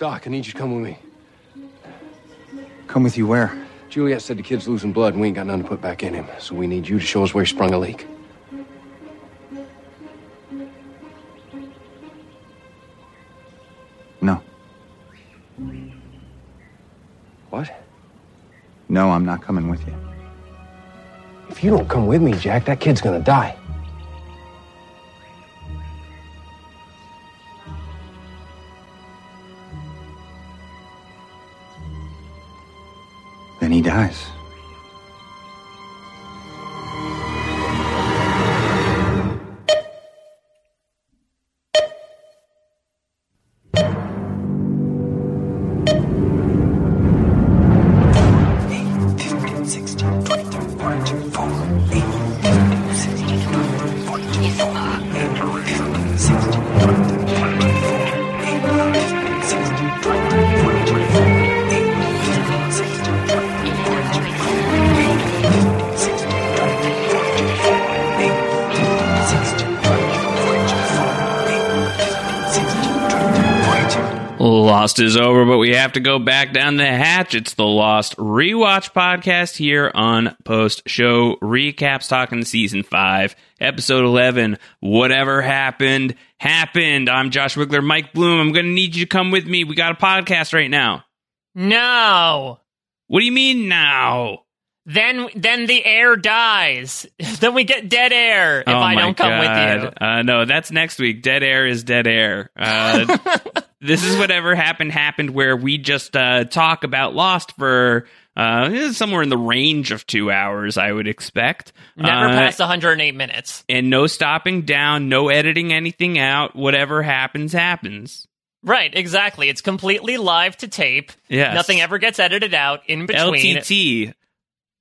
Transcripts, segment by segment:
Doc, I need you to come with me. Come with you where? Juliet said the kid's losing blood and we ain't got nothing to put back in him. So we need you to show us where he sprung a leak. No. What? No, I'm not coming with you. If you don't come with me, Jack, that kid's gonna die. Then he dies. Is over, but we have to go back down the hatch. It's the Lost Rewatch podcast here on Post Show Recaps, talking season five, episode 11. Whatever happened, happened. I'm Josh Wigler, Mike Bloom. I'm going to need you to come with me. We got a podcast right now. No. What do you mean now? Then then the air dies. then we get dead air if oh I don't come God. with you. Uh, no, that's next week. Dead air is dead air. Uh, this is whatever happened happened where we just uh, talk about Lost for uh, somewhere in the range of two hours, I would expect. Never Uh, past 108 minutes. and no stopping down, no editing anything out. Whatever happens, happens. Right, exactly. It's completely live to tape. Yes. Nothing ever gets edited out in between. LTT,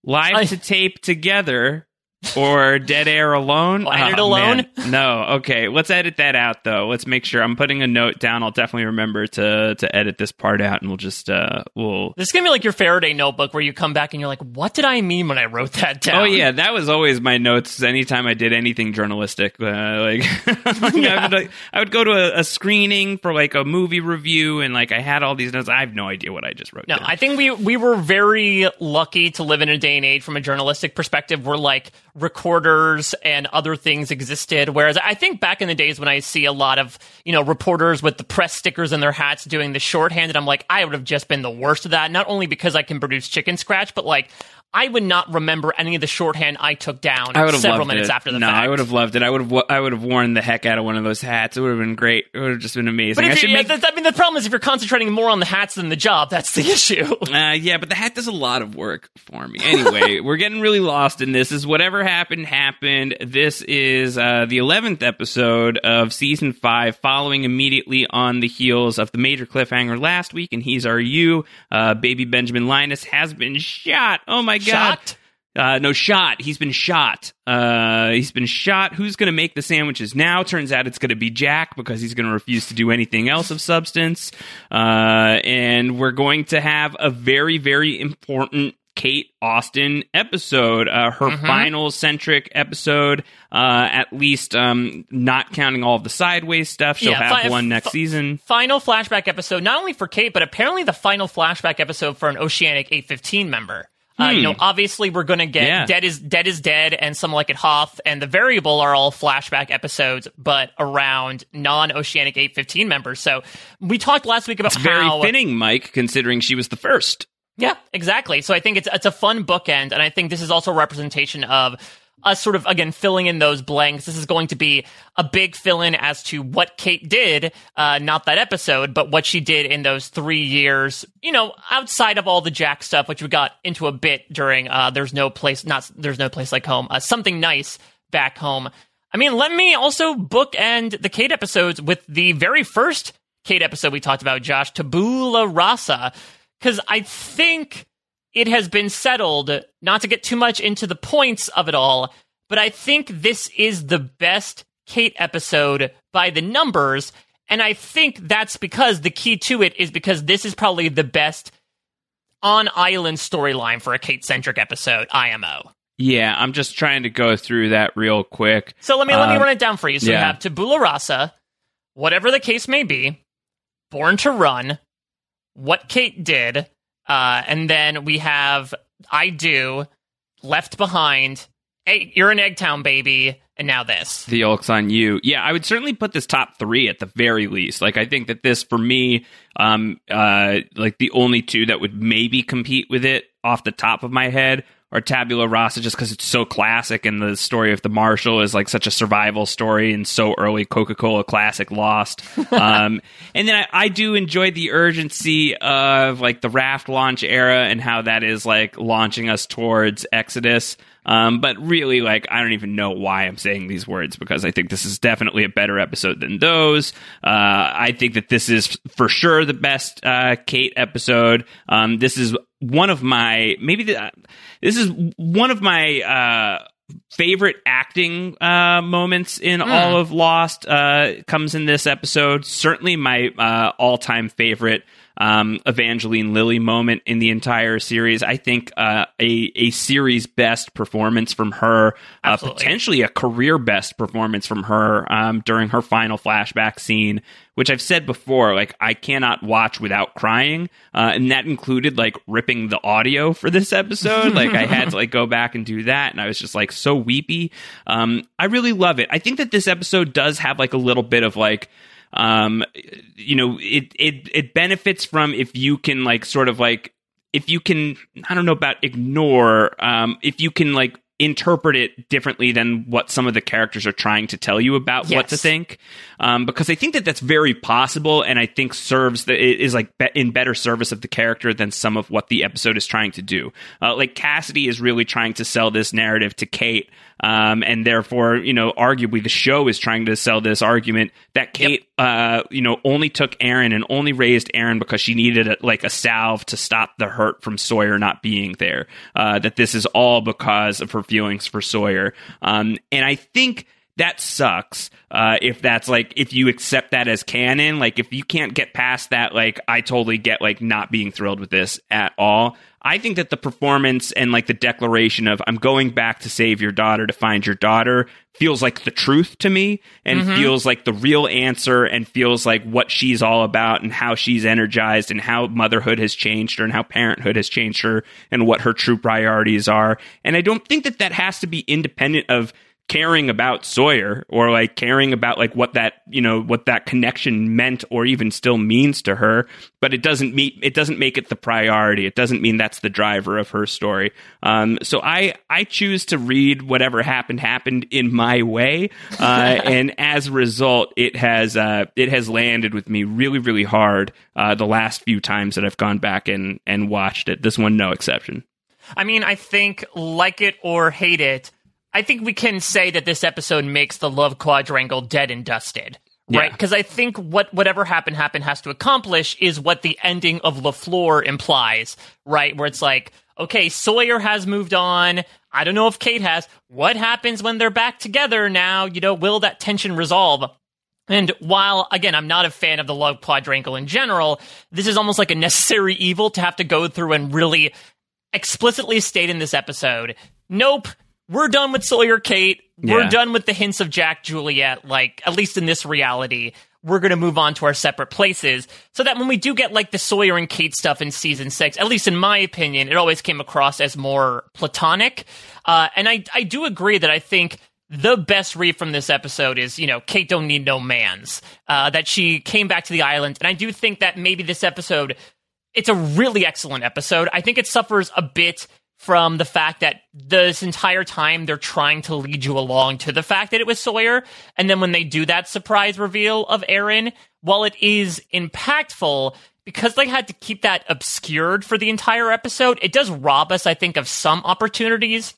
live I- to tape together. Or dead air alone? Edit Oh, alone? man. No. Okay. Let's edit that out though. Let's make sure I'm putting a note down. I'll definitely remember to to edit this part out and we'll just uh we'll This is gonna be like your Faraday notebook where you come back and you're like, "What did I mean when I wrote that down?" Oh yeah, that was always my notes. Anytime I did anything journalistic, uh, like I, would, like, I would go to a, a screening for like a movie review, and like I had all these notes. I have no idea what I just wrote. No, down. I think we we were very lucky to live in a day and age from a journalistic perspective where like recorders and other things existed. Whereas I think back in the days when I see a lot of you know reporters with the press stickers in their hats doing the shorthand, and I'm like, I would have just been the worst of that. Not only because I can produce chicken scratch, but like I would not remember any of the shorthand I took down I several minutes it. after the fact. no, fact. I would have loved it. I would have. I would have worn the heck out of one of those hats. It would have been great. It would have just been amazing. But I if should you, make. I mean, the problem is if you're concentrating more on the hats than the job, that's the issue. Uh, yeah, but the hat does a lot of work for me. Anyway, we're getting really lost in this. Is whatever happened happened. This is uh, the eleventh episode of season five, following immediately on the heels of the major cliffhanger last week. And he's our you, uh, baby Benjamin Linus has been shot. Oh my god! Shocked? Uh, no shot. He's been shot. Uh, he's been shot. Who's going to make the sandwiches now? Turns out it's going to be Jack because he's going to refuse to do anything else of substance. Uh, and we're going to have a very, very important Kate Austin episode, uh, her final centric episode, uh, at least, um, not counting all of the sideways stuff. She'll Yeah, have fi- one next season. final flashback episode, not only for Kate, but apparently the final flashback episode for an Oceanic 815 member. Uh, you know, obviously we're going to get Hmm. Yeah. Dead is Dead is Dead and Some Like It Hoth and the Variable are all flashback episodes, but around non-Oceanic 815 members. So we talked last week about Very how fitting, Mike, considering she was the first. yeah, exactly. So I think it's it's a fun bookend, and I think this is also a representation of us sort of again filling in those blanks. This is going to be a big fill in as to what Kate did, uh, not that episode, but what she did in those three years. You know, outside of all the Jack stuff, which we got into a bit during. Uh, there's no place, not there's no place like home. Uh, something nice back home. I mean, let me also bookend the Kate episodes with the very first Kate episode we talked about, Josh, Tabula Rasa, because I think it has been settled, not to get too much into the points of it all, but I think this is the best Kate episode by the numbers. And I think that's because the key to it is because this is probably the best on island storyline for a Kate centric episode, IMO. Yeah, I'm just trying to go through that real quick. So let me let me Um, run it down for you. So yeah. we have Tabula Rasa, whatever the case may be, Born to Run, What Kate Did, uh, and then we have I Do, Left Behind, hey, You're an Eggtown Baby, and now this. The Yolk's on you. Yeah, I would certainly put this top three at the very least. Like, I think that this, for me, um, uh, like the only two that would maybe compete with it off the top of my head are Tabula Rasa, just because it's so classic, and the story of the Marshal is like such a survival story, and so early Coca Cola classic Lost. um, and then I, I do enjoy the urgency of like the raft launch era and how that is like launching us towards Exodus. Um, but really, like, I don't even know why I'm saying these words because I think this is definitely a better episode than those. Uh, I think that this is for sure the best uh, Kate episode. Um, this is one of my maybe the, this is one of my uh, favorite acting uh, moments in all of Lost. Uh, comes in this episode. Certainly my uh, all time favorite um, Evangeline Lilly moment in the entire series. I think uh, a a series best performance from her, uh, potentially a career best performance from her um, during her final flashback scene. Which I've said before, like I cannot watch without crying, uh, and that included like ripping the audio for this episode. like I had to like go back and do that, and I was just like so weepy. Um, I really love it. I think that this episode does have like a little bit of like um you know it it it benefits from if you can like sort of like if you can i don't know about ignore um if you can like interpret it differently than what some of the characters are trying to tell you about what to think. Um because i think that that's very possible and i think serves the it is like be- in better service of the character than some of what the episode is trying to do. Uh, like cassidy is really trying to sell this narrative to kate um, and therefore, you know, arguably the show is trying to sell this argument that Kate, uh, you know, only took Aaron and only raised Aaron because she needed a, like a salve to stop the hurt from Sawyer not being there. Uh, that this is all because of her feelings for Sawyer. Um, and I think that sucks uh, if that's like if you accept that as canon like if you can't get past that like i totally get like not being thrilled with this at all. I think that the performance and like the declaration of i'm going back to save your daughter to find your daughter feels like the truth to me and feels like the real answer and feels like what she's all about and how she's energized and how motherhood has changed her and how parenthood has changed her and what her true priorities are. And i don't think that that has to be independent of caring about Sawyer or like caring about like what that you know what that connection meant or even still means to her but it doesn't meet it doesn't make it the priority. It doesn't mean that's the driver of her story. Um, so I I choose to read whatever happened happened in my way uh, and as a result it has uh, it has landed with me really really hard uh, the last few times that I've gone back and and watched it. This one no exception. I mean, I think like it or hate it, I think we can say that this episode makes the love quadrangle dead and dusted. Right? Yeah. Because I think what whatever happened happened has to accomplish is what the ending of LaFleur implies, right? Where it's like, okay, Sawyer has moved on. I don't know if Kate has. What happens when they're back together now? You know, will that tension resolve? And while, again, I'm not a fan of the love quadrangle in general, this is almost like a necessary evil to have to go through and really explicitly state in this episode nope, we're done with Sawyer Kate. We're Yeah. done with the hints of Jack Juliet, like, at least in this reality. We're going to move on to our separate places. So that when we do get like the Sawyer and Kate stuff in season six, at least in my opinion, it always came across as more platonic. Uh, and I, I do agree that I think the best read from this episode is, you know, Kate don't need no mans. Uh, that she came back to the island. And I do think that maybe this episode, it's a really excellent episode. I think it suffers a bit from the fact that this entire time they're trying to lead you along to the fact that it was Sawyer. And then when they do that surprise reveal of Aaron, while it is impactful, because they had to keep that obscured for the entire episode, it does rob us, I think, of some opportunities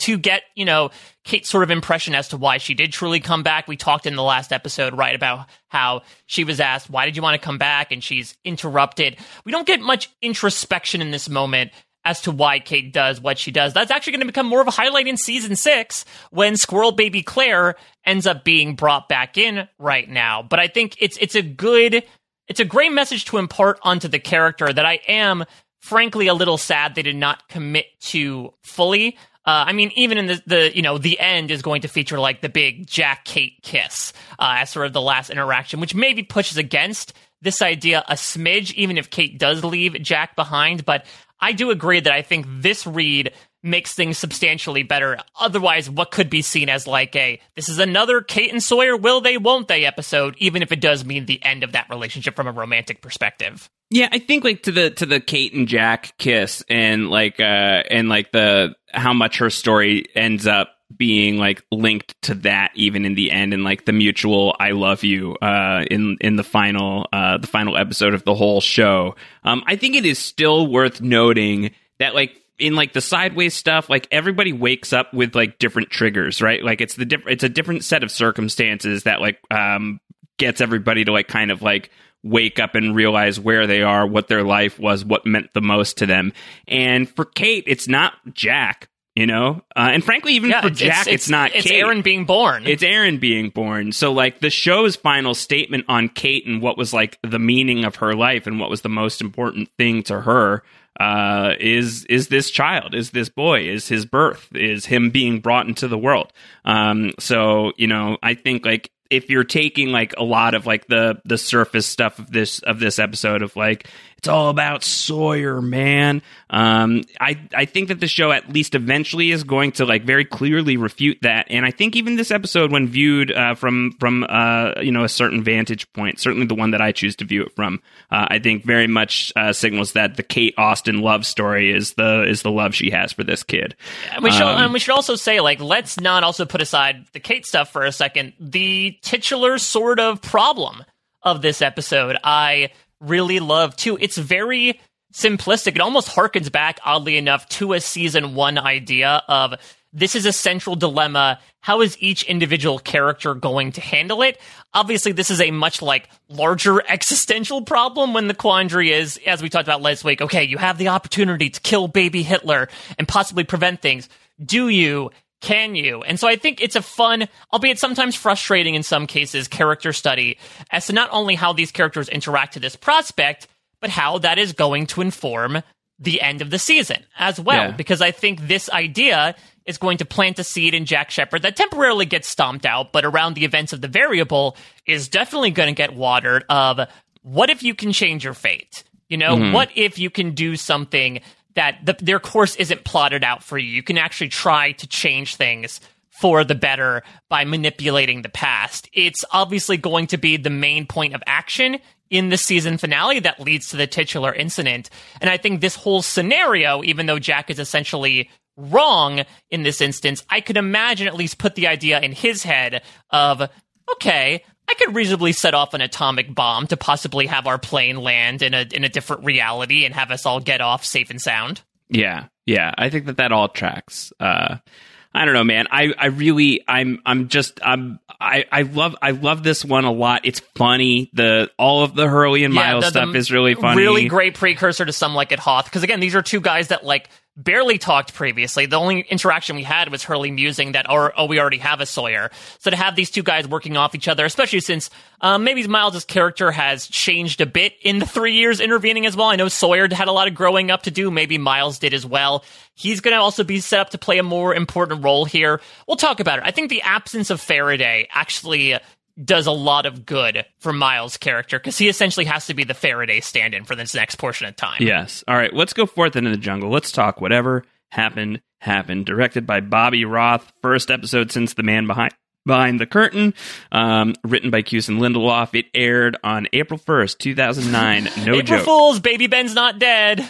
to get, you know, Kate's sort of impression as to why she did truly come back. We talked in the last episode, right, about how she was asked, why did you want to come back? And she's interrupted. We don't get much introspection in this moment as to why Kate does what she does. That's actually going to become more of a highlight in season six when Squirrel Baby Claire ends up being brought back in right now. But I think it's it's a good it's a great message to impart onto the character that I am frankly a little sad they did not commit to fully. Uh, I mean, even in the, the you know the end is going to feature like the big Jack Kate kiss uh, as sort of the last interaction, which maybe pushes against this idea a smidge, even if Kate does leave Jack behind. But I do agree that I think this read makes things substantially better. Otherwise, what could be seen as like a this is another Kate and Sawyer will they won't they episode, even if it does mean the end of that relationship from a romantic perspective. Yeah, I think like to the to the Kate and Jack kiss and like uh and like the how much her story ends up being like linked to that even in the end and like the mutual I love you uh in in the final uh the final episode of the whole show. Um I think it is still worth noting that like in like the sideways stuff, like everybody wakes up with like different triggers, right? Like it's the diff- it's a different set of circumstances that like um gets everybody to like kind of like wake up and realize where they are, what their life was, what meant the most to them. And for Kate, it's not Jack, you know? Uh, and frankly, even Yeah, for it's- Jack, it's, it's- not it's Kate. Aaron being born. It's Aaron being born. So, like, the show's final statement on Kate and what was, like, the meaning of her life and what was the most important thing to her uh, is is this child, is this boy, is his birth, is him being brought into the world. Um, so, you know, I think, like, if you're taking like a lot of like the the surface stuff of this of this episode of like it's all about Sawyer, man. Um, I I think that the show at least eventually is going to like very clearly refute that, and I think even this episode, when viewed uh, from from uh, you know a certain vantage point, certainly the one that I choose to view it from, uh, I think very much uh, signals that the Kate Austin love story is the is the love she has for this kid. And we should, Um, and we should also say, like, let's not also put aside the Kate stuff for a second. The titular sort of problem of this episode, I really love too. It's very simplistic. It almost harkens back, oddly enough, to a season one idea of this is a central dilemma. How is each individual character going to handle it? Obviously, this is a much like larger existential problem when the quandary is, as we talked about last week, okay, you have the opportunity to kill baby Hitler and possibly prevent things. Do you? Can you? And so I think it's a fun, albeit sometimes frustrating in some cases, character study as to not only how these characters interact to this prospect, but how that is going to inform the end of the season as well. Yeah. Because I think this idea is going to plant a seed in Jack Shephard that temporarily gets stomped out, but around the events of the variable is definitely going to get watered of what if you can change your fate? You know, mm-hmm. what if you can do something that the, their course isn't plotted out for you? You can actually try to change things for the better by manipulating the past. It's obviously going to be the main point of action in the season finale that leads to the titular incident. And I think this whole scenario, even though Jack is essentially wrong in this instance, I could imagine at least put the idea in his head of, okay, I could reasonably set off an atomic bomb to possibly have our plane land in a in a different reality and have us all get off safe and sound. Yeah, yeah. I think that that all tracks. Uh, I don't know, man. I, I really, I'm, I'm just, I'm, I, I love, I love this one a lot. It's funny. The all of the Hurley and Miles the- the stuff is really funny. Really great precursor to some like it Hoth. Because again, these are two guys that like barely talked previously. The only interaction we had was Hurley musing that, or oh, we already have a Sawyer. So to have these two guys working off each other, especially since um, maybe Miles' character has changed a bit in the three years intervening as well. I know Sawyer had a lot of growing up to do. Maybe Miles did as well. He's going to also be set up to play a more important role here. We'll talk about it. I think the absence of Faraday actually does a lot of good for Miles' character because he essentially has to be the Faraday stand in for this next portion of time. Yes. All right. Let's go forth into the jungle. Let's talk whatever happened happened. Directed by Bobby Roth. First episode since The Man Behind. Behind the Curtain, um, written by Cuse and Lindelof. It aired on April 1st, 2009. No April joke. Fools, Baby Ben's not dead.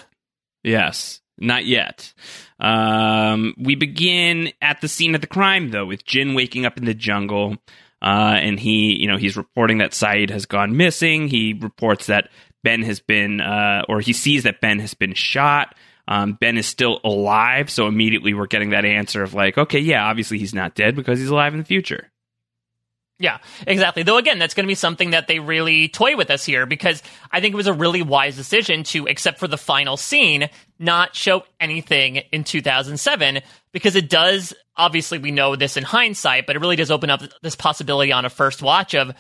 Yes, not yet. Um, we begin at the scene of the crime, though, with Jin waking up in the jungle, uh, and he, you know, he's reporting that Sayid has gone missing. He reports that Ben has been, uh, or he sees that Ben has been shot. Um, ben is still alive, so immediately we're getting that answer of like, okay, yeah, obviously he's not dead because he's alive in the future. Yeah, exactly. Though again, that's going to be something that they really toy with us here because I think it was a really wise decision to, except for the final scene, not show anything in 2007 because it does, obviously we know this in hindsight, but it really does open up this possibility on a first watch of,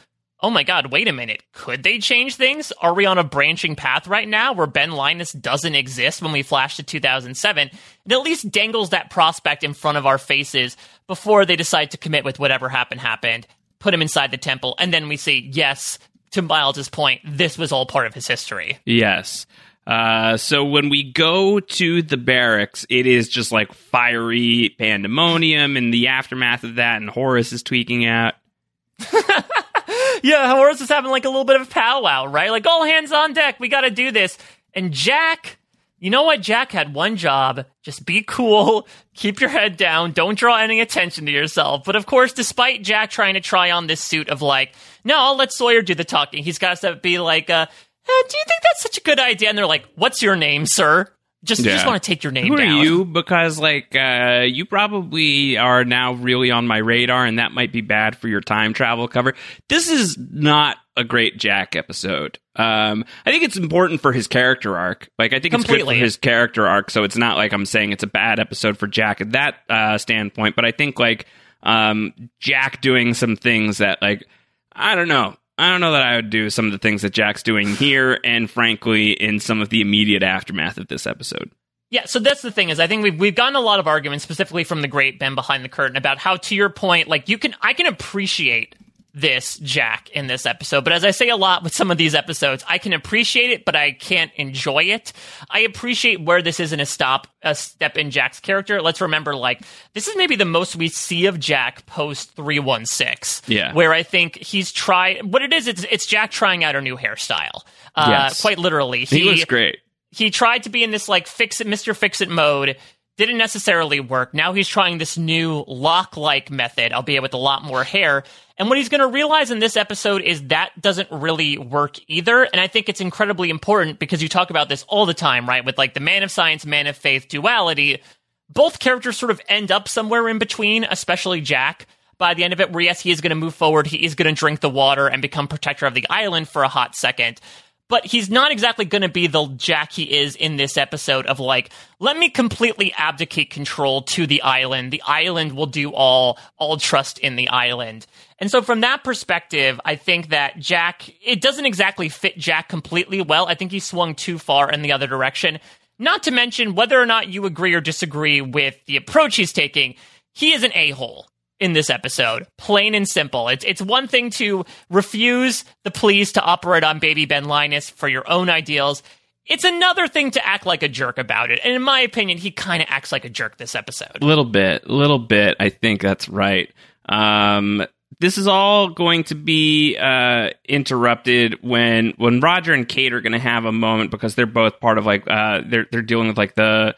oh my god, wait a minute, could they change things? Are we on a branching path right now where Ben Linus doesn't exist when we flash to 2007? It at least dangles that prospect in front of our faces before they decide to commit with whatever happened happened put him inside the temple, and then we see, yes, to Miles's point, this was all part of his history. Yes. Uh, so when we go to the barracks, it is just like fiery pandemonium in the aftermath of that, and Horace is tweaking out. yeah, Horace is having like a little bit of a powwow, right? Like all hands on deck, we got to do this. And Jack you know what? Jack had one job. Just be cool. Keep your head down. Don't draw any attention to yourself. But of course, despite Jack trying to try on this suit of like, no, I'll let Sawyer do the talking. He's got to be like, uh, eh, do you think that's such a good idea? And they're like, what's your name, sir? Just, yeah. just want to take your name Who down. are you? Because like uh, you probably are now really on my radar, and that might be bad for your time travel cover. This is not a great Jack episode. Um, I think it's important for his character arc. Like I think Completely. it's good for his character arc. So it's not like I'm saying it's a bad episode for Jack at that uh, standpoint. But I think like um, Jack doing some things that like I don't know. I don't know that I would do some of the things that Jack's doing here, and frankly, in some of the immediate aftermath of this episode. Yeah, so that's the thing is I think we've we've gotten a lot of arguments specifically from the great Ben behind the curtain about how to your point like you can I can appreciate this Jack in this episode. But as I say a lot with some of these episodes, I can appreciate it, but I can't enjoy it. I appreciate where this isn't a stop, a step in Jack's character. Let's remember, like, this is maybe the most we see of Jack post 316. Yeah. Where I think he's tried, what it is, it's, it's Jack trying out a new hairstyle. Uh, yes. Quite literally. He, he was great. He tried to be in this, like, fix it, Mr. Fix It mode didn't necessarily work. Now he's trying this new Locke like method, albeit with a lot more hair. And what he's going to realize in this episode is that doesn't really work either. And I think it's incredibly important because you talk about this all the time, right? With like the man of science, man of faith duality. Both characters sort of end up somewhere in between, especially Jack. By the end of it, where yes, he is going to move forward, he is going to drink the water and become protector of the island for a hot second but he's not exactly going to be the Jack he is in this episode of like, let me completely abdicate control to the island. The island will do all, all trust in the island. And so from that perspective, I think that Jack, it doesn't exactly fit Jack completely well. I think he swung too far in the other direction. Not to mention whether or not you agree or disagree with the approach he's taking, he is an a-hole in this episode. Plain and simple. It's it's one thing to refuse the pleas to operate on baby Ben Linus for your own ideals. It's another thing to act like a jerk about it. And in my opinion, he kind of acts like a jerk this episode. A little bit, a little bit. I think that's right. Um, this is all going to be uh, interrupted when when Roger and Kate are going to have a moment because they're both part of like uh, they're they're dealing with like the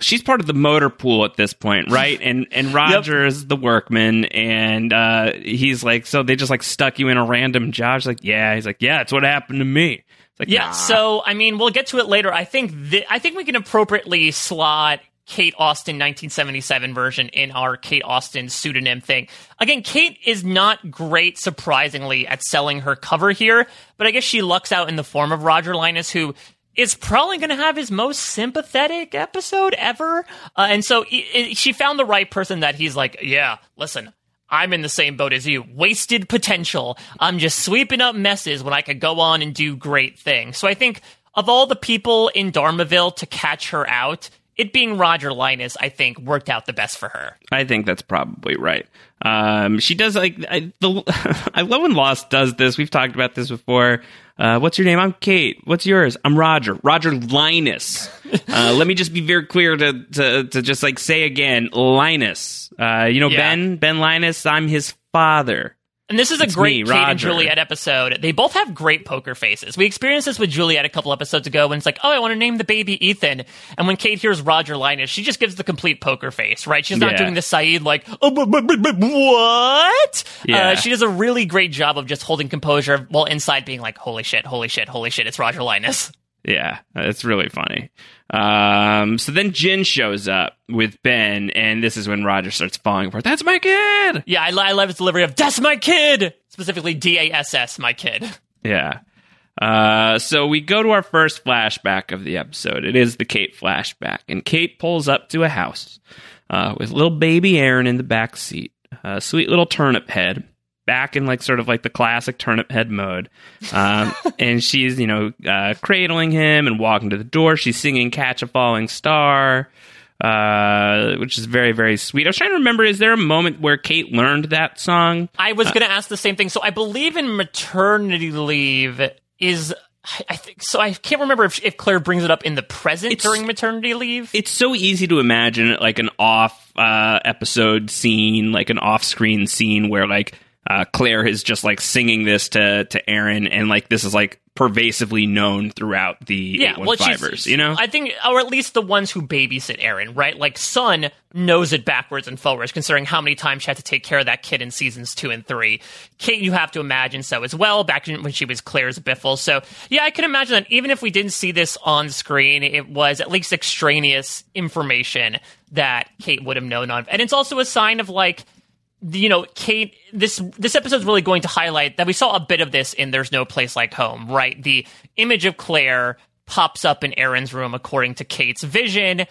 she's part of the motor pool at this point, right? And and Roger yep. is the workman, and uh, he's like, so they just like stuck you in a random job. She's like, yeah. He's like, yeah, it's what happened to me. It's Like, yeah. Nah. So I mean, we'll get to it later. I think th- I think we can appropriately slot Kate Austin 1977 version in our Kate Austin pseudonym thing. Again, Kate is not great, surprisingly, at selling her cover here, but I guess she lucks out in the form of Roger Linus, who is probably going to have his most sympathetic episode ever. Uh, and so it, it, she found the right person that he's like, yeah, listen, I'm in the same boat as you. Wasted potential. I'm just sweeping up messes when I could go on and do great things. So I think of all the people in Dharmaville to catch her out, it being Roger Linus, I think, worked out the best for her. I think that's probably right. Um, she does like I, the. I love when Lost does this. We've talked about this before. Uh, what's your name? I'm Kate. What's yours? I'm Roger. Roger Linus. Uh, let me just be very clear to, to, to just like say again, Linus. Uh, you know yeah. Ben Ben Linus. I'm his father. And this is a it's great me, Kate and Juliet episode. They both have great poker faces. We experienced this with Juliet a couple episodes ago when it's like, oh, I want to name the baby Ethan. And when Kate hears Roger Linus, she just gives the complete poker face, right? She's not yeah. doing the Sayid like, oh, but, but, but, but what? Yeah. Uh, she does a really great job of just holding composure while inside being like, holy shit, holy shit, holy shit, it's Roger Linus. Yeah, it's really funny. Um, so then Jin shows up with Ben, and this is when Roger starts falling apart. That's my kid. Yeah, I, I love his delivery of "That's my kid," specifically D A S S, my kid. Yeah. Uh, so we go to our first flashback of the episode. It is the Kate flashback, and Kate pulls up to a house uh, with little baby Aaron in the back seat, a sweet little turnip head, back in like sort of like the classic turnip head mode. Um, and she's you know uh, cradling him and walking to the door. She's singing "Catch a Falling Star." Uh, which is very very sweet. I was trying to remember: is there a moment where Kate learned that song? I was going to ask the same thing. So I believe in maternity leave is I think so. I can't remember if, if Claire brings it up in the present It's- during maternity leave. it's so easy to imagine like an off uh, episode scene, like an off screen scene where like uh, Claire is just like singing this to to Aaron, and like this is like pervasively known throughout the yeah, well, 815ers, you know? I think, or at least the ones who babysit Aaron, right? Like Sun knows it backwards and forwards, considering how many times she had to take care of that kid in seasons two and three. Kate, you have to imagine so as well, back when she was Claire's biffle. So yeah, I can imagine that even if we didn't see this on screen, it was at least extraneous information that Kate would have known of, and it's also a sign of like you know, Kate, this this episode's really going to highlight that we saw a bit of this in There's No Place Like Home, right? The image of Claire pops up in Aaron's room according to Kate's vision.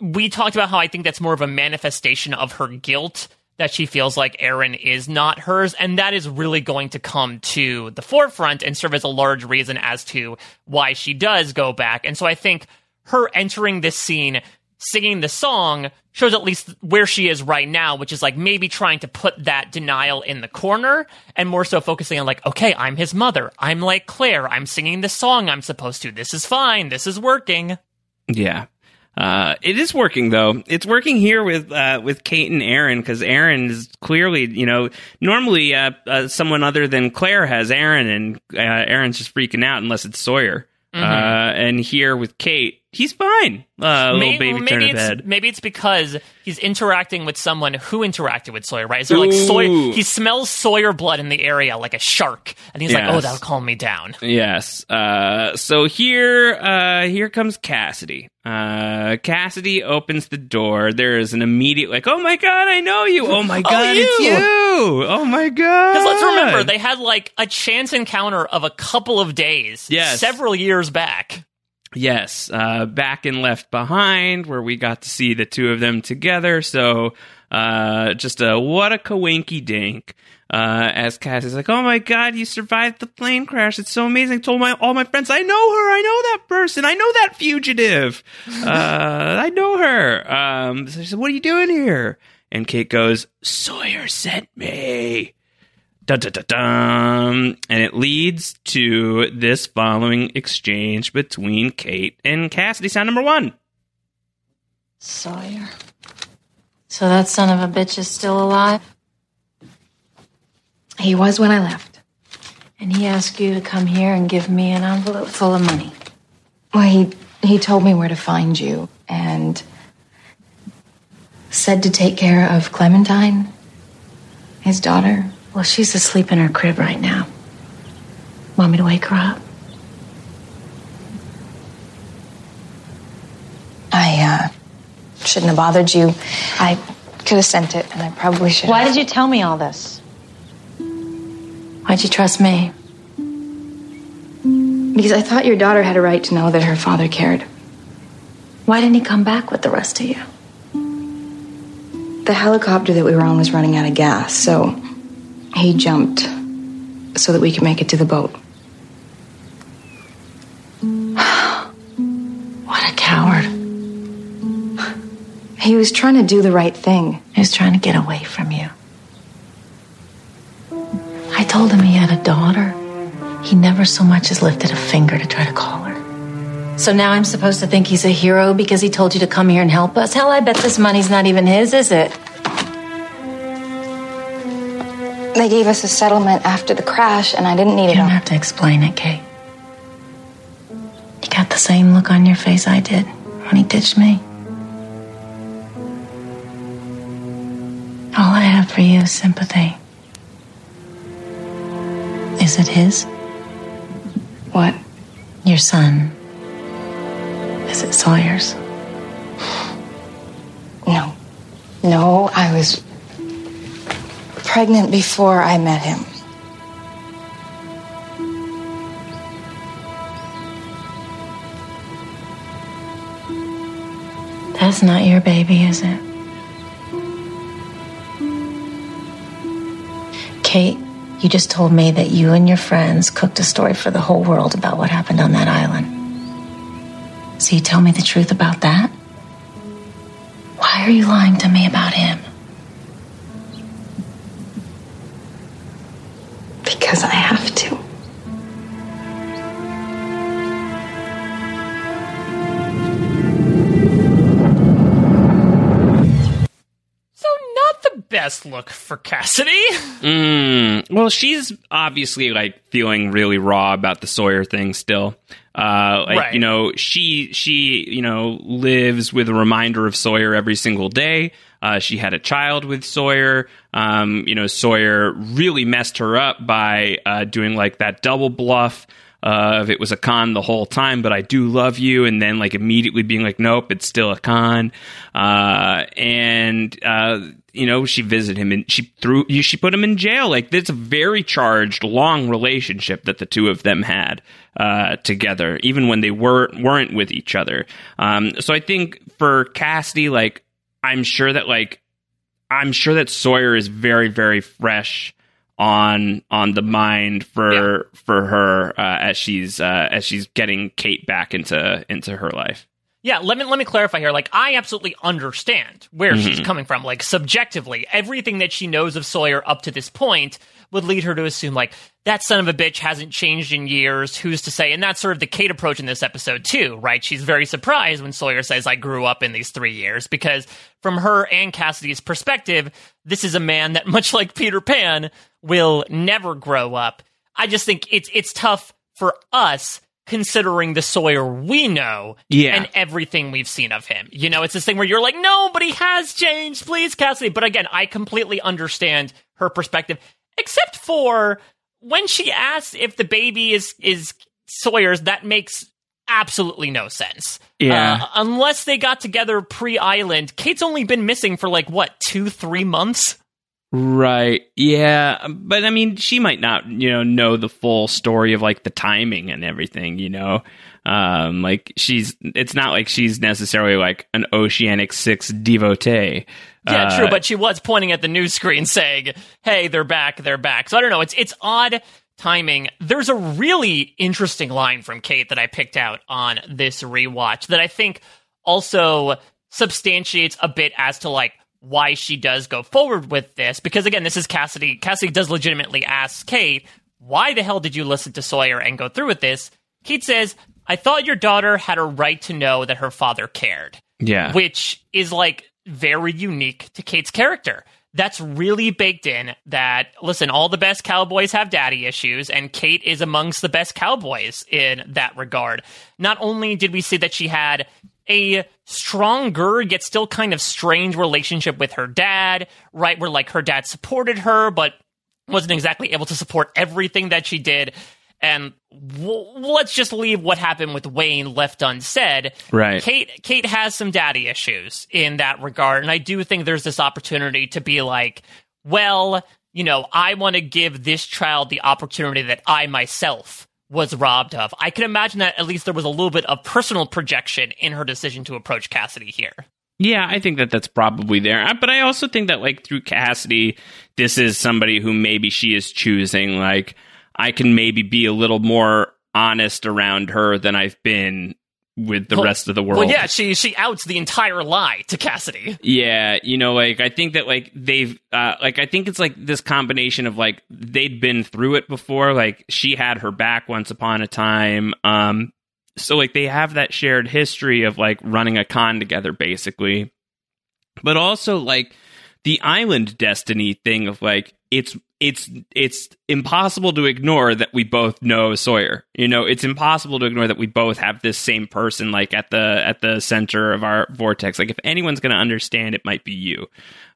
We talked about how I think that's more of a manifestation of her guilt that she feels like Aaron is not hers, and that is really going to come to the forefront and serve as a large reason as to why she does go back. And so I think her entering this scene singing the song shows at least where she is right now, which is like maybe trying to put that denial in the corner and more so focusing on like, okay, I'm his mother. I'm like Claire. I'm singing the song I'm supposed to. This is fine. This is working. Yeah. Uh, it is working though. It's working here with uh, with Kate and Aaron because Aaron is clearly, you know, normally uh, uh, someone other than Claire has Aaron, and uh, Aaron's just freaking out unless it's Sawyer. Uh, and here with Kate, he's fine. Uh, little Maybe, baby maybe it's head. maybe it's because he's interacting with someone who interacted with Sawyer, right? Is there like Sawyer? He smells Sawyer blood in the area like a shark, and he's like, "Oh, that'll calm me down." Yes. Uh, so here, uh, here comes Cassidy. Uh, Cassidy opens the door. There is an immediate like, "Oh my god, I know you! Oh my god, it's you!" you! Oh my god!" Because let's remember, they had like a chance encounter of a couple of days, Yes. several years back. Yes, uh, back in Left Behind, where we got to see the two of them together. So, uh, just a what a coinky dink. Uh, as Cass is like, "Oh my God, you survived the plane crash! It's so amazing!" I told my all my friends, "I know her. I know that person. I know that fugitive. Uh, I know her." Um, so she said, "What are you doing here?" And Kate goes, "Sawyer sent me." Dun, dun, dun, dun. And it leads to this following exchange between Kate and Cassidy. Sound number one. Sawyer. So that son of a bitch is still alive? He was when I left. And he asked you to come here and give me an envelope full of money. Well, he he told me where to find you and said to take care of Clementine, his daughter. Well, she's asleep in her crib right now. Want me to wake her up? I uh, shouldn't have bothered you. I could have sent it, and I probably should. Why did you tell me all this? Why'd you trust me? Because I thought your daughter had a right to know that her father cared. Why didn't he come back with the rest of you? The helicopter that we were on was running out of gas, so he jumped so that we could make it to the boat. what a coward. He was trying to do the right thing. He was trying to get away from you. I told him he had a daughter. He never so much as lifted a finger to try to call her. So now I'm supposed to think he's a hero because he told you to come here and help us? Hell, I bet this money's not even his, is it? They gave us a settlement after the crash, and I didn't need You it You don't all. have to explain it, Kate. You got the same look on your face I did when he ditched me. All I have for you is sympathy. Is it his? What? Your son. Is it Sawyer's? No. No, I was pregnant before I met him. That's not your baby, is it? Kate, you just told me that you and your friends cooked a story for the whole world about what happened on that island. So you tell me the truth about that? Why are you lying to me about him? Because I have to. So not the best look for Cassidy. Mm, well, she's obviously like feeling really raw about the Sawyer thing still. Uh, like Right. you know, she she you know lives with a reminder of Sawyer every single day. Uh, she had a child with Sawyer. Um, you know, Sawyer really messed her up by uh, doing like that double bluff uh, of it was a con the whole time, but I do love you, and then like immediately being like, nope, it's still a con. Uh, and uh, you know, she visited him and she threw, she put him in jail. Like it's a very charged, long relationship that the two of them had uh, together, even when they were weren't with each other. Um, so I think for Cassidy, like I'm sure that like I'm sure that Sawyer is very, very fresh on on the mind for for her uh, as she's uh, as she's getting Kate back into into her life. Yeah, let me let me clarify here. Like, I absolutely understand where she's mm-hmm. coming from. Like, subjectively, everything that she knows of Sawyer up to this point would lead her to assume, like, that son of a bitch hasn't changed in years. Who's to say? And that's sort of the Kate approach in this episode too, right? She's very surprised when Sawyer says, "I grew up in these three years," because from her and Cassidy's perspective, this is a man that, much like Peter Pan, will never grow up. I just think it's it's tough for us considering the Sawyer we know Yeah. and everything we've seen of him. You know, it's this thing where you're like, no, but he has changed, please, Cassidy. But again, I completely understand her perspective, except for when she asks if the baby is is Sawyer's, that makes absolutely no sense. Yeah. Uh, unless they got together pre island, Kate's only been missing for like what, two, three months? Right. Yeah, but I mean, she might not, you know, know the full story of like the timing and everything, you know. Um like she's it's not like she's necessarily like an Oceanic 6 devotee. Yeah, Uh, true, but she was pointing at the news screen saying, "Hey, they're back, they're back." So I don't know, it's it's odd timing. There's a really interesting line from Kate that I picked out on this rewatch that I think also substantiates a bit as to like why she does go forward with this because again, this is Cassidy. Cassidy does legitimately ask Kate, "Why the hell did you listen to Sawyer and go through with this?" Kate says, "I thought your daughter had a right to know that her father cared." yeah. which is like very unique to Kate's character. That's really baked in that, listen, all the best cowboys have daddy issues, and Kate is amongst the best cowboys in that regard. Not only did we see that she had a stronger yet still kind of strange relationship with her dad, right? Where like her dad supported her, but wasn't exactly able to support everything that she did. And w- let's just leave what happened with Wayne left unsaid. Right. Kate Kate has some daddy issues in that regard, and I do think there's this opportunity to be like, well, you know, I want to give this child the opportunity that I myself was robbed of. I can imagine that at least there was a little bit of personal projection in her decision to approach Cassidy here. Yeah, I think that that's probably there. But I also think that, like, through Cassidy, this is somebody who maybe she is choosing. Like, I can maybe be a little more honest around her than I've been with the Well- rest of the world. Well, yeah, she she outs the entire lie to Cassidy. Yeah, you know, like I think that like they've uh like I think it's like this combination of like they'd been through it before, like she had her back once upon a time. Um so like they have that shared history of like running a con together basically. But also like the island destiny thing of like it's it's it's impossible to ignore that we both know Sawyer. You know, it's impossible to ignore that we both have this same person like at the at the center of our vortex. Like if anyone's going to understand it might be you.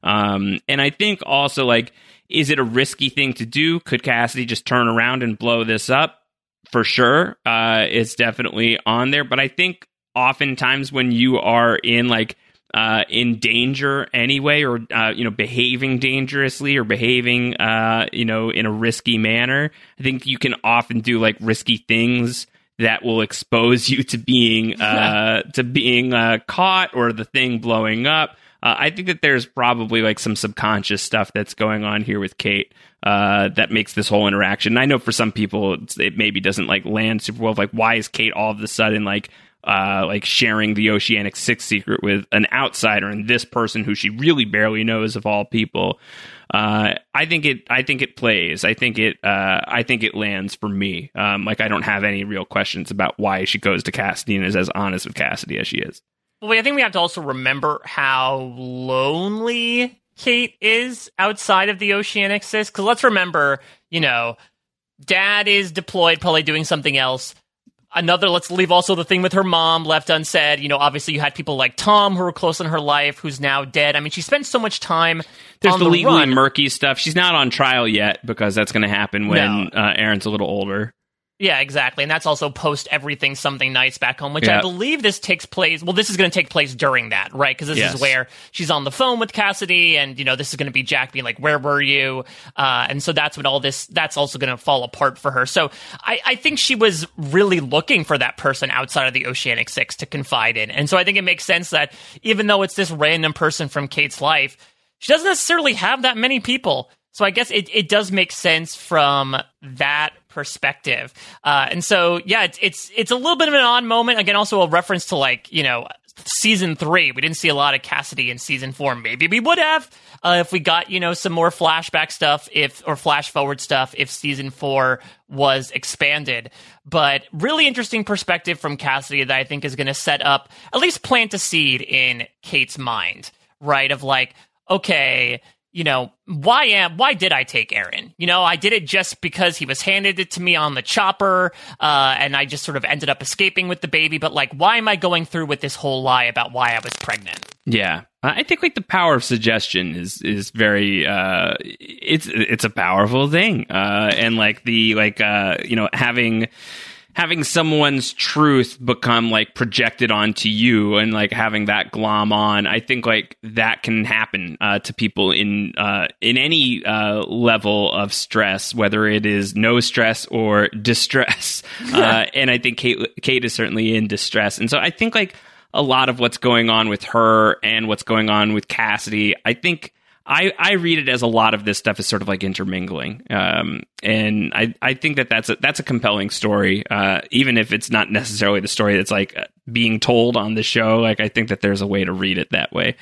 Um and I think also like is it a risky thing to do? Could Cassidy just turn around and blow this up? For sure. Uh it's definitely on there, but I think oftentimes when you are in like uh, in danger anyway, or uh, you know, behaving dangerously or behaving uh, you know in a risky manner. I think you can often do like risky things that will expose you to being uh, to being uh, caught or the thing blowing up. Uh, I think that there's probably like some subconscious stuff that's going on here with Kate uh, that makes this whole interaction. And I know for some people it maybe doesn't like land super well. Like, why is Kate all of a sudden like uh, like sharing the Oceanic Six secret with an outsider and this person who she really barely knows of all people. Uh, I think it. I think it plays. I think it. Uh, I think it lands for me. Um, like I don't have any real questions about why she goes to Cassidy and is as honest with Cassidy as she is. Well, I think we have to also remember how lonely Kate is outside of the Oceanic Six. Because let's remember, you know, Dad is deployed, probably doing something else another let's leave also the thing with her mom left unsaid you know obviously you had people like tom who were close in her life who's now dead i mean she spent so much time there's the, the legally run. murky stuff she's not on trial yet because that's going to happen when No. uh, aaron's a little older yeah exactly and that's also post everything something nice back home which Yeah. i believe this takes place well this is going to take place during that right because this Yes. is where she's on the phone with cassidy and you know this is going to be jack being like where were you uh, and so that's when all this that's also going to fall apart for her so I, I think she was really looking for that person outside of the oceanic six to confide in and so i think it makes sense that even though it's this random person from kate's life she doesn't necessarily have that many people. So I guess it, it does make sense from that perspective. Uh, and so, yeah, it's, it's, it's a little bit of an odd moment. Again, also a reference to like, you know, season three. We didn't see a lot of Cassidy in season four. Maybe we would have, uh, if we got, you know, some more flashback stuff if, or flash forward stuff if season four was expanded. But really interesting perspective from Cassidy that I think is going to set up, at least plant a seed in Kate's mind, right? Of like, okay, you know, why am why did I take Aaron? You know, I did it just because he was handed it to me on the chopper, uh, and I just sort of ended up escaping with the baby. But like, why am I going through with this whole lie about why I was pregnant? Yeah, I think like the power of suggestion is is very uh, it's it's a powerful thing, uh, and like the like uh, you know having having someone's truth become like projected onto you and like having that glom on i think like that can happen uh, to people in uh, in any uh, level of stress whether it is no stress or distress. Uh, and i think kate kate is certainly in distress. And so i think like a lot of what's going on with her and what's going on with cassidy i think I, I read it as a lot of this stuff is sort of like intermingling, um, and I, I think that that's a that's a compelling story, uh, even if it's not necessarily the story that's like uh, being told on the show. Like I think that there's a way to read it that way.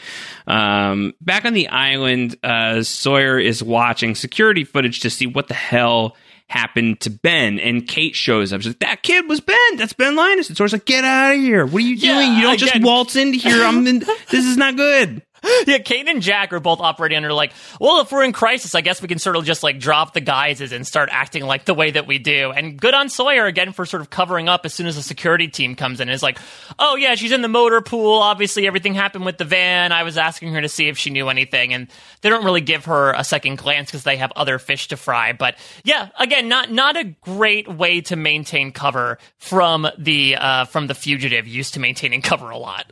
Um, back on the island, uh, Sawyer is watching security footage to see what the hell happened to Ben, and Kate shows up. She's like, "That kid was Ben. That's Ben Linus." And Sawyer's like, "Get out of here! What are you Yeah, doing? You don't just again- waltz into here. I'm in. This is not good." yeah, Kate and Jack are both operating under like, well, if we're in crisis, I guess we can sort of just like drop the guises and start acting like the way that we do. And good on Sawyer again for sort of covering up as soon as the security team comes in. It's like, oh yeah, she's in the motor pool. Obviously, everything happened with the van. I was asking her to see if she knew anything, and they don't really give her a second glance because they have other fish to fry. But yeah, again, not not a great way to maintain cover from the uh, from the fugitive used to maintaining cover a lot.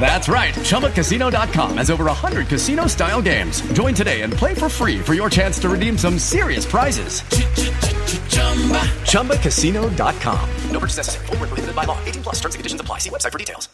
That's right. ChumbaCasino.com has over 100 casino style games. Join today and play for free for your chance to redeem some serious prizes. ChumbaCasino.com. No purchase necessary. Void where prohibited by law. 18 plus terms and conditions apply. See website for details.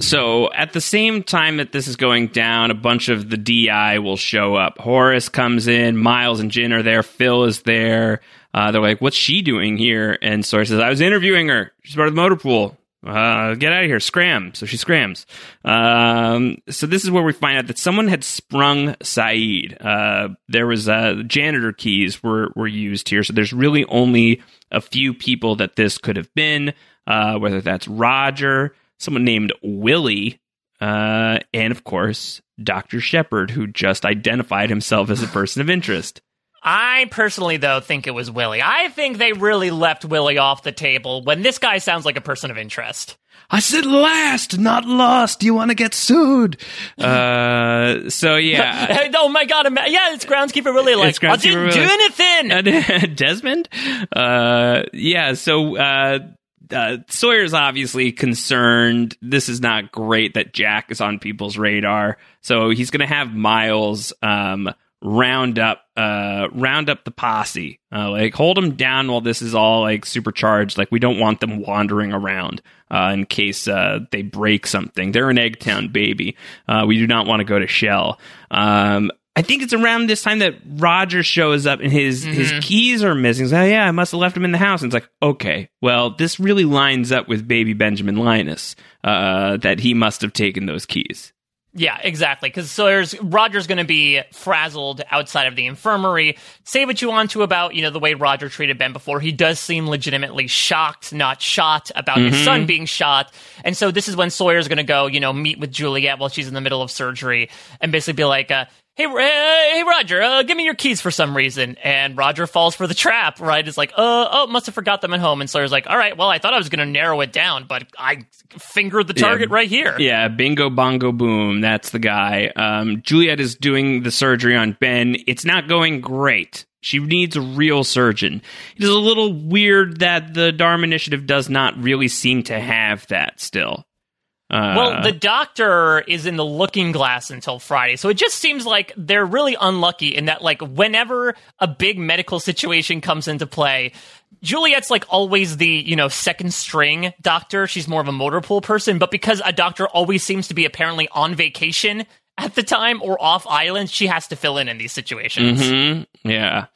So at the same time that this is going down, a bunch of the DI will show up. Horace comes in, Miles and Jin are there, Phil is there. Uh, they're like, "What's she doing here?" And Sawyer says, "I was interviewing her. She's part of the motor pool. Uh, get out of here, scram!" So she scrams. Um, so this is where we find out that someone had sprung Sayid. Uh, there was uh, janitor keys were were used here, so there's really only a few people that this could have been. Uh, whether that's Roger, someone named Willie, uh, and of course Doctor Shephard, who just identified himself as a person of interest. I personally, though, think it was Willie. I think they really left Willie off the table when this guy sounds like a person of interest. I said last, not lost. You want to get sued? Uh, so yeah. oh my god! Yeah, it's groundskeeper Willie. Like, It's I Groundskeeper didn't do anything. Desmond? Uh, yeah, so uh, uh, Sawyer's obviously concerned. This is not great that Jack is on people's radar. So he's going to have Miles um, round up uh, round up the posse. Uh, like hold them down while this is all like supercharged. Like we don't want them wandering around uh, in case uh, they break something. They're an Eggtown baby. Uh, we do not want to go to Shell. Um, I think it's around this time that Roger shows up and his his keys are missing. He's like, oh yeah, I must have left them in the house. And it's like, okay, well, this really lines up with baby Benjamin Linus uh, that he must have taken those keys. Yeah, exactly. Because Sawyer's Roger's going to be frazzled outside of the infirmary. Say what you want to about you know the way Roger treated Ben before. He does seem legitimately shocked, not shot, about his Mhm. son being shot. And so this is when Sawyer's going to go, you know, meet with Juliet while she's in the middle of surgery, and basically be like, uh, "Hey, uh, hey, Roger, uh, give me your keys for some reason." And Roger falls for the trap. Right? It's like, uh, oh, must have forgot them at home. And Sawyer's like, "All right, well, I thought I was going to narrow it down, but I fingered the target Yeah. right here." Yeah, bingo, bongo, boom. That's the guy. Um, Juliet is doing the surgery on Ben. It's not going great. She needs a real surgeon. It is a little weird that the Dharma Initiative does not really seem to have that still. Uh, Well, the doctor is in the looking glass until Friday. So it just seems like they're really unlucky in that, like, whenever a big medical situation comes into play, Juliet's like always the, you know, second string doctor. She's more of a motor pool person, but because a doctor always seems to be apparently on vacation at the time or off island, she has to fill in in these situations. hmm Yeah.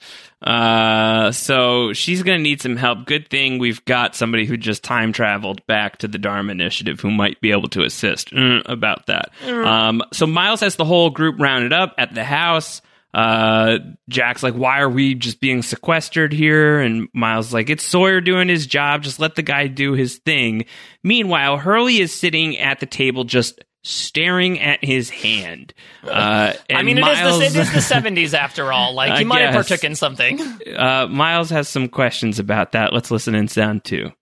Uh, so she's going to need some help. Good thing we've got somebody who just time traveled back to the Dharma Initiative who might be able to assist Mm, about that. Mm. Um, so Miles has the whole group rounded up at the house. Uh, Jack's like, why are we just being sequestered here? And Miles is like, it's Sawyer doing his job. Just let the guy do his thing. Meanwhile, Hurley is sitting at the table just staring at his hand. Uh, I and mean, it is, the, it is the 70s after all. Like, I he might have guess. partook in something. Uh, Miles has some questions about that. Let's listen in sound two.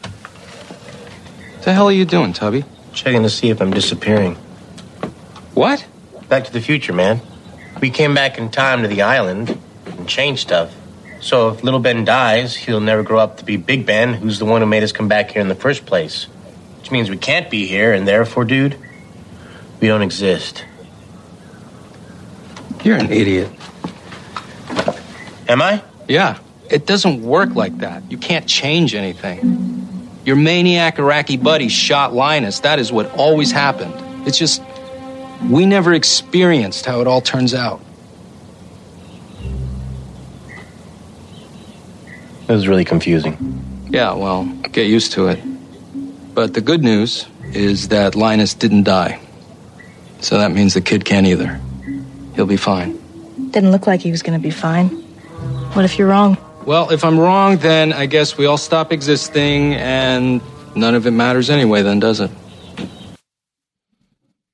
What the hell are you doing, Tubby? Checking to see if I'm disappearing. What? Back to the future, man. We came back in time to the island and changed stuff. So if little Ben dies, he'll never grow up to be Big Ben, who's the one who made us come back here in the first place. Which means we can't be here, and therefore, dude, we don't exist. You're an idiot. Am I? Yeah. It doesn't work like that. You can't change anything. Your maniac Iraqi buddy shot Linus. That is what always happened. It's just, we never experienced how it all turns out. It was really confusing. Yeah, well, get used to it. But the good news is that Linus didn't die. So that means the kid can't either. He'll be fine. Didn't look like he was going to be fine. What if you're wrong? Well, if I'm wrong, then I guess we all stop existing and none of it matters anyway, then, does it?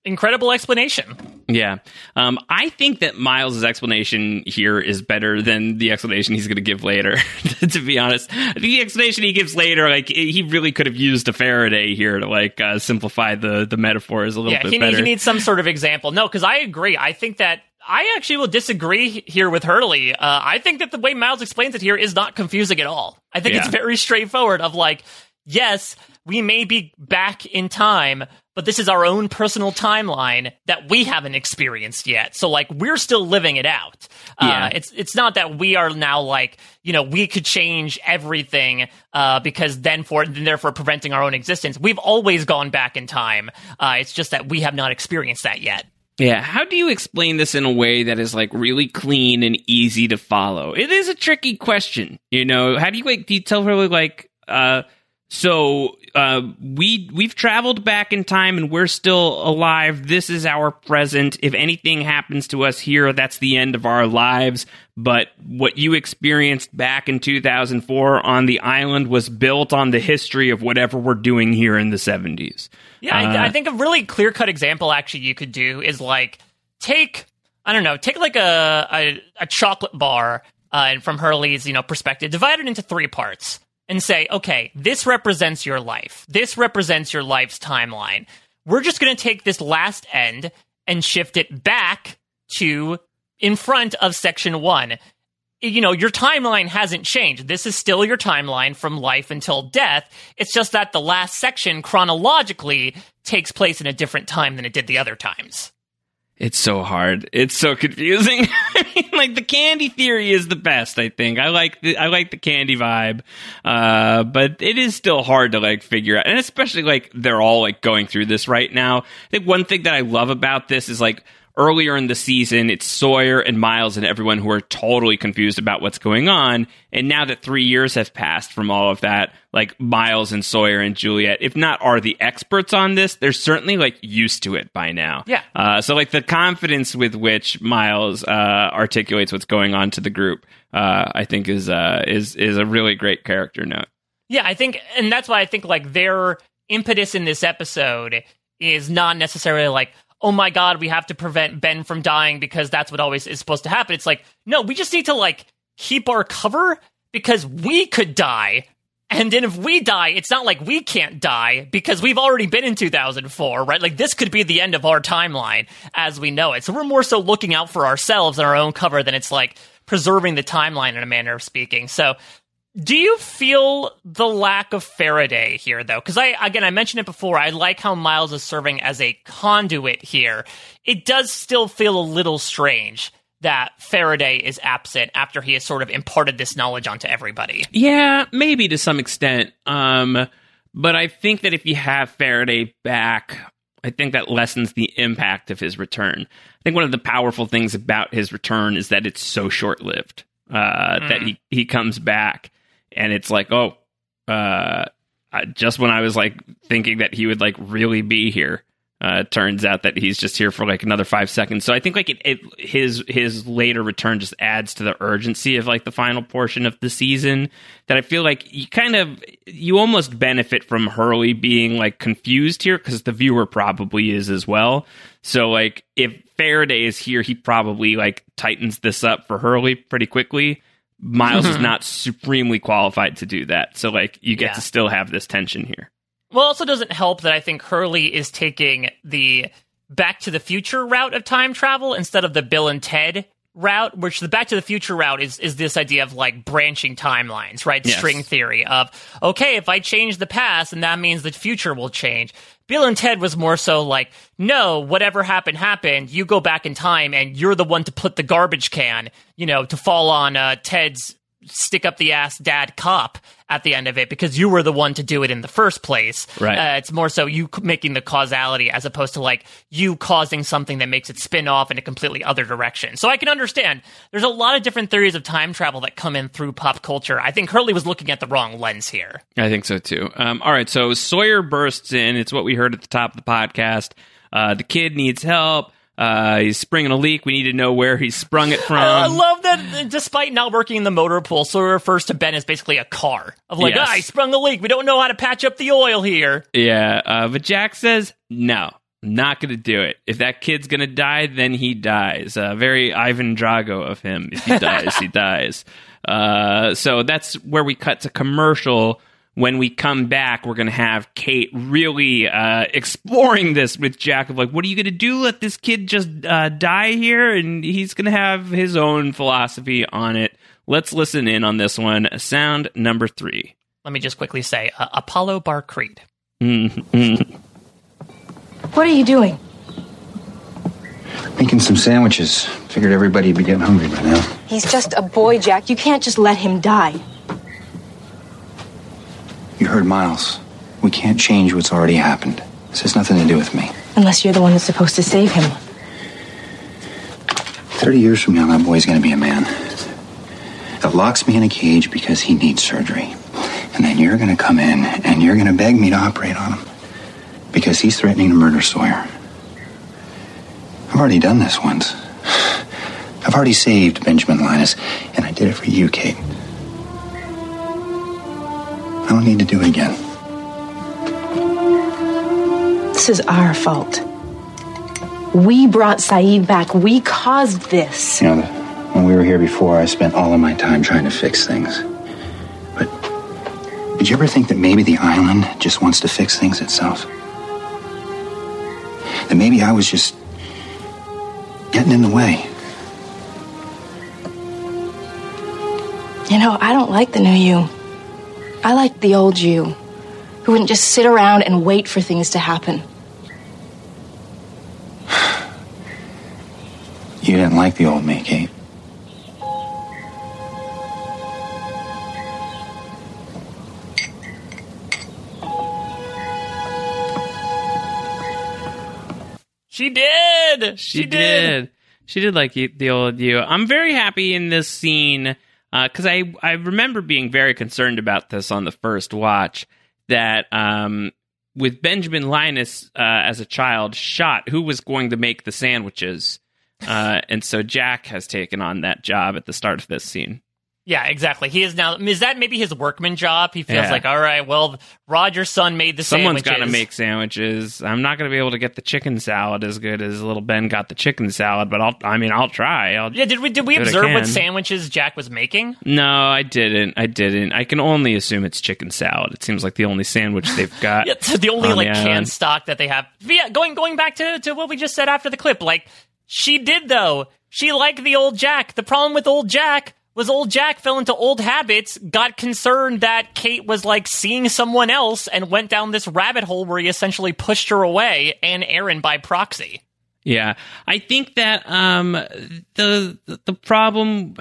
Incredible explanation. Yeah. Um, I think that Miles' explanation here is better than the explanation he's going to give later, to be honest. I think the explanation he gives later, like, he really could have used a Faraday here to, like, uh, simplify the, the metaphors a little yeah, bit he, better. he needs some sort of example. No, because I agree. I think that I actually will disagree here with Hurley. Uh, I think that the way Miles explains it here is not confusing at all. I think Yeah. it's very straightforward. Of like, yes, we may be back in time, but this is our own personal timeline that we haven't experienced yet. So like we're still living it out. Yeah. Uh, it's it's not that we are now like you know we could change everything uh, because then for then therefore preventing our own existence. We've always gone back in time. Uh, it's just that we have not experienced that yet. Yeah, how do you explain this in a way that is like really clean and easy to follow? It is a tricky question, you know. How do you like? Do you tell her like, uh, so uh, we we've traveled back in time and we're still alive. This is our present. If anything happens to us here, that's the end of our lives. But what you experienced back in 2004 on the island was built on the history of whatever we're doing here in the 70s. Yeah, I, Uh, I think a really clear cut example actually you could do is like take I don't know, take like a a, a chocolate bar uh, and from Hurley's you know perspective, divide it into three parts and say, okay, this represents your life. This represents your life's timeline. We're just going to take this last end and shift it back to in front of section one you know, your timeline hasn't changed. This is still your timeline from life until death. It's just that the last section chronologically takes place in a different time than it did the other times. It's so hard. It's so confusing. Like the candy theory is the best. I think I like the I like the candy vibe, uh, but it is still hard to like figure out, and especially like they're all like going through this right now. I think one thing that I love about this is like earlier in the season, it's Sawyer and Miles and everyone who are totally confused about what's going on. And now that three years have passed from all of that, like Miles and Sawyer and Juliet, if not are the experts on this, they're certainly like used to it by now. Yeah. Uh, so like the confidence with which Miles uh, articulates what's going on to the group, uh, I think is uh, is is a really great character note. Yeah, I think, and that's why I think like their impetus in this episode is not necessarily like, oh my god, we have to prevent Ben from dying because that's what always is supposed to happen. It's like, no, we just need to like keep our cover because we could die. And then if we die, it's not like we can't die because we've already been in 2004, right? Like this could be the end of our timeline as we know it. So we're more so looking out for ourselves and our own cover than it's like preserving the timeline in a manner of speaking. So do you feel the lack of Faraday here, though? Because I, again, I mentioned it before. I like how Miles is serving as a conduit here. It does still feel a little strange that Faraday is absent after he has sort of imparted this knowledge onto everybody. Yeah, maybe to some extent. Um, but I think that if you have Faraday back, I think that lessens the impact of his return. I think one of the powerful things about his return is that it's so short lived. Uh, That Mm. he he comes back and it's like, oh, uh, just when I was like thinking that he would like really be here, uh, turns out that he's just here for like another five seconds. So I think like it, it his his later return just adds to the urgency of like the final portion of the season. That I feel like you kind of you almost benefit from Hurley being like confused here because the viewer probably is as well. So like if Faraday is here, he probably like tightens this up for Hurley pretty quickly. Miles is mm-hmm. not supremely qualified to do that. So like you get Yeah. to still have this tension here. Well, it also doesn't help that I think Hurley is taking the Back to the Future route of time travel instead of the Bill and Ted route, which the Back to the Future route is is this idea of like branching timelines, right? Yes. String theory of okay, if I change the past, and that means the future will change. Bill and Ted was more so like, no, whatever happened happened. You go back in time, and you're the one to put the garbage can, you know, to fall on uh, Ted's stick up the ass dad cop at the end of it because you were the one to do it in the first place. Right. Uh, it's more so you making the causality as opposed to like you causing something that makes it spin off in a completely other direction. So I can understand there's a lot of different theories of time travel that come in through pop culture. I think Hurley was looking at the wrong lens here. I think so too. Um, all right, so Sawyer bursts in. It's what we heard at the top of the podcast. Uh, the kid needs help. Uh, he's springing a leak. We need to know where he sprung it from. I love that uh, despite not working in the motor pool, Sawyer refers to Ben as basically a car. Of like, Yes. ah, I sprung a leak. We don't know how to patch up the oil here. Yeah, uh, but Jack says no, not going to do it. If that kid's going to die, then he dies. Uh, very Ivan Drago of him. If he dies, he dies. Uh, so that's where we cut to commercial. When we come back, we're going to have Kate really uh, exploring this with Jack of like, what are you going to do? Let this kid just uh, die here? And he's going to have his own philosophy on it. Let's listen in on this one. Sound number three. Let me just quickly say uh, Apollo Bar Creed. Mhm. What are you doing? Making some sandwiches. Figured everybody'd be getting hungry by now. He's just a boy, Jack. You can't just let him die. You heard Miles. We can't change what's already happened. This has nothing to do with me. Unless you're the one that's supposed to save him. 30 years from now, that boy's gonna be a man. That locks me in a cage because he needs surgery. And then you're gonna come in and you're gonna beg me to operate on him. Because he's threatening to murder Sawyer. I've already done this once. I've already saved Benjamin Linus, and I did it for you, Kate. I don't need to do it again. This is our fault. We brought Sayid back. We caused this. You know, when we were here before, I spent all of my time trying to fix things. But did you ever think that maybe the island just wants to fix things itself? That maybe I was just getting in the way. You know, I don't like the new you. I like the old you, who wouldn't just sit around and wait for things to happen. You didn't like the old me, Kate. She did. She, did. She did like the old you. I'm very happy in this scene because I I remember being very concerned about this on the first watch that um, with Benjamin Linus uh, as a child shot, who was going to make the sandwiches, uh, and so Jack has taken on that job at the start of this scene. Yeah, exactly. He is now. Is that maybe his workman job? He feels Yeah. like, all right, well, Roger's son made the Someone's sandwiches. got to make sandwiches. I'm not going to be able to get the chicken salad as good as little Ben got the chicken salad, but I'll. I mean, I'll try. I'll, Yeah, did we did we what observe what sandwiches Jack was making? No, I didn't. I didn't. I can only assume it's chicken salad. It seems like the only sandwich they've got. Yeah, the only on like the canned stock that they have. Yeah, going going back to to what we just said after the clip, like she did though. She liked the old Jack. The problem with old Jack was old Jack fell into old habits, got concerned that Kate was like seeing someone else, and went down this rabbit hole where he essentially pushed her away and Aaron by proxy. Yeah, I think that um the the problem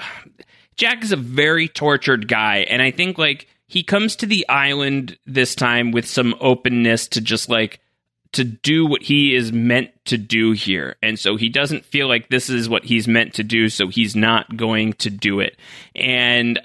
Jack is a very tortured guy and I think like he comes to the island this time with some openness to just like to do what he is meant to do here. And so he doesn't feel like this is what he's meant to do, so he's not going to do it. And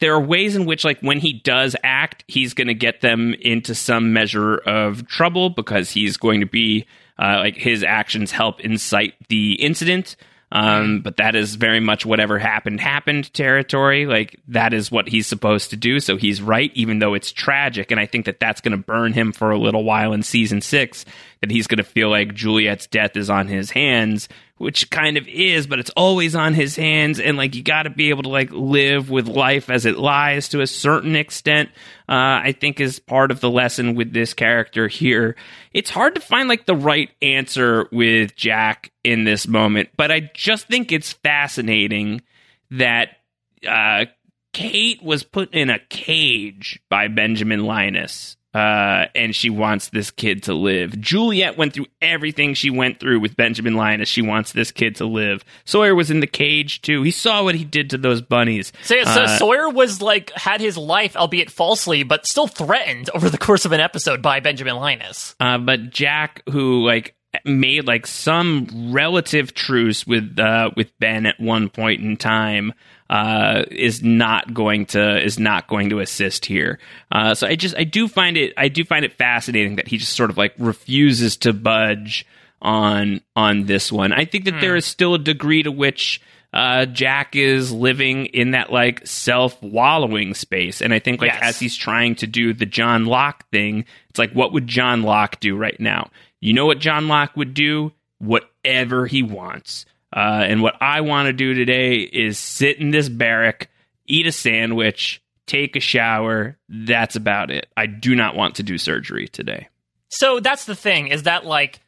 there are ways in which like when he does act he's going to get them into some measure of trouble because he's going to be uh, like his actions help incite the incident um, but that is very much whatever happened happened territory. Like that is what he's supposed to do. So he's right even though it's tragic. And i think that that's going to burn him for a little while in season six that he's going to feel like juliet's death is on his hands which kind of is, but it's always on his hands. And like, you got to be able to like live with life as it lies to a certain extent. Uh, I think is part of the lesson with this character here. It's hard to find like the right answer with Jack in this moment, but I just think it's fascinating that, uh, Kate was put in a cage by Benjamin Linus. Uh, and she wants this kid to live. Juliet went through everything she went through with Benjamin Linus. She wants this kid to live. Sawyer was in the cage too. He saw what he did to those bunnies. So, so Uh, Sawyer was like had his life, albeit falsely, but still threatened over the course of an episode by Benjamin Linus. Uh, but Jack, who like made like some relative truce with uh, with Ben at one point in time, uh, is not going to is not going to assist here. Uh, so I just I do find it I do find it fascinating that he just sort of like refuses to budge on on this one. I think that there is still a degree to which uh, Jack is living in that like self wallowing space. And I think like Yes. as he's trying to do the John Locke thing, it's like, what would John Locke do right now? You know what John Locke would do? Whatever he wants. Uh, and what I want to do today is sit in this barrack, eat a sandwich, take a shower. That's about it. I do not want to do surgery today. So that's the thing is that like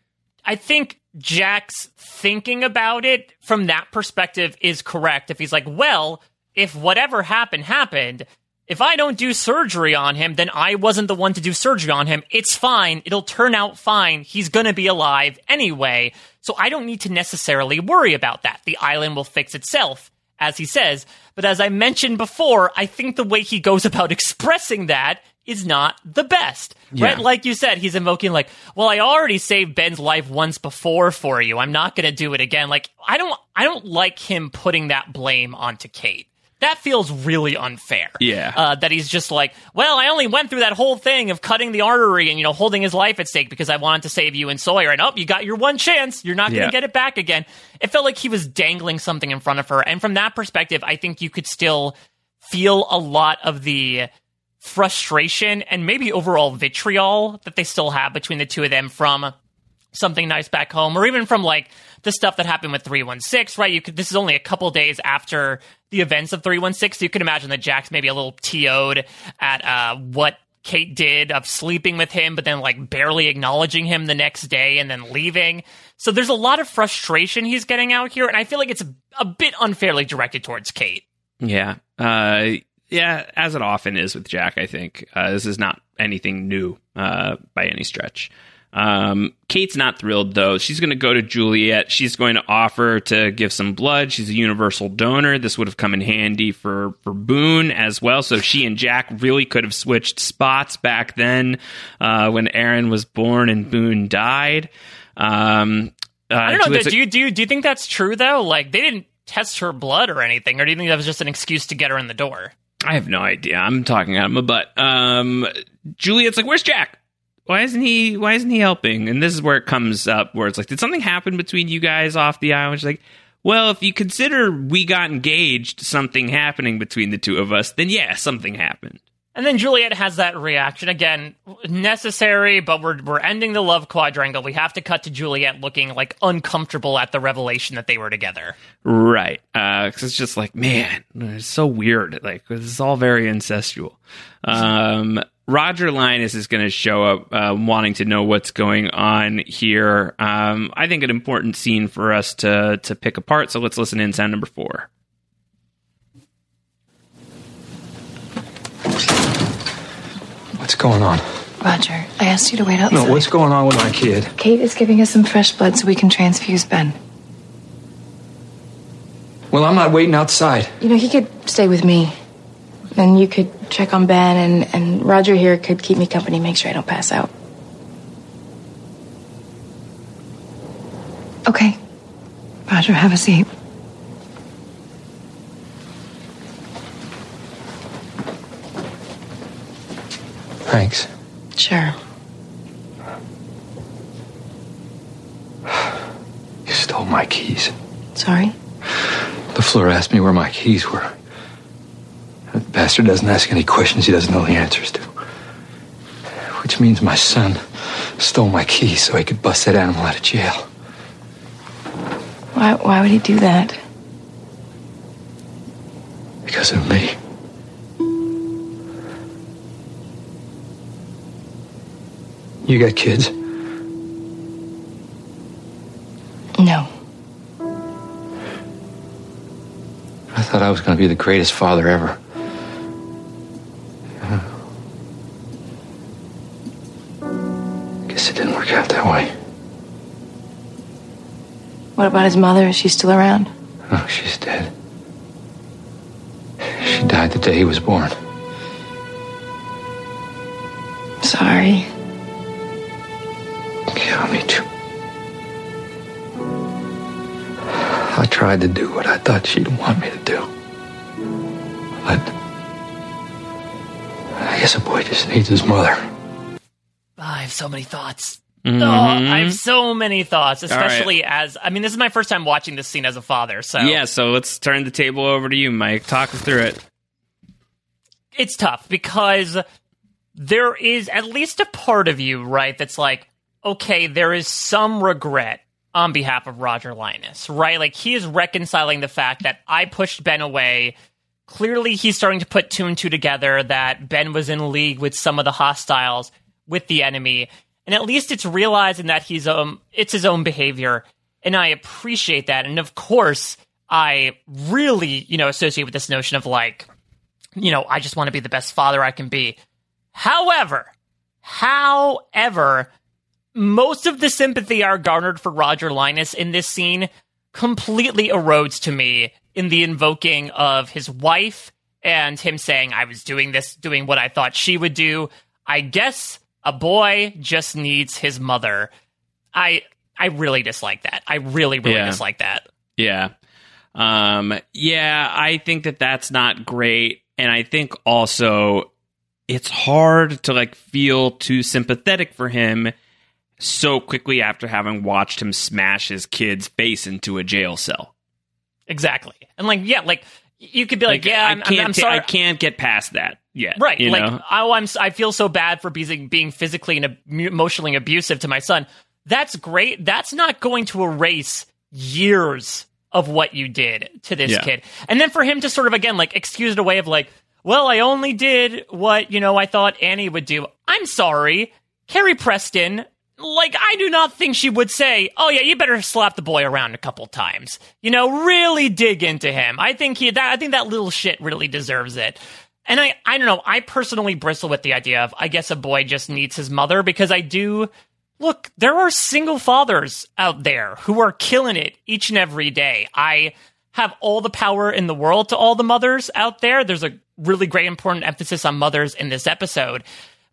I think Jack's thinking about it from that perspective is correct. If he's like, well, if whatever happened happened, if I don't do surgery on him, then I wasn't the one to do surgery on him. It's fine. It'll turn out fine. He's going to be alive anyway. So I don't need to necessarily worry about that. The island will fix itself, as he says. But as I mentioned before, I think the way he goes about expressing that is not the best. Yeah. Right? Like you said, he's invoking like, well, I already saved Ben's life once before for you. I'm not going to do it again. Like, I don't, I don't like him putting that blame onto Kate. That feels really unfair. Yeah. Uh, that he's just like, well, I only went through that whole thing of cutting the artery and, you know, holding his life at stake because I wanted to save you and Sawyer. And oh, you got your one chance. You're not going to Yeah. get it back again. It felt like he was dangling something in front of her. And from that perspective, I think you could still feel a lot of the frustration and maybe overall vitriol that they still have between the two of them from something nice back home or even from like the stuff that happened with 316 right you could this is only a couple days after the events of 316 so you can imagine that jack's maybe a little to'd at uh, what kate did of sleeping with him but then like barely acknowledging him the next day and then leaving so there's a lot of frustration he's getting out here and i feel like it's a, bit unfairly directed towards kate Yeah. Uh, yeah, as it often is with Jack, I think. Uh, this is not anything new uh, by any stretch. Um, Kate's not thrilled, though. She's going to go to Juliet. She's going to offer to give some blood. She's a universal donor. This would have come in handy for, for Boone as well. So she and Jack really could have switched spots back then uh, when Aaron was born and Boone died. Um, uh, I don't know. Juliet's Do you, do you do you think that's true though? Like they didn't test her blood or anything, or do you think that was just an excuse to get her in the door? I have no idea. I'm talking out of my butt. Um, Juliet's like, "Where's Jack? Why isn't he? Why isn't he helping?" And this is where it comes up, where it's like, "Did something happen between you guys off the island?" She's like, "Well, if you consider we got engaged, something happening between the two of us, then yeah, something happened." And then Juliet has that reaction again, necessary, but we're we're ending the love quadrangle. We have to cut to Juliet looking like uncomfortable at the revelation that they were together. Right. Because it's just like, man, it's so weird. Like, this is all very incestual. Um, Roger Linus is going to show up uh, wanting to know what's going on here. Um, I think an important scene for us to, to pick apart. So let's listen in sound number four. What's going on? Roger, I asked you to wait outside. No, what's going on with my kid? Kate is giving us some fresh blood so we can transfuse Ben. Well, I'm not waiting outside. You know, he could stay with me. And you could check on Ben, and, and Roger here could keep me company, make sure I don't pass out. Okay. Roger, have a seat. Thanks. Sure. You stole my keys. Sorry? LaFleur asked me where my keys were. That bastard doesn't ask any questions he doesn't know the answers to. Which means my son stole my keys so he could bust that animal out of jail. Why, why would he do that? Because of me. You got kids? No. I thought I was going to be the greatest father ever. Guess it didn't work out that way. What about his mother? Is she still around? Oh, she's dead. She died the day he was born. Sorry. Yeah, me too. I tried to do what I thought she'd want me to do. But I guess a boy just needs his mother. I have so many thoughts. Mhm. Oh, I have so many thoughts, All right. especially as I mean, this is my first time watching this scene as a father, so Yeah, so let's turn the table over to you, Mike. Talk us through it. it's tough because there is at least a part of you, right, that's like, okay, there is some regret on behalf of Roger Linus, right? Like he is reconciling the fact that I pushed Ben away. Clearly, he's starting to put two and two together that Ben was in league with some of the hostiles with the enemy. And at least it's realizing that he's um it's his own behavior. And I appreciate that. And of course, I really, you know, associate with this notion of like you know, I just want to be the best father I can be. However, however, most of the sympathy I garnered for Roger Linus in this scene completely erodes to me in the invoking of his wife and him saying, I was doing this, doing what I thought she would do. I guess a boy just needs his mother. I I really dislike that. I really, really Yeah. dislike that. Yeah. Um, yeah, I think that that's not great. And I think also it's hard to like feel too sympathetic for him so quickly after having watched him smash his kid's face into a jail cell. Exactly. And like, yeah, like you could be like, yeah, I I'm, I'm, can't I'm sorry. I can't get past that yet. Right. You like, know? oh, I'm, I feel so bad for being, being physically and emotionally abusive to my son. That's great. That's not going to erase years of what you did to this Yeah. kid. And then for him to sort of, again, like, excuse it away of like, well, I only did what, you know, I thought Annie would do. I'm sorry. Carrie Preston, like, I do not think she would say, oh, yeah, you better slap the boy around a couple times. You know, really dig into him. I think he, that, I think that little shit really deserves it. And I, I don't know, I personally bristle with the idea of, I guess a boy just needs his mother because I do, look, there are single fathers out there who are killing it each and every day. I have all the power in the world to all the mothers out there. There's a really great important emphasis on mothers in this episode.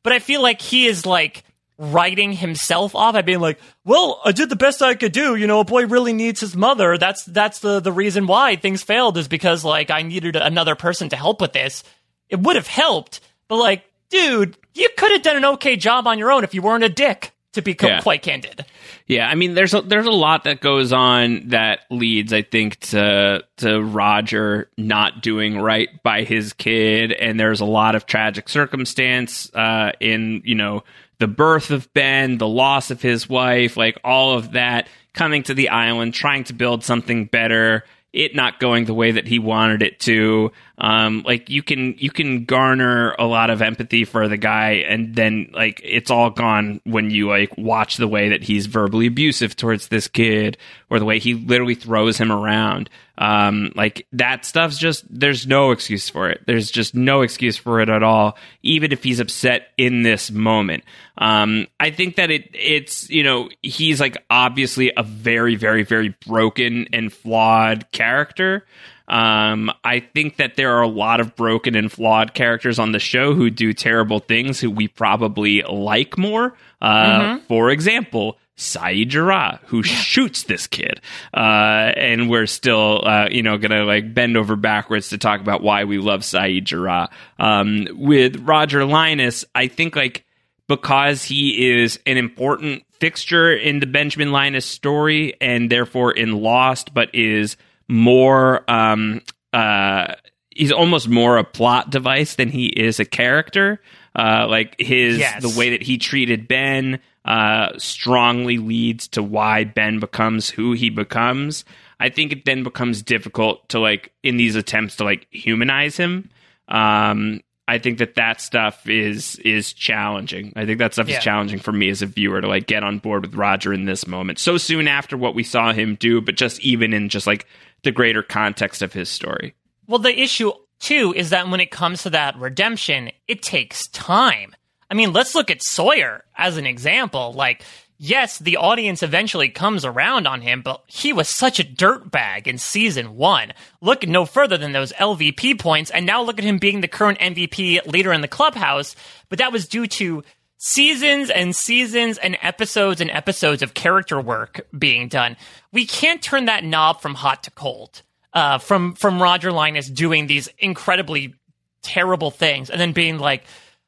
But I feel like he is like writing himself off by being like, "Well, I did the best I could do. You know, a boy really needs his mother. That's that's the the reason why things failed is because like I needed another person to help with this. It would have helped, but like, dude, you could have done an okay job on your own if you weren't a dick." To be Yeah. quite candid, Yeah, I mean, there's a, there's a lot that goes on that leads, I think, to to Roger not doing right by his kid, and there's a lot of tragic circumstance uh, in you know the birth of Ben, the loss of his wife, like all of that coming to the island, trying to build something better. It not going the way that he wanted it to. Um, like you can you can garner a lot of empathy for the guy, and then like it's all gone when you like watch the way that he's verbally abusive towards this kid, or the way he literally throws him around. Um, like that stuff's just there's no excuse for it. There's just no excuse for it at all, even if he's upset in this moment. Um, I think that it it's you know he's like obviously a very very very broken and flawed character. Um, I think that there are a lot of broken and flawed characters on the show who do terrible things who we probably like more. Uh, Mhm. For example, Sayid Jarrah, who shoots this kid. Uh, and we're still, uh, you know, gonna like bend over backwards to talk about why we love Sayid Jarrah. Um, with Roger Linus, I think like because he is an important fixture in the Benjamin Linus story and therefore in Lost, but is more um uh he's almost more a plot device than he is a character. Uh like his Yes. the way that he treated Ben uh strongly leads to why Ben becomes who he becomes. I think it then becomes difficult to like in these attempts to like humanize him. Um I think that that stuff is is challenging. I think that stuff Yeah. is challenging for me as a viewer to like get on board with Roger in this moment. So soon after what we saw him do, but just even in just like the greater context of his story. Well, the issue too is that when it comes to that redemption, it takes time. I mean, let's look at Sawyer as an example. Like, yes, the audience eventually comes around on him, but he was such a dirtbag in season one. Look no further than those LVP points, and now look at him being the current MVP leader in the clubhouse. But that was due to seasons and seasons and episodes and episodes of character work being done. We can't turn that knob from hot to cold. Uh, from from Roger Linus doing these incredibly terrible things and then being like,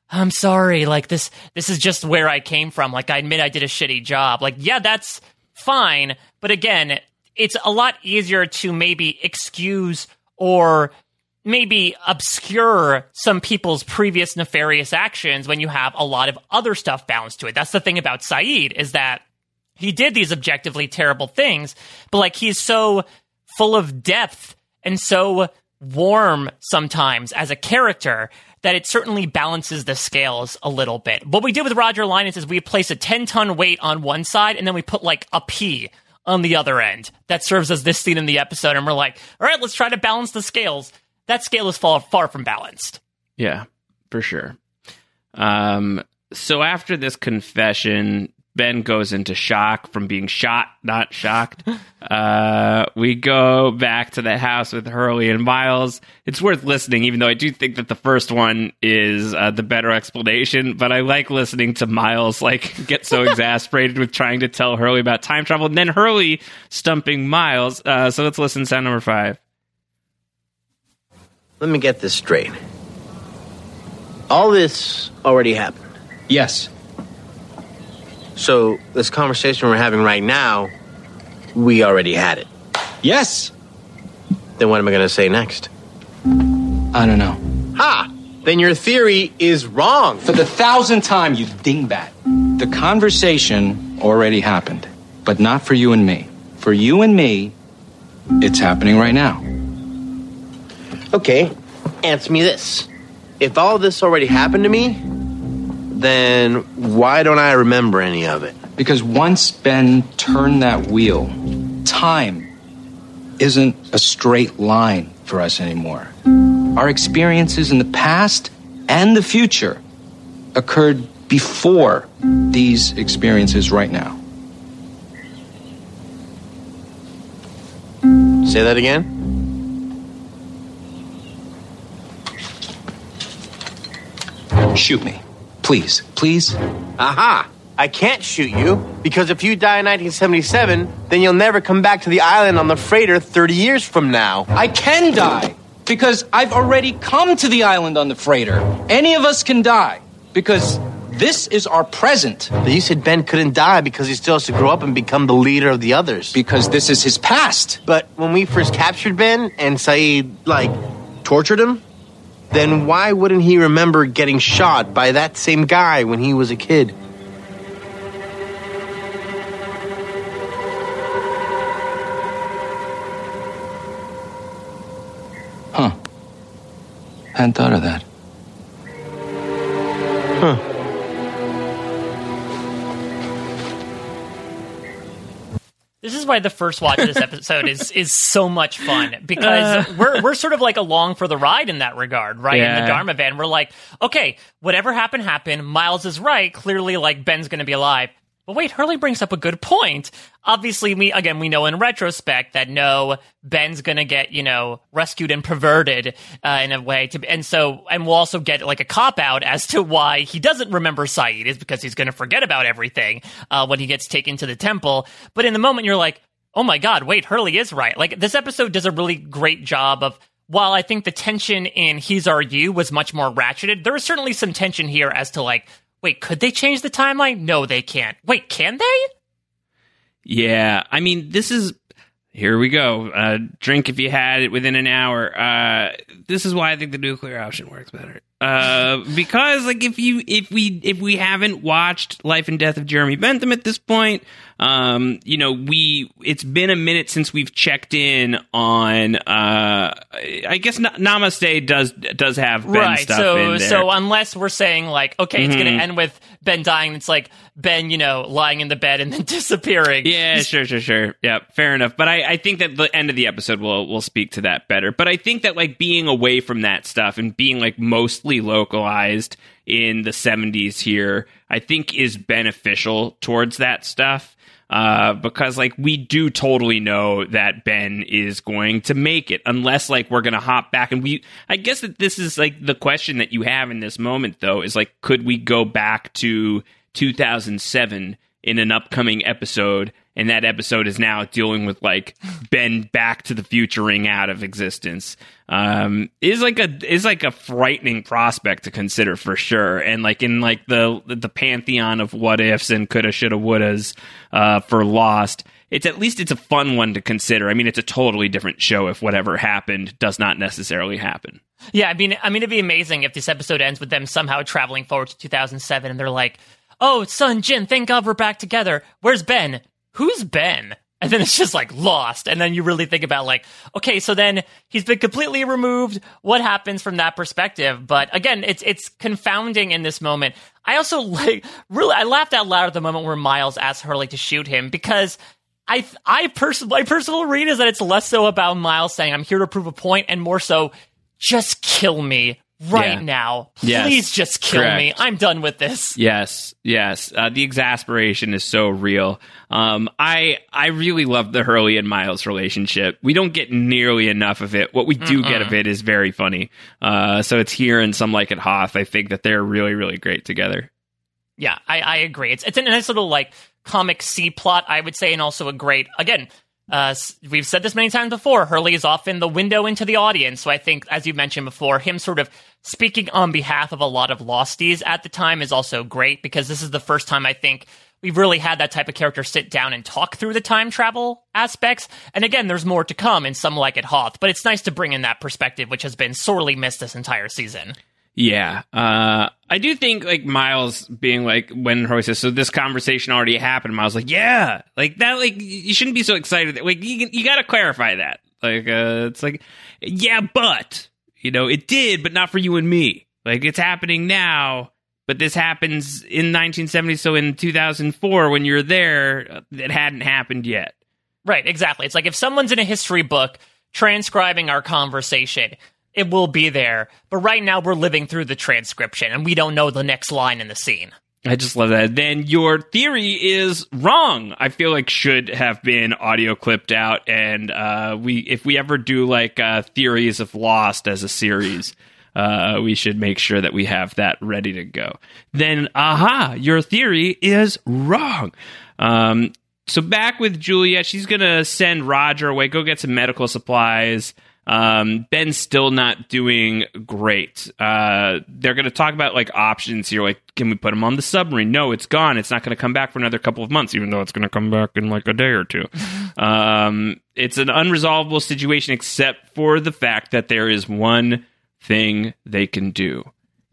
I'm sorry, like this this is just where I came from. Like I admit I did a shitty job. Like, yeah, that's fine. But again, it's a lot easier to maybe excuse or maybe obscure some people's previous nefarious actions when you have a lot of other stuff balanced to it. That's the thing about Sayid is that he did these objectively terrible things, but like he's so full of depth and so warm sometimes as a character that it certainly balances the scales a little bit. What we did with Roger Linus is we place a 10 ton weight on one side and then we put like a pea on the other end that serves as this scene in the episode. And we're like, all right, let's try to balance the scales. That scale is far, far from balanced. Yeah, for sure. Um, so after this confession, Ben goes into shock from being shot, not shocked. Uh, we go back to the house with Hurley and Miles. It's worth listening, even though I do think that the first one is uh, the better explanation. But I like listening to Miles like get so exasperated with trying to tell Hurley about time travel, and then Hurley stumping Miles. Uh, so let's listen to sound number five. Let me get this straight. All this already happened. Yes. So this conversation we're having right now, we already had it. Yes. Then what am I going to say next? I don't know. Ha! Then your theory is wrong. For the thousandth time, you dingbat. The conversation already happened, but not for you and me. For you and me, it's happening right now. Okay, answer me this. If all this already happened to me, then why don't I remember any of it? Because once Ben turned that wheel, time isn't a straight line for us anymore. Our experiences in the past and the future occurred before these experiences right now. Say that again? Shoot me. Please, please. Aha! I can't shoot you because if you die in 1977, then you'll never come back to the island on the freighter 30 years from now. I can die because I've already come to the island on the freighter. Any of us can die because this is our present. But you said Ben couldn't die because he still has to grow up and become the leader of the others. Because this is his past. But when we first captured Ben and Sayid, like, tortured him, then why wouldn't he remember getting shot by that same guy when he was a kid? Huh. Hadn't thought of that. Huh. This is why the first watch of this episode is is so much fun because uh. we're we're sort of like along for the ride in that regard, right? In the Dharma van, we're like, okay, whatever happened happened. Miles is right. Clearly, like Ben's going to be alive. But wait, Hurley brings up a good point. Obviously, we again we know in retrospect that no, Ben's to get you know rescued and perverted uh, in a way to, and so and we'll also get like a cop out as to why he doesn't remember Sayid is because he's to forget about everything uh, when he gets taken to the temple. But in the moment, you're like, oh my god, wait, Hurley is right. Like this episode does a really great job of. While I think the tension in He's Our You was much more ratcheted, there is certainly some tension here as to like, wait, could they change the timeline? No, they can't. Wait, can they? Yeah, I mean, this is here we go. Uh, drink if you had it within an hour. Uh, this is why I think the nuclear option works better. Uh, because like if you if we if we haven't watched Life and Death of Jeremy Bentham at this point, um, you know we it's been a minute since we've checked in on. Uh, I guess Na- Namaste does does have Ben right. stuff So so unless we're saying like, okay, it's going to end with Ben dying, it's like Ben, you know, lying in the bed and then disappearing. Yeah, sure, sure, sure. Yeah, fair enough. But I, I think that the end of the episode will will speak to that better. But I think that like being away from that stuff and being like mostly localized in the seventies here, I think is beneficial towards that stuff. Uh, because like we do totally know that Ben is going to make it unless like we're gonna hop back and we I guess that this is like the question that you have in this moment though is like could we go back to 2007 in an upcoming episode and that episode is now dealing with like Ben back to the futuring out of existence um is like a is like a frightening prospect to consider for sure and like in like the the pantheon of what ifs and coulda shoulda wouldas uh for lost it's at least it's a fun one to consider i mean it's a totally different show if whatever happened does not necessarily happen Yeah, I mean, I mean, it'd be amazing if this episode ends with them somehow traveling forward to 2007, and they're like, "Oh, Sun, Jin, thank God we're back together. Where's Ben? Who's Ben?" And then it's just like lost, and then you really think about like, okay, so then he's been completely removed. What happens from that perspective? But again, it's it's confounding in this moment. I also like really, I laughed out loud at the moment where Miles asked Hurley to shoot him because I I person my personal read is that it's less so about Miles saying I'm here to prove a point and more so just kill me right Yeah. now. Yes. Please just kill me. I'm done with this. Yes, yes. Uh, the exasperation is so real. Um, I I really love the Hurley and Miles relationship. We don't get nearly enough of it. What we do get Mm-mm. of it is very funny. Uh, so it's here and some like it Hoth. I think that they're really really great together. Yeah, I, I agree. It's it's a nice little like comic C plot, I would say, and also a great again. Uh, we've said this many times before. Hurley is often the window into the audience, so I think, as you mentioned before, him sort of speaking on behalf of a lot of losties at the time is also great because this is the first time I think we've really had that type of character sit down and talk through the time travel aspects. And again, there's more to come in some like it Hoth, but it's nice to bring in that perspective, which has been sorely missed this entire season. Yeah, uh, I do think like Miles being like when Hurley says, "So this conversation already happened." Miles like, "Yeah, like that. Like you shouldn't be so excited. That, Like you you got to clarify that. Like uh, it's like, yeah, but you know it did, but not for you and me. Like it's happening now." But this happens in 1970, so in 2004, when you're there, uh, it hadn't happened yet. Right, exactly. It's like if someone's in a history book transcribing our conversation, it will be there. But right now we're living through the transcription and we don't know the next line in the scene. I just love that. Then your theory is wrong. I feel like should have been audio clipped out, and uh, we if we ever do like uh, theories of Lost as a series, uh, we should make sure that we have that ready to go. Then, aha, your theory is wrong. Um, so back with Juliet, she's gonna send Roger away, go get some medical supplies. Um, Ben's still not doing great. Uh, they're going to talk about like options here. Like, can we put him on the submarine? No, it's gone. It's not going to come back for another couple of months, even though it's going to come back in like a day or two. um, it's an unresolvable situation, except for the fact that there is one thing they can do.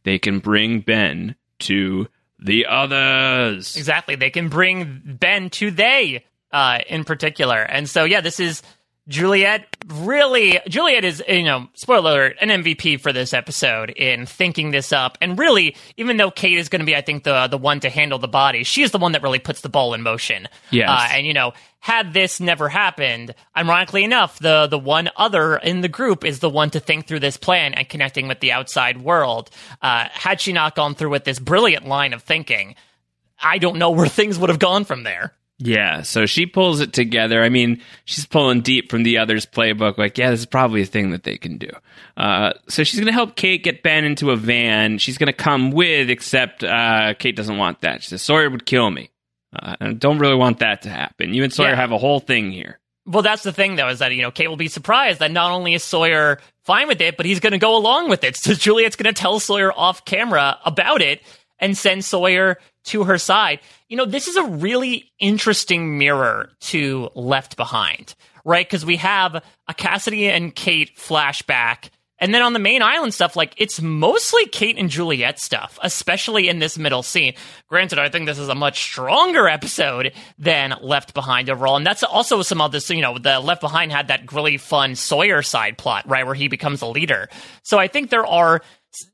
They can bring Ben to the others. Exactly. They can bring Ben to they uh, in particular. And so, yeah, this is Juliet. Really, Juliet is, you know, spoiler alert, an MVP for this episode in thinking this up. And really, even though Kate is going to be, I think, the the one to handle the body, she is the one that really puts the ball in motion. Yes. Uh, and you know, had this never happened, ironically enough, the the one other in the group is the one to think through this plan and connecting with the outside world. Uh, had she not gone through with this brilliant line of thinking, I don't know where things would have gone from there. Yeah, so she pulls it together. I mean, she's pulling deep from the others' playbook. Like, yeah, this is probably a thing that they can do. Uh, so she's going to help Kate get Ben into a van. She's going to come with, except uh, Kate doesn't want that. She says Sawyer would kill me. Uh, I don't really want that to happen. You and Sawyer Yeah. have a whole thing here. Well, that's the thing, though, is that, you know, Kate will be surprised that not only is Sawyer fine with it, but he's going to go along with it. So Juliet's going to tell Sawyer off camera about it and send Sawyer to her side. You know, this is a really interesting mirror to Left Behind, right? Because we have a Cassidy and Kate flashback. And then on the main island stuff, like it's mostly Kate and Juliet stuff, especially in this middle scene. Granted, I think this is a much stronger episode than Left Behind overall. And that's also some of this, you know, the Left Behind had that really fun Sawyer side plot, right, where he becomes a leader. So I think there are,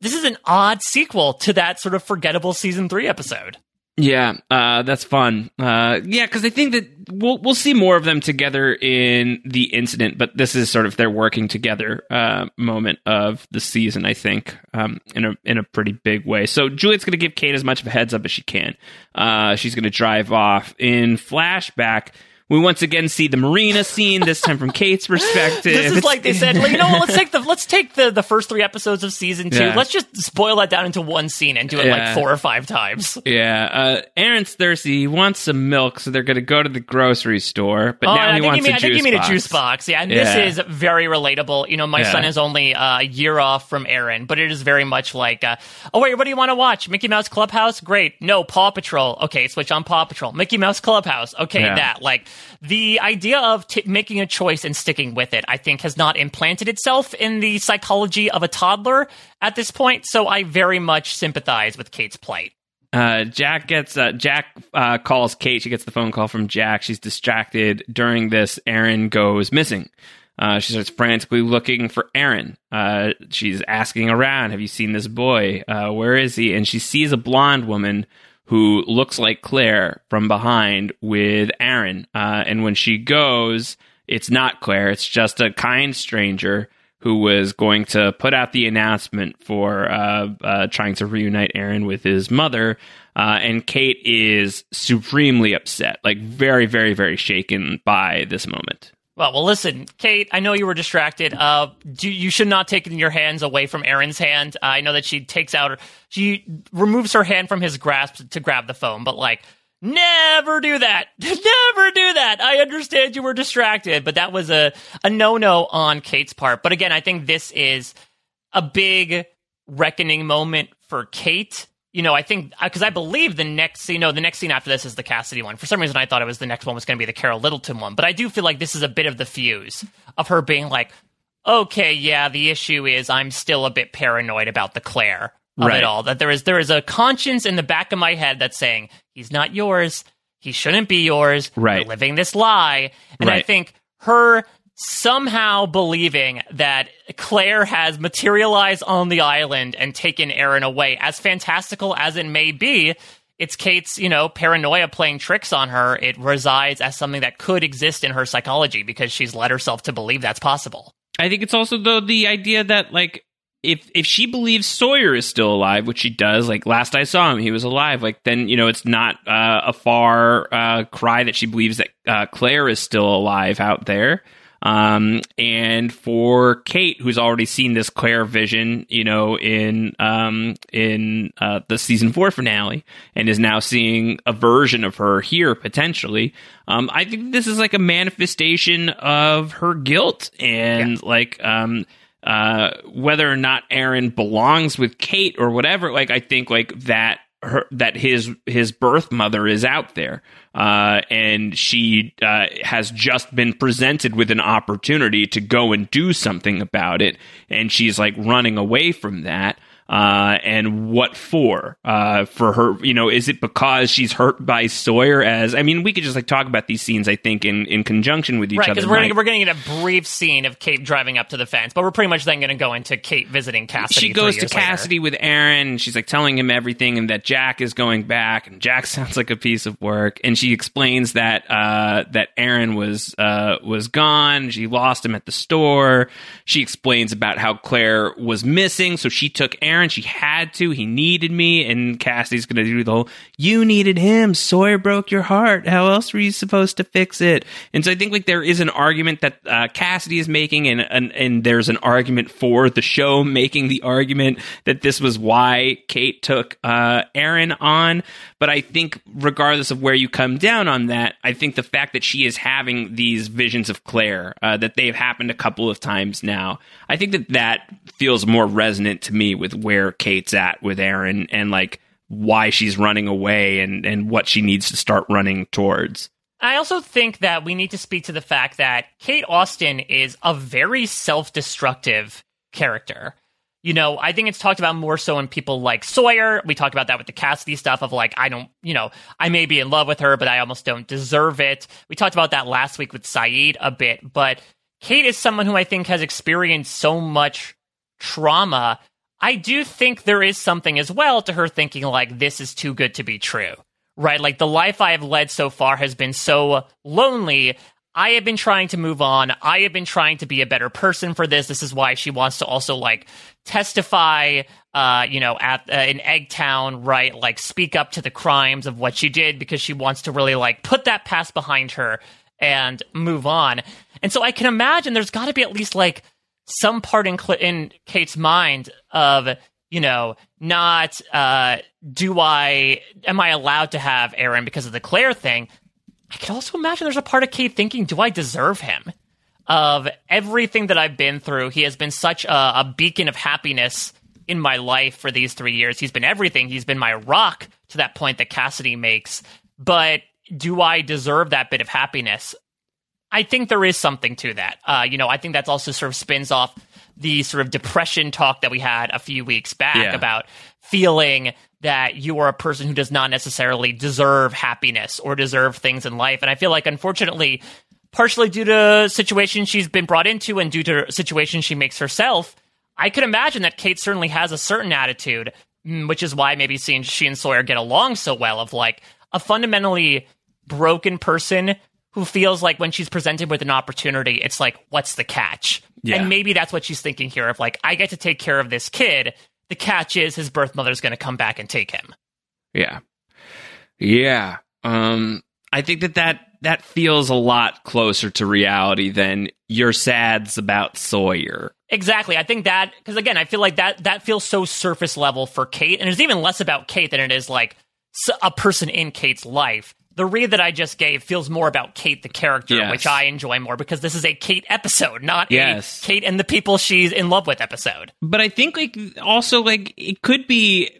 this is an odd sequel to that sort of forgettable season three episode. Yeah, uh, that's fun. Uh, yeah, because I think that we'll we'll see more of them together in the incident, but this is sort of their working together uh, moment of the season. I think um, in a in a pretty big way. So Juliet's going to give Kate as much of a heads up as she can. Uh, she's going to drive off in flashback. We once again see the marina scene. This time from Kate's perspective. This is like they said, like, you know what? Let's take the let's take the the first three episodes of season two. Yeah. Let's just spoil that down into one scene and do it Yeah. like four or five times. Yeah, uh, Aaron's thirsty. He wants some milk, so they're going to go to the grocery store. But oh, now he wants you mean, a I think you mean box. a juice box. Yeah, and Yeah. this is very relatable. You know, my son is only uh, a year off from Aaron, but it is very much like, uh, oh wait, what do you want to watch? Mickey Mouse Clubhouse? Great. No, Paw Patrol. Okay, switch on Paw Patrol. Mickey Mouse Clubhouse. Okay, that. Like the idea of t- making a choice and sticking with it, I think, has not implanted itself in the psychology of a toddler at this point. So I very much sympathize with Kate's plight. Uh, Jack gets uh, Jack uh, calls Kate. She gets the phone call from Jack. She's distracted. During this, Aaron goes missing. Uh, she starts frantically looking for Aaron. Uh, she's asking around, "Have you seen this boy? Uh, where is he?" And she sees a blonde woman who looks like Claire from behind with Aaron. Uh, and when she goes, it's not Claire. It's just a kind stranger who was going to put out the announcement for uh, uh, trying to reunite Aaron with his mother. Uh, and Kate is supremely upset, like very, very, very shaken by this moment. Well, well, listen, Kate. I know you were distracted. Uh, do, you should not take your hands away from Aaron's hand. Uh, I know that she takes out, she removes her hand from his grasp to grab the phone, but like, never do that. never do that. I understand you were distracted, but that was a a no no on Kate's part. But again, I think this is a big reckoning moment for Kate you know, I think uh, because I believe the next scene, no, the next scene after this is the Cassidy one. For some reason, I thought it was the next one was going to be the Carole Littleton one, but I do feel like this is a bit of the fuse of her being like, okay, yeah, the issue is I'm still a bit paranoid about the Claire of Right. it all. That there is there is a conscience in the back of my head that's saying he's not yours, he shouldn't be yours. Right. You're living this lie, and I think her somehow believing that Claire has materialized on the island and taken Aaron away, as fantastical as it may be, it's Kate's, you know, paranoia playing tricks on her. It resides as something that could exist in her psychology because she's led herself to believe that's possible. I think it's also though the idea that like if if she believes Sawyer is still alive, which she does, like last I saw him, he was alive. Like then you know it's not uh, a far uh, cry that she believes that uh, Claire is still alive out there. Um, and for Kate, who's already seen this Claire vision, you know, in um, in uh, the season four finale, and is now seeing a version of her here potentially. Um, I think this is like a manifestation of her guilt and like um, uh, whether or not Aaron belongs with Kate or whatever. Like I think like that her that his his birth mother is out there, uh, and she uh, has just been presented with an opportunity to go and do something about it, and she's like running away from that. Uh, and what for? Uh, for her, you know, is it because she's hurt by Sawyer? As I mean, we could just like talk about these scenes. I think in in conjunction with each other right, other. because we're, gonna- we're going to get a brief scene of Kate driving up to the fence, but we're pretty much then going to go into Kate visiting Cassidy. she goes to years later. Cassidy with Aaron. And she's like telling him everything, and that Jack is going back. And Jack sounds like a piece of work. And she explains that uh, that Aaron was uh, was gone. She lost him at the store. She explains about how Claire was missing, so she took Aaron. She had to. He needed me, and Cassidy's going to do the whole "you needed him." Sawyer broke your heart. How else were you supposed to fix it? And so I think like there is an argument that uh, Cassidy is making, and, and and there's an argument for the show making the argument that this was why Kate took uh, Aaron on. But I think regardless of where you come down on that, I think the fact that she is having these visions of Claire, uh, that they've happened a couple of times now, I think that that feels more resonant to me with where Kate's at with Aaron and like why she's running away and and what she needs to start running towards. I also think that we need to speak to the fact that Kate Austin is a very self destructive character. You know, I think it's talked about more so in people like Sawyer. We talked about that with the Cassidy stuff of like, I don't, you know, I may be in love with her, but I almost don't deserve it. We talked about that last week with Sayid a bit, but Kate is someone who I think has experienced so much trauma. I do think there is something as well to her thinking like, this is too good to be true right? Like the life I have led so far has been so lonely. I have been trying to move on. I have been trying to be a better person for this. This is why she wants to also like testify, uh, you know, at uh, in Eggtown, right? Like speak up to the crimes of what she did because she wants to really like put that past behind her and move on. And so I can imagine there's got to be at least like some part in Cl- in Kate's mind of you know not uh do I am I allowed to have Aaron because of the Claire thing? I could also imagine there's a part of Kate thinking, do I deserve him? Of everything that I've been through, he has been such a, a beacon of happiness in my life for these three years. He's been everything. He's been my rock to that point that Cassidy makes. But do I deserve that bit of happiness? I think there is something to that. Uh, you know, I think that's also sort of spins off the sort of depression talk that we had a few weeks back Yeah. about feeling that you are a person who does not necessarily deserve happiness or deserve things in life. And I feel like, unfortunately, partially due to situations she's been brought into and due to situations she makes herself, I could imagine that Kate certainly has a certain attitude, mm, which is why maybe seeing she and Sawyer get along so well of like a fundamentally broken person who feels like when she's presented with an opportunity, it's like, what's the catch? Yeah. And maybe that's what she's thinking here of like, I get to take care of this kid. The catch is his birth mother's going to come back and take him. Yeah. Yeah. Um, I think that, that that feels a lot closer to reality than your sads about Sawyer. Exactly. I think that because again, I feel like that that feels so surface level for Kate, and it's even less about Kate than it is like a person in Kate's life. The read that I just gave feels more about Kate the character, Yes. which I enjoy more because this is a Kate episode, not Yes. a Kate and the people she's in love with episode. But I think like also like it could be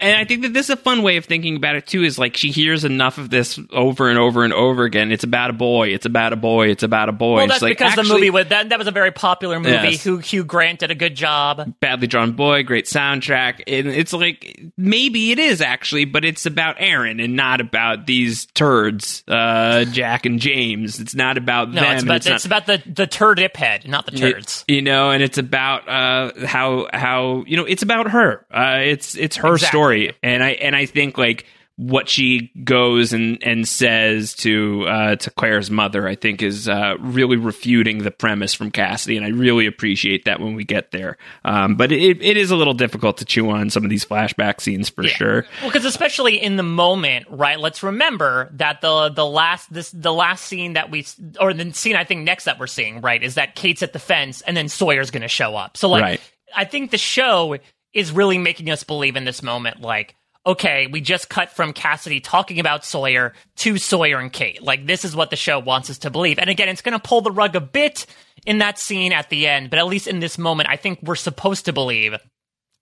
and I think that this is a fun way of thinking about it too. Is like she hears enough of this over and over and over again. It's about a boy. It's about a boy. It's about a boy. Well, that's like, because the movie was that that was a very popular movie. Yes. Who Hugh Grant did a good job. badly drawn boy, great soundtrack. And it's like maybe it is actually, but it's about Aaron and not about these turds, uh, Jack and James. It's not about No, them. it's about it's it's, not- about the the turd ip head, not the turds. You know, and it's about uh, how how you know it's about her. Uh, it's it's her Exactly. story, and I and I think like what she goes and and says to uh, to Claire's mother, I think is uh, really refuting the premise from Cassidy, and I really appreciate that when we get there. Um, but it it is a little difficult to chew on some of these flashback scenes for Yeah. sure. Well, because especially in the moment, right? Let's remember that the the last this the last scene that we or the scene I think next that we're seeing, right, is that Kate's at the fence and then Sawyer's going to show up. So like, Right. I think the show is really making us believe in this moment, like. Okay, we just cut from Cassidy talking about Sawyer to Sawyer and Kate. Like, this is what the show wants us to believe. And again, it's going to pull the rug a bit in that scene at the end, but at least in this moment, I think we're supposed to believe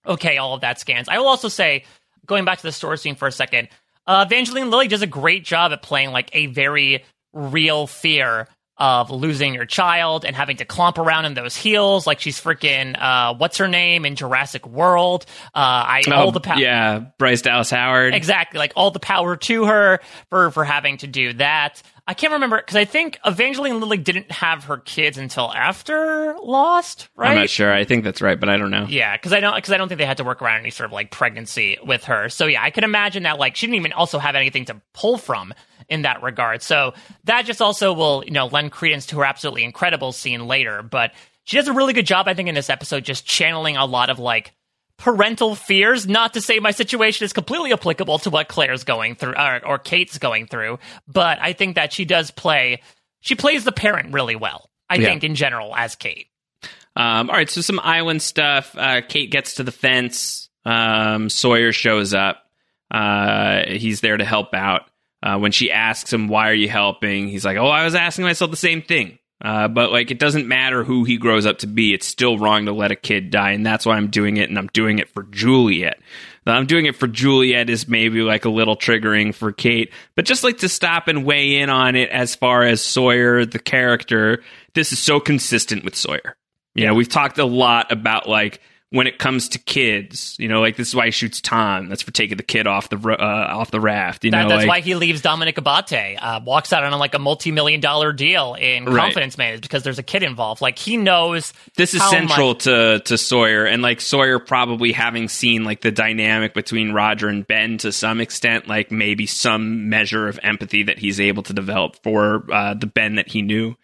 okay, all of that scans. I will also say, going back to the store scene for a second, uh, Evangeline Lilly does a great job at playing like a very real fear of losing your child and having to clomp around in those heels like she's freaking uh, what's her name in Jurassic World. Uh, I all Oh, the power. yeah, Bryce Dallas Howard. Exactly, like all the power to her for for having to do that. I can't remember because I think Evangeline Lilly didn't have her kids until after Lost, right? I'm not sure. I think that's right, but I don't know. Yeah, because I don't because I don't think they had to work around any sort of like pregnancy with her. So yeah, I can imagine that like she didn't even also have anything to pull from in that regard. So that just also will you know lend credence to her absolutely incredible scene later. But she does a really good job, I think, in this episode, just channeling a lot of like parental fears. Not to say my situation is completely applicable to what Claire's going through or, or Kate's going through, but I think that she does play she plays the parent really well. I Yeah. think in general as Kate. Um, all right, so some island stuff. Uh, Kate gets to the fence. Um, Sawyer shows up. Uh, he's there to help out. Uh, when she asks him, "Why are you helping?" He's like, "Oh, I was asking myself the same thing." Uh, but like, it doesn't matter who he grows up to be. It's still wrong to let a kid die, and that's why I'm doing it. And I'm doing it for Juliet. That I'm doing it for Juliet is maybe like a little triggering for Kate, but just like to stop and weigh in on it as far as Sawyer, the character. This is so consistent with Sawyer. You know, we've talked a lot about like when it comes to kids. You know, like this is why he shoots Tom. That's for taking the kid off the uh, off the raft. You That- know, that's like, why he leaves Dominic Abate, uh, walks out on like a multi-million dollar deal in Right. Confidence Man, because there's a kid involved. Like he knows this is central much- to to Sawyer, and like Sawyer probably having seen like the dynamic between Roger and Ben to some extent, like maybe some measure of empathy that he's able to develop for uh, the Ben that he knew.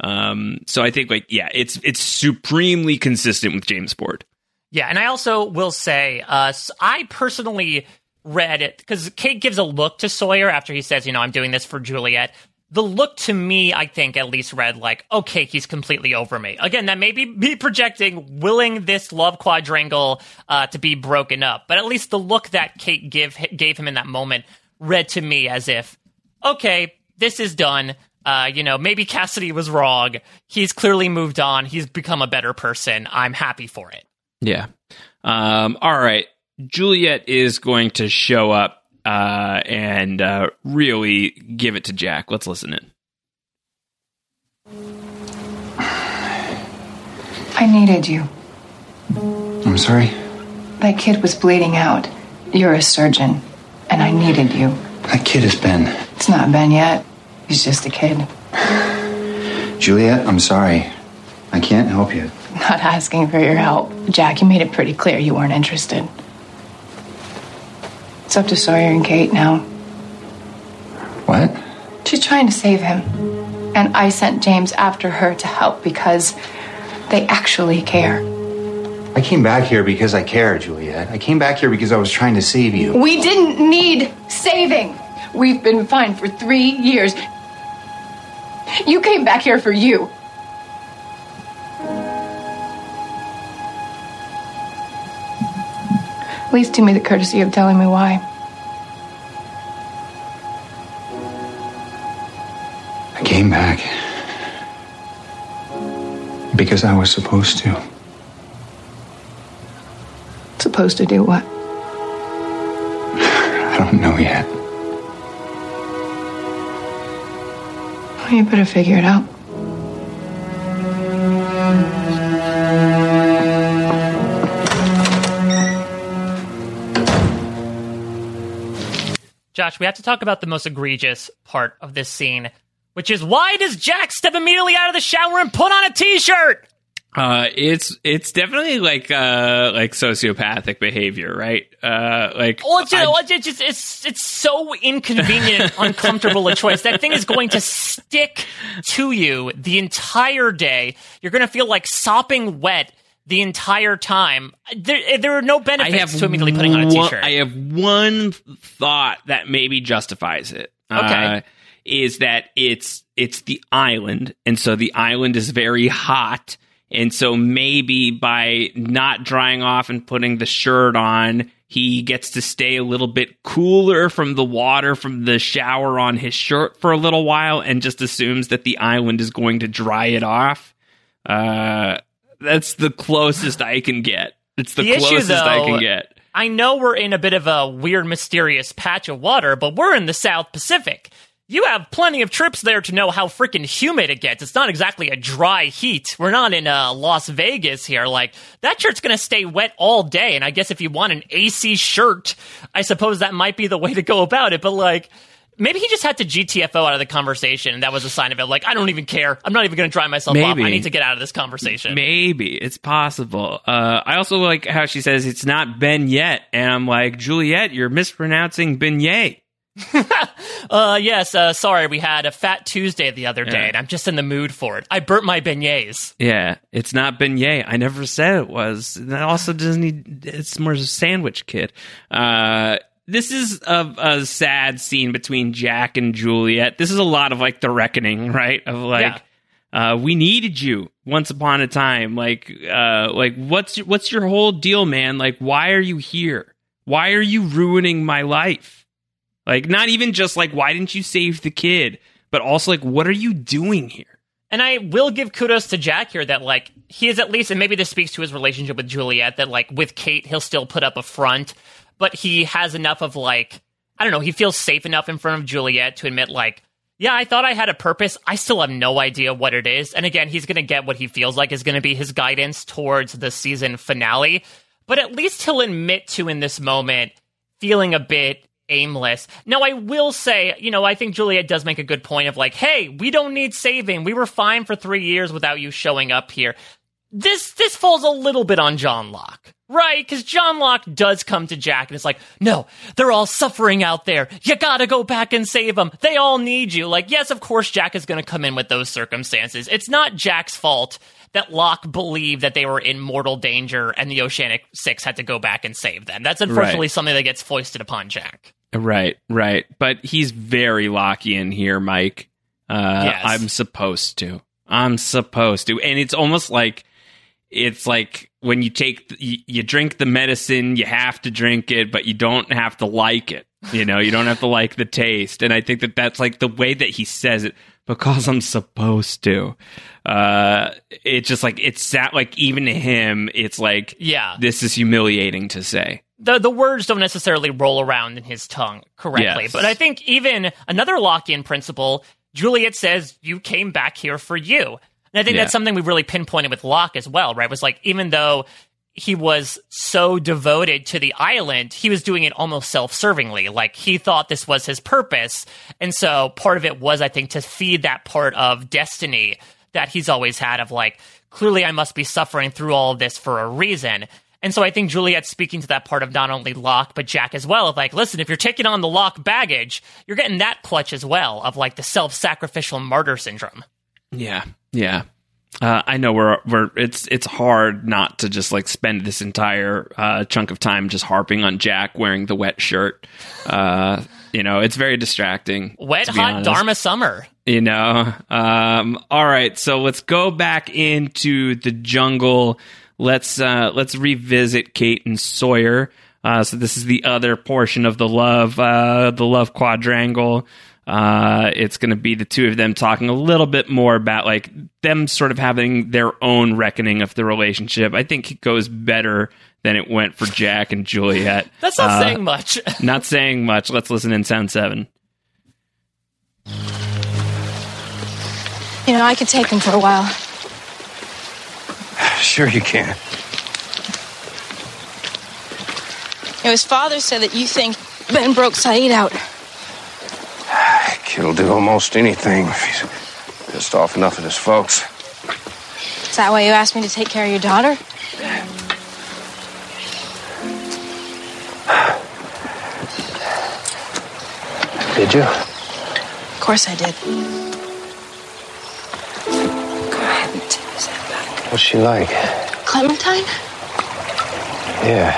Um, so I think like yeah, it's it's supremely consistent with James Ford. Yeah, and I also will say, uh, I personally read it because Kate gives a look to Sawyer after he says, you know, I'm doing this for Juliet. The look to me, I think, at least read like, okay, he's completely over me. Again, that may be me projecting, willing this love quadrangle uh, to be broken up, but at least the look that Kate give gave him in that moment read to me as if, okay, this is done. Uh, you know, maybe Cassidy was wrong. He's clearly moved on. He's become a better person. I'm happy for it. Yeah. Um, all right. Juliet is going to show up uh, and uh, really give it to Jack. Let's listen in. I needed you. I'm sorry. That kid was bleeding out. You're a surgeon, and I needed you. That kid is Ben. It's not Ben yet. He's just a kid. Juliet, I'm sorry. I can't help you. Not asking for your help. Jack, you made it pretty clear you weren't interested. It's up to Sawyer and Kate now. What? She's trying to save him. And I sent James after her to help because they actually care. I came back here because I care, Juliet. I came back here because I was trying to save you. We didn't need saving. We've been fine for three years. You came back here for you. At least do me the courtesy of telling me why. I came back because I was supposed to. Supposed to do what? I don't know yet. Well, you better figure it out. Josh, we have to talk about the most egregious part of this scene, which is why does Jack step immediately out of the shower and put on a t-shirt? Uh, it's it's definitely like uh like sociopathic behavior, right? Uh, like Well, it's, know, it's just it's it's so inconvenient, uncomfortable a choice. That thing is going to stick to you the entire day. You're going to feel like sopping wet the entire time. There, there are no benefits to immediately putting on a one- t-shirt. I have one thought that maybe justifies it. Okay. Uh, is that it's it's the island, and so the island is very hot, and so maybe by not drying off and putting the shirt on, he gets to stay a little bit cooler from the water from the shower on his shirt for a little while, and just assumes that the island is going to dry it off. Uh, that's the closest I can get. It's the, The issue, closest I can get. I know we're in a bit of a weird, mysterious patch of water, but we're in the South Pacific. You have plenty of trips there to know how freaking humid it gets. It's not exactly a dry heat. We're not in uh, Las Vegas here. Like, that shirt's going to stay wet all day. And I guess if you want an AC shirt, I suppose that might be the way to go about it. But, like, maybe he just had to GTFO out of the conversation. And that was a sign of it. Like, I don't even care. I'm not even going to dry myself off. I need to get out of this conversation. Maybe it's possible. Uh, I also like how she says it's not Ben yet, and I'm like Juliet, you're mispronouncing beignet. Uh, yes, uh, sorry, we had a Fat Tuesday the other day, Yeah. and I'm just in the mood for it. I burnt my beignets. Yeah, it's not beignet. I never said it was. And that also doesn't need. It's more of a sandwich kid. Uh, this is a, a sad scene between Jack and Juliet. This is a lot of like the reckoning, right? Of like. Uh, we needed you once upon a time. Like, uh, like what's your, what's your whole deal, man? Like, why are you here? Why are you ruining my life? Like, not even just like, why didn't you save the kid? But also, like, what are you doing here? And I will give kudos to Jack here that, like, he is at least, and maybe this speaks to his relationship with Juliet, that, like, with Kate, he'll still put up a front, but he has enough of, like, I don't know, he feels safe enough in front of Juliet to admit, like, yeah, I thought I had a purpose. I still have no idea what it is. And again, he's going to get what he feels like is going to be his guidance towards the season finale. But at least he'll admit to in this moment feeling a bit aimless. Now, I will say, you know, I think Juliet does make a good point of like, hey, we don't need saving. We were fine for three years without you showing up here. This this falls a little bit on John Locke. Right, because John Locke does come to Jack and it's like, no, they're all suffering out there. You gotta go back and save them. They all need you. Like, yes, of course, Jack is gonna come in with those circumstances. It's not Jack's fault that Locke believed that they were in mortal danger and the Oceanic Six had to go back and save them. That's unfortunately Right. something that gets foisted upon Jack. Right, right. But he's very Lockean here, Mike. Uh, Yes. I'm supposed to. I'm supposed to. And it's almost like it's like when you take you, you drink the medicine, you have to drink it, but you don't have to like it. You know, you don't have to like the taste. And I think that that's like the way that he says it because I'm supposed to. Uh, it's just like it's sat like even to him, it's like Yeah. this is humiliating to say. the the words don't necessarily roll around in his tongue correctly. Yes. But I think even another Lockean principle, Juliet says you came back here for you. And I think Yeah. that's something we really pinpointed with Locke as well, right? Was like even though he was so devoted to the island, he was doing it almost self-servingly. Like he thought this was his purpose. And so part of it was I think to feed that part of destiny that he's always had of like clearly I must be suffering through all of this for a reason. And so I think Juliet's speaking to that part of not only Locke, but Jack as well. Of like, listen, if you're taking on the Locke baggage, you're getting that clutch as well of like the self sacrificial martyr syndrome. Yeah, yeah. Uh, I know we're we're it's it's hard not to just like spend this entire uh, chunk of time just harping on Jack wearing the wet shirt. Uh, you know, it's very distracting. Wet hot honest. Dharma summer. You know. Um, all right, so let's go back into the jungle. Let's uh, let's revisit Kate and Sawyer. Uh, so this is the other portion of the love, uh, the love quadrangle. Uh, it's going to be the two of them talking a little bit more about like them sort of having their own reckoning of the relationship. I think it goes better than it went for Jack and Juliet. That's not Uh, saying much. not saying much. Let's listen in sound seven. You know, I could take him for a while. Sure you can. You know, his father said that you think Ben broke Sayid out. Ah, Kid'll do almost anything if he's pissed off enough at his folks. Is that why you asked me to take care of your daughter? Did you? Of course I did. Go ahead and take that back. What's she like? Clementine? Yeah,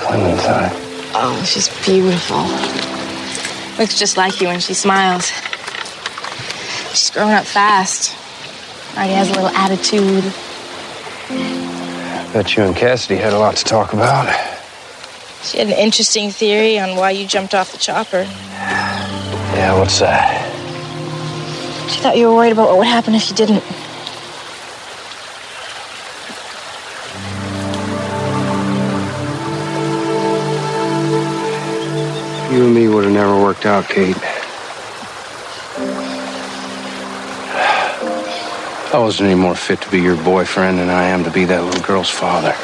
Clementine. Oh, she's beautiful. Looks just like you when she smiles. She's growing up fast. Already has a little attitude. Bet you and Cassidy had a lot to talk about. She had an interesting theory on why you jumped off the chopper. Yeah, what's that? She thought you were worried about what would happen if you didn't. You and me would have never worked out, Kate. I wasn't any more fit to be your boyfriend than I am to be that little girl's father.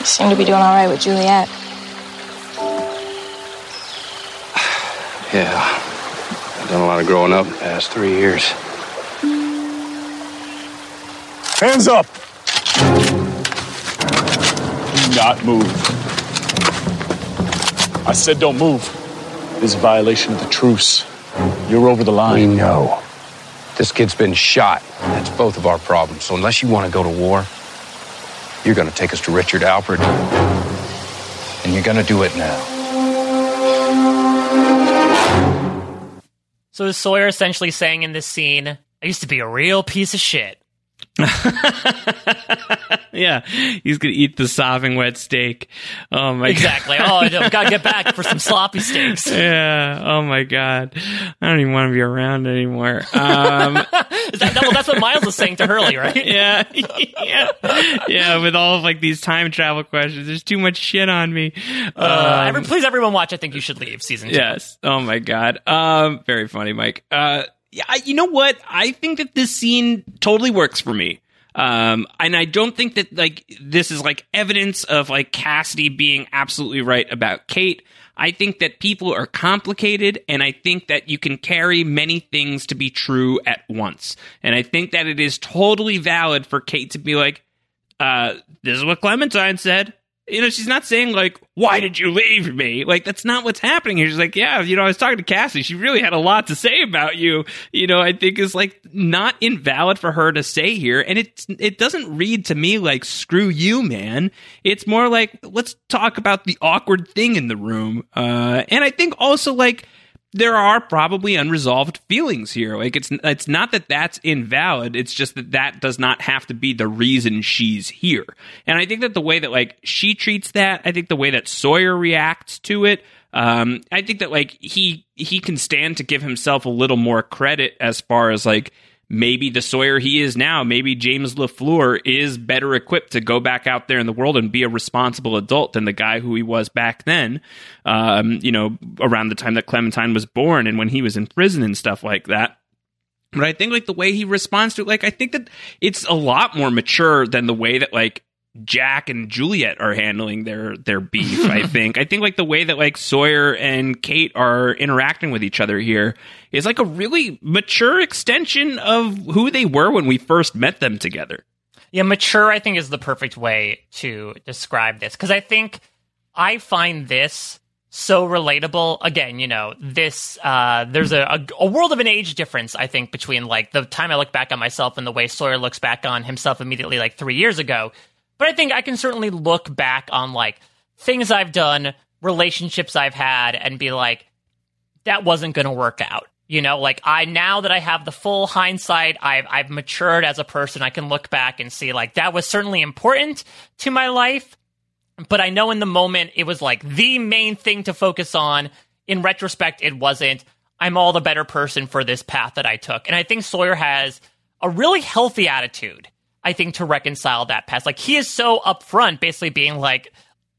You seem to be doing all right with Juliet. Yeah. I've done a lot of growing up in the past three years. Hands up! Do not move. I said don't move. This is a violation of the truce. You're over the line. We line. know. This kid's been shot. That's both of our problems. So unless you want to go to war, you're going to take us to Richard Alpert. And you're going to do it now. So is Sawyer essentially saying in this scene, I used to be a real piece of shit. yeah, he's gonna eat the sopping wet steak. Oh my Exactly. god! Oh, I know. Gotta get back for some sloppy steaks. yeah. Oh my god. I don't even want to be around anymore. Um, that, well, that's what Miles was saying to Hurley, right? yeah, yeah, yeah. With all of like these time travel questions, there's too much shit on me. Uh, Um, every, please, everyone, watch. I think you should leave season two. Yes. Oh my god. Um, very funny, Mike. Uh, yeah. I- You know what? I think that this scene totally works for me. Um, and I don't think that like this is like evidence of like Cassidy being absolutely right about Kate. I think that people are complicated, and I think that you can carry many things to be true at once. And I think that it is totally valid for Kate to be like, uh, this is what Clementine said. You know, she's not saying like, "Why did you leave me?" Like that's not what's happening here. She's like, "Yeah, you know, I was talking to Cassie. She really had a lot to say about you." You know, I think is like not invalid for her to say here, and it it doesn't read to me like "screw you, man." It's more like let's talk about the awkward thing in the room, uh, and I think also like there are probably unresolved feelings here. Like it's it's not that that's invalid. It's just that that does not have to be the reason she's here. And I think that the way that like she treats that, I think the way that Sawyer reacts to it, um, I think that like he he can stand to give himself a little more credit as far as like maybe the Sawyer he is now, maybe James LaFleur is better equipped to go back out there in the world and be a responsible adult than the guy who he was back then, um, you know, around the time that Clementine was born and when he was in prison and stuff like that. But I think like the way he responds to it, like I think that it's a lot more mature than the way that like Jack and Juliet are handling their their beef. I think. I think like the way that like Sawyer and Kate are interacting with each other here is like a really mature extension of who they were when we first met them together. Yeah, mature, I think, is the perfect way to describe this. Because I think I find this so relatable. Again, you know, this, uh, there's a, a, a, world of an age difference, I think, between like the time I look back on myself and the way Sawyer looks back on himself immediately, like three years ago. But I think I can certainly look back on like things I've done, relationships I've had, and be like, that wasn't going to work out. You know, like I now that I have the full hindsight, I've I've matured as a person. I can look back and see like that was certainly important to my life, but I know in the moment it was like the main thing to focus on. In retrospect, it wasn't. I'm all the better person for this path that I took. And I think Sawyer has a really healthy attitude, I think, to reconcile that past. Like he is so upfront, basically being like,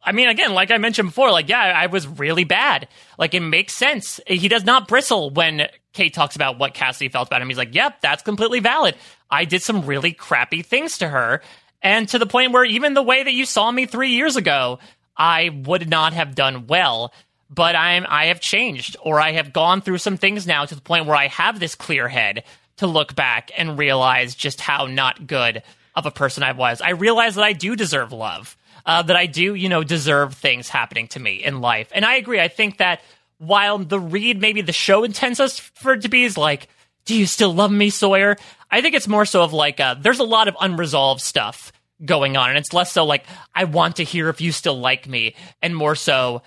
I mean, again, like I mentioned before, like, yeah, I was really bad. Like, it makes sense. He does not bristle when Kate talks about what Cassidy felt about him. He's like, yep, that's completely valid. I did some really crappy things to her. And to the point where even the way that you saw me three years ago, I would not have done well. But I'm, I have changed, or I have gone through some things now to the point where I have this clear head to look back and realize just how not good of a person I was. I realize that I do deserve love uh, that I do, you know, deserve things happening to me in life. And I agree. I think that while the read, maybe the show intends us for it to be is like, do you still love me, Sawyer? I think it's more so of like, uh, there's a lot of unresolved stuff going on. And it's less so like, I want to hear if you still like me, and more so,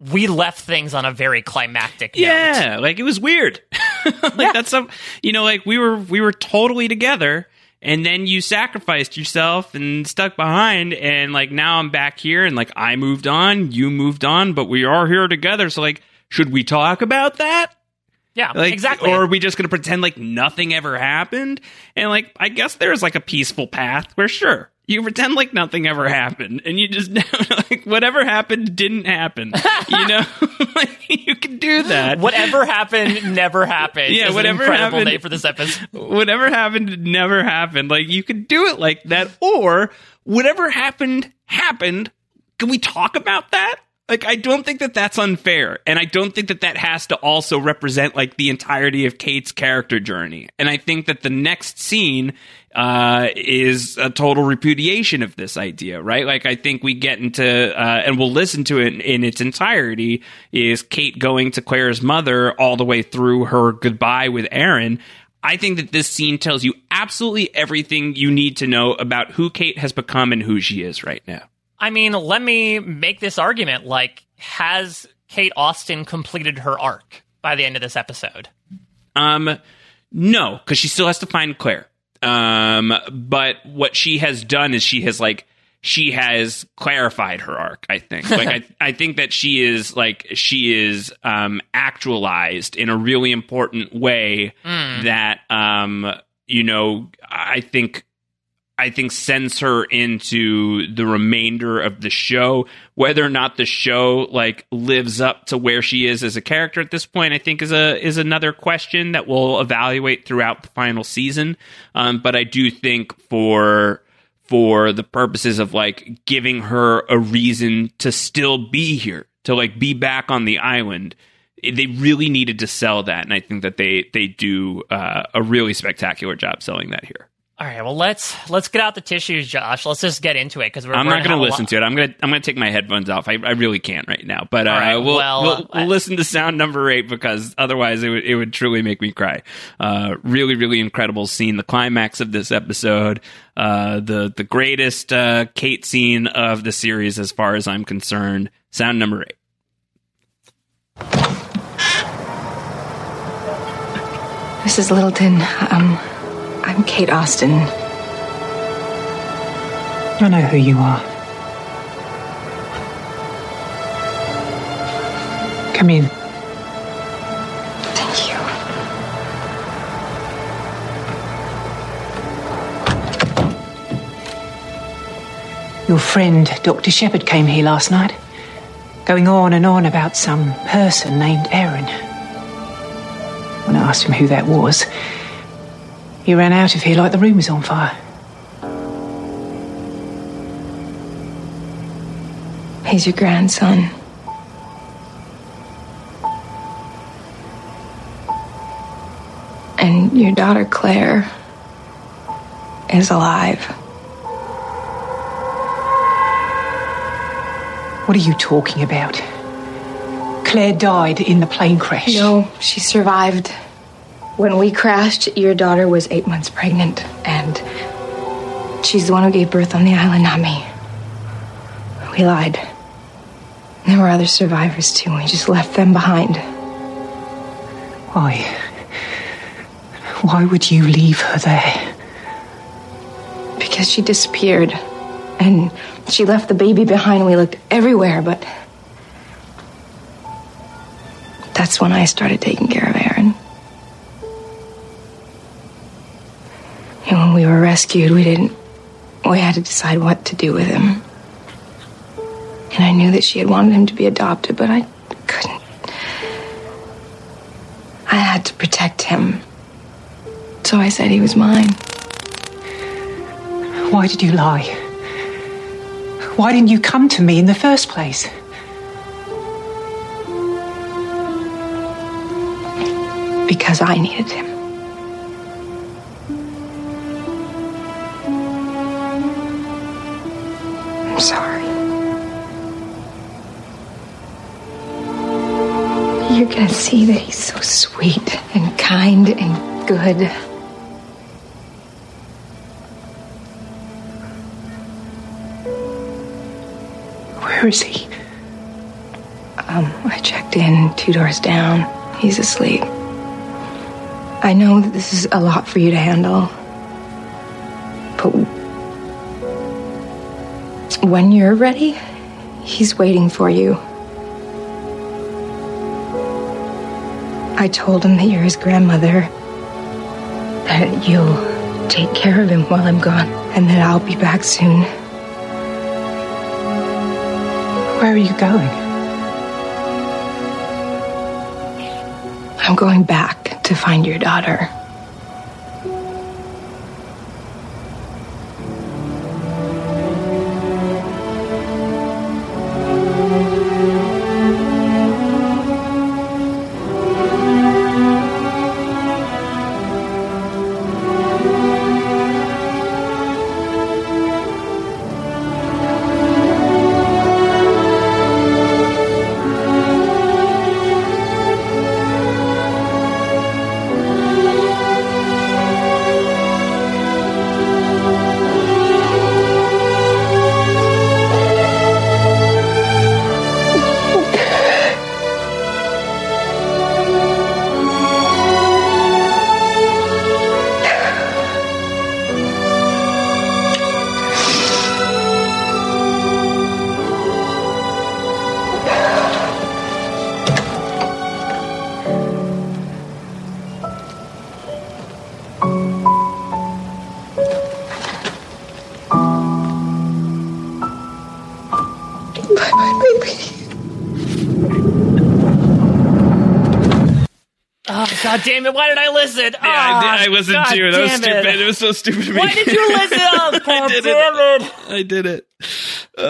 we left things on a very climactic note. yeah note. like it was weird like yeah. that's some you know like we were we were totally together and then you sacrificed yourself and stuck behind and like now i'm back here and like i moved on you moved on but we are here together so like should we talk about that yeah like, exactly or are we just gonna pretend like nothing ever happened and like i guess there's like a peaceful path where sure you pretend like nothing ever happened and you just like whatever happened didn't happen you know? Like you can do that. Whatever happened never happened. Yeah whatever happened name for this episode. whatever happened never happened. Like you could do it like that or whatever happened happened. Can we talk about that like I don't think that that's unfair, and I don't think that that has to also represent like the entirety of Kate's character journey. And I think that the next scene uh, is a total repudiation of this idea, right? Like I think we get into uh, and we'll listen to it in, in its entirety. Is Kate going to Claire's mother all the way through her goodbye with Aaron? I think that this scene tells you absolutely everything you need to know about who Kate has become and who she is right now. I mean, let me make this argument. Like, has Kate Austen completed her arc by the end of this episode? Um, no, because she still has to find Claire. Um, but what she has done is she has like she has clarified her arc. I think, like I, I think that she is like she is um actualized in a really important way mm. that um you know I think I think sends her into the remainder of the show. Whether or not the show like lives up to where she is as a character at this point, I think is a is another question that we'll evaluate throughout the final season. Um, but I do think for for the purposes of like giving her a reason to still be here, to like be back on the island, they really needed to sell that, and I think that they they do uh, a really spectacular job selling that here. All right, well let's let's get out the tissues, Josh. Let's just get into it because we're. I'm we're not going to listen to it. I'm going to I'm going to take my headphones off. I, I really can't right now. But uh, right, we'll well, we'll, we'll listen to sound number eight because otherwise it would it would truly make me cry. Uh, really, really incredible scene. The climax of this episode. Uh, the the greatest uh, Kate scene of the series, as far as I'm concerned. Sound number eight. Mrs. Littleton, um, I'm Kate Austen. I know who you are. Come in. Thank you. Your friend, Dr. Shephard, came here last night, going on and on about some person named Aaron. When I asked him who that was, you ran out of here like the room was on fire. He's your grandson. And your daughter Claire is alive. What are you talking about? Claire died in the plane crash. No, she survived. When we crashed, your daughter was eight months pregnant, and she's the one who gave birth on the island, not me. We lied. There were other survivors too. And we just left them behind. Why? Why would you leave her there? Because she disappeared. And she left the baby behind. We looked everywhere, but. That's when I started taking care of Aaron. Were rescued, we didn't. We had to decide what to do with him. And I knew that she had wanted him to be adopted, but I couldn't. I had to protect him. So I said he was mine. Why did you lie? Why didn't you come to me in the first place? Because I needed him. You're gonna see that he's so sweet and kind and good. Where is he? Um, I checked in two doors down. He's asleep. I know that this is a lot for you to handle. But when you're ready, he's waiting for you. I told him that you're his grandmother, that you'll take care of him while I'm gone, and that I'll be back soon. Where are you going? I'm going back to find your daughter. Damn it! Why did I listen? Yeah, I, did, I listened God too. That was stupid. It. It. was so stupid. of me. Why did you listen? Oh, god did damn it. it! I did it. Uh,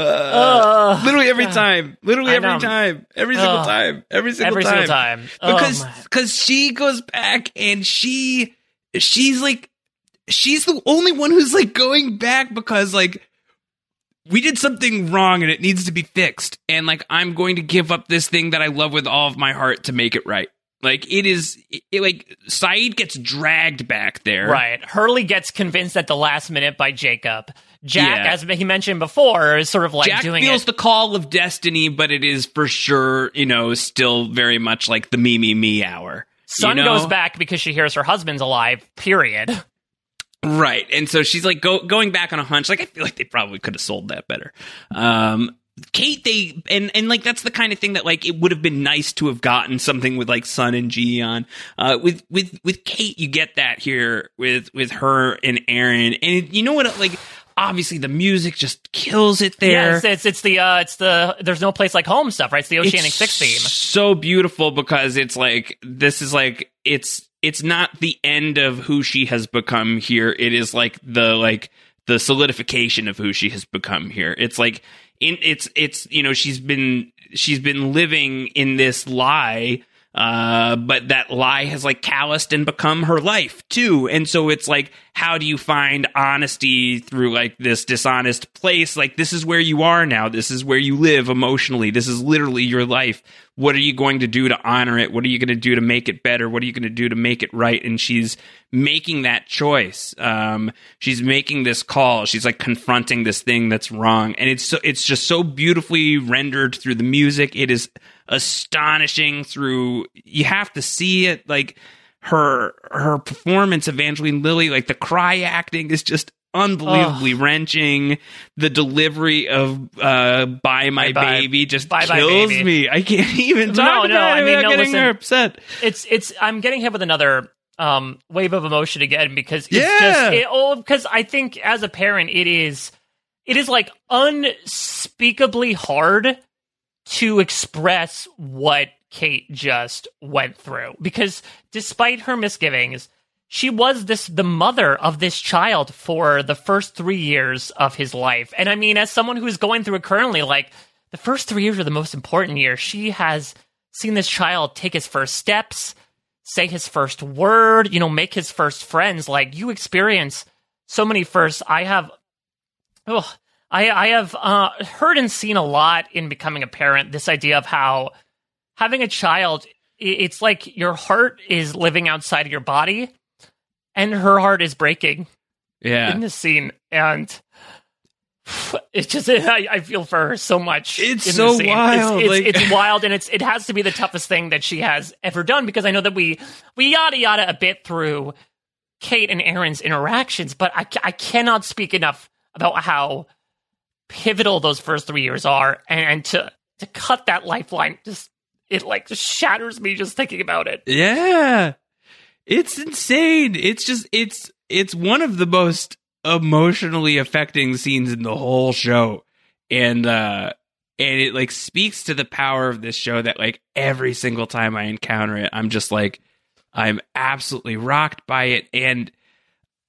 Ugh. literally every God. time. Literally every time. Every single time. Every single Every time. single time. Oh, Because because she goes back and she she's like she's the only one who's like going back because like we did something wrong and it needs to be fixed and like i'm going to give up this thing that i love with all of my heart to make it right like it is it, like Sayid gets dragged back there Right. Hurley gets convinced at the last minute by Jacob. Jack, Yeah. as he mentioned before, is sort of like Jack doing feels it. the call of destiny, but it is for sure, you know, still very much like the me, me, me hour. Sun you know? goes back because she hears her husband's alive. Period. Right. And so she's like go, going back on a hunch. Like I feel like they probably could have sold that better. Um Kate they and and like that's the kind of thing that like it would have been nice to have gotten something with like Sun and Jin. Uh with with with Kate you get that here with with her and Aaron. And you know what like obviously the music just kills it there. It's, it's it's the uh, it's the there's no place like home stuff, right? It's the Oceanic It's Six theme. So beautiful because it's like this is like it's it's not the end of who she has become here. It is like the like the solidification of who she has become here. It's like in it's it's you know she's been she's been living in this lie uh but that lie has like calloused and become her life too and so it's like how do you find honesty through like this dishonest place? Like, this is where you are now. This is where you live emotionally. This is literally your life. What are you going to do to honor it? What are you going to do to make it better? What are you going to do to make it right? And she's making that choice. Um, she's making this call. She's like confronting this thing that's wrong. And it's so, it's just so beautifully rendered through the music. It is astonishing through, you have to see it. Like, her her performance, of Evangeline Lilly, like the cry acting is just unbelievably wrenching. The delivery of uh "Bye My Bye-bye. Baby" just Bye-bye, kills baby. me. I can't even talk no, about I it mean, without no, getting listen. upset. It's it's I'm getting hit with another um wave of emotion again because it's Yeah. just it, oh because I think as a parent it is it is like unspeakably hard to express what Kate just went through because despite her misgivings she was this the mother of this child for the first 3 years of his life and I mean as someone who's going through it currently like the first 3 years are the most important years she has seen this child take his first steps say his first word, you know, make his first friends. Like you experience so many firsts. I have, oh, I I have uh, heard and seen a lot in becoming a parent. This idea of how having a child, it's like your heart is living outside of your body, and her heart is breaking Yeah. in this scene, and. It's just I, I feel for her so much. It's in so this scene. It's- wild, It's, like- it's wild, and it's it has to be the toughest thing that she has ever done because I know that we we yada yada a bit through Kate and Aaron's interactions, but i, I cannot speak enough about how pivotal those first three years are, and, and to to cut that lifeline just it like shatters me just thinking about it. Yeah. It's insane. It's just it's it's one of the most emotionally affecting scenes in the whole show. And uh and it like speaks to the power of this show that like every single time I encounter it, I'm just like I'm absolutely rocked by it and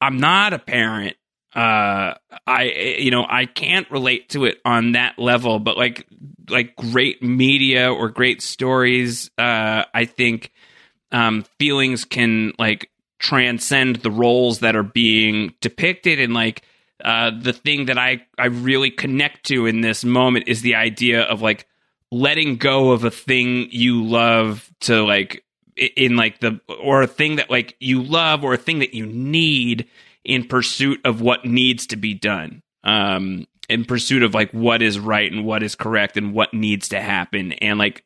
I'm not a parent. Uh I you know, I can't relate to it on that level, but like like great media or great stories, uh I think um, feelings can like transcend the roles that are being depicted. And like uh, the thing that I, I really connect to in this moment is the idea of like letting go of a thing you love to like in like the or a thing that like you love or a thing that you need in pursuit of what needs to be done um in pursuit of like what is right and what is correct and what needs to happen. And like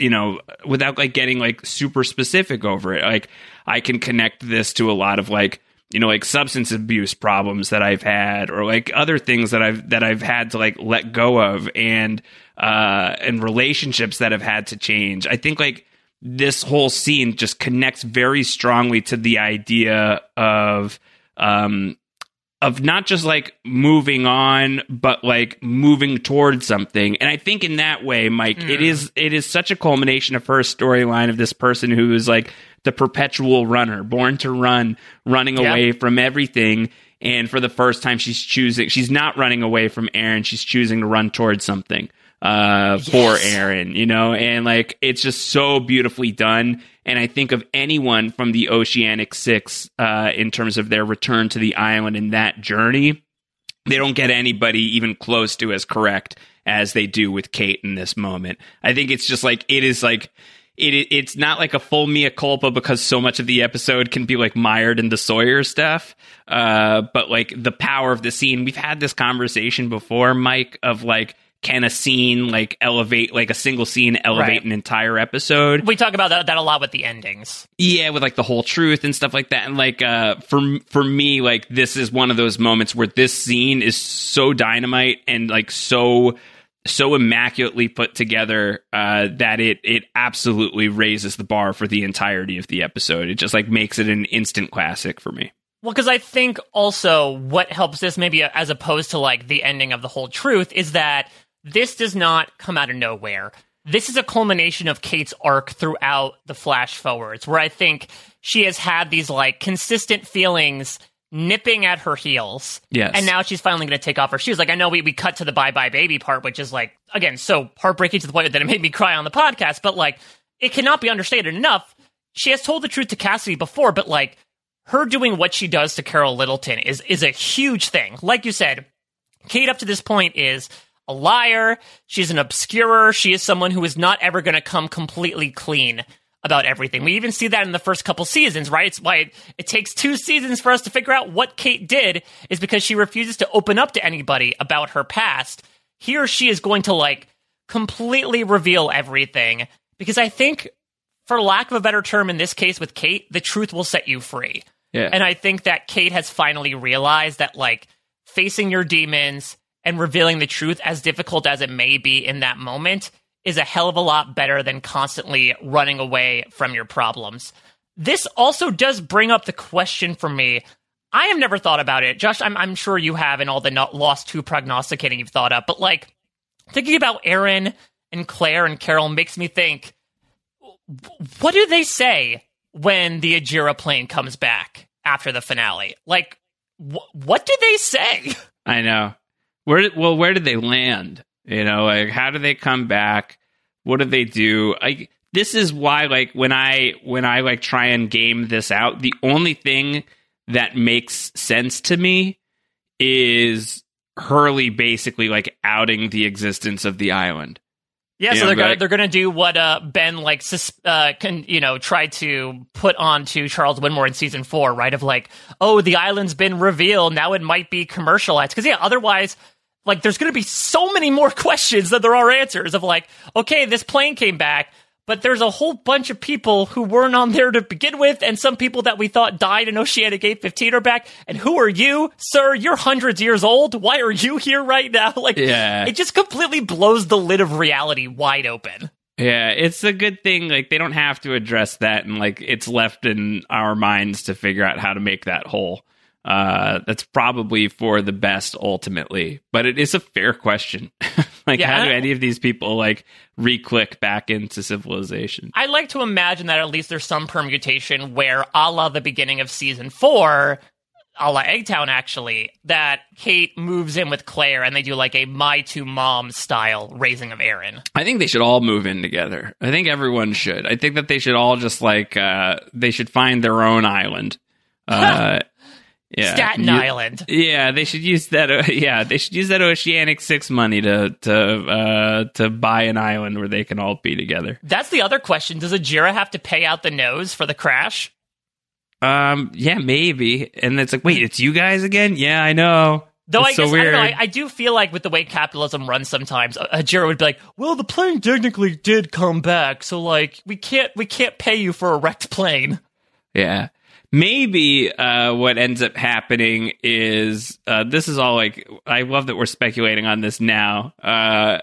you know, without like getting like super specific over it. Like I can connect this to a lot of like, you know, like substance abuse problems that I've had or like other things that I've that I've had to like let go of and uh and relationships that have had to change. I think like this whole scene just connects very strongly to the idea of um of not just like moving on but like moving towards something. And i think in that way mike it is it is such a culmination of her storyline of this person who is like the perpetual runner born to run running Yeah. away from everything. And for the first time she's choosing she's not running away from aaron. She's choosing to run towards something uh for aaron you know? And like it's just so beautifully done and I think of anyone from the Oceanic Six uh, in terms of their return to the island and that journey. They don't get anybody even close to as correct as they do with Kate in this moment. I think it's just like it is like it. It's not like a full mea culpa because so much of the episode can be like mired in the Sawyer stuff. Uh, but like the power of the scene, we've had this conversation before, Mike, of like can a scene like elevate like a single scene elevate Right. an entire episode? We talk about that, that a lot with the endings. Yeah, with like the whole truth and stuff like that. And like uh for for me, like this is one of those moments where this scene is so dynamite and like so so immaculately put together uh that it it absolutely raises the bar for the entirety of the episode. It just like makes it an instant classic for me. Well, because I think also what helps this, maybe as opposed to like the ending of the whole truth, is that this does not come out of nowhere. This is a culmination of Kate's arc throughout the flash forwards, where I think she has had these like consistent feelings nipping at her heels. Yes. And now she's finally going to take off her shoes. Like, I know we, we cut to the bye bye baby part, which is like, again, so heartbreaking to the point that it made me cry on the podcast, but like, it cannot be understated enough. She has told the truth to Cassidy before, but like, her doing what she does to Carole Littleton is is a huge thing. Like you said, Kate up to this point is a liar. She's an obscurer. She is someone who is not ever going to come completely clean about everything. We even see that in the first couple seasons, right? It's why it, it, takes two seasons for us to figure out what Kate did is because she refuses to open up to anybody about her past. Here she is going to like completely reveal everything because I think for lack of a better term in this case with Kate, the truth will set you free. Yeah. And I think that Kate has finally realized that like facing your demons and revealing the truth as difficult as it may be in that moment is a hell of a lot better than constantly running away from your problems. This also does bring up the question for me. I have never thought about it. Josh, I'm, I'm sure you have, in all the not lost to prognosticating you've thought up, but like thinking about Aaron and Claire and Carole makes me think what do they say when the Ajira plane comes back after the finale? Like, wh- what do they say? I know. Where did, well, where did they land? You know, like how do they come back? What do they do? I this is why like when I when I like try and game this out, the only thing that makes sense to me is Hurley basically like outing the existence of the island. Yeah, so they're gonna they're gonna do what uh, Ben like sus- uh, can you know tried to put on to Charles Widmore in season four, right? Of like, oh, the island's been revealed, now it might be commercialized. Because yeah, otherwise, like, there's gonna be so many more questions than there are answers. Of like, okay, this plane came back, but there's a whole bunch of people who weren't on there to begin with, and some people that we thought died in Oceanic 815 are back. And who are you, sir? You're hundreds years old. Why are you here right now? Like, Yeah. it just completely blows the lid of reality wide open. Yeah, it's a good thing. Like they don't have to address that, and like it's left in our minds to figure out how to make that whole. Uh, that's probably for the best ultimately, but it is a fair question. like, Yeah, how do any of these people like re-click back into civilization? I like to imagine that at least there's some permutation where, a la the beginning of season four, a la Eggtown actually, that Kate moves in with Claire and they do like a my two mom style raising of Aaron. I think they should all move in together. I think everyone should. I think that they should all just like uh they should find their own island. Uh yeah. Staten You- Island. Yeah, they should use that uh, yeah, they should use that Oceanic 6 money to to uh to buy an island where they can all be together. That's the other question. Does Ajira have to pay out the nose for the crash? Um yeah, maybe. And it's like, "Wait, it's you guys again?" Yeah, I know. Though It's I so guess I, don't know, I, I do feel like with the way capitalism runs, sometimes Ajira would be like, "Well, the plane technically did come back, so like we can't we can't pay you for a wrecked plane." Yeah. Maybe uh, what ends up happening is uh, this is all like I love that we're speculating on this now. Uh,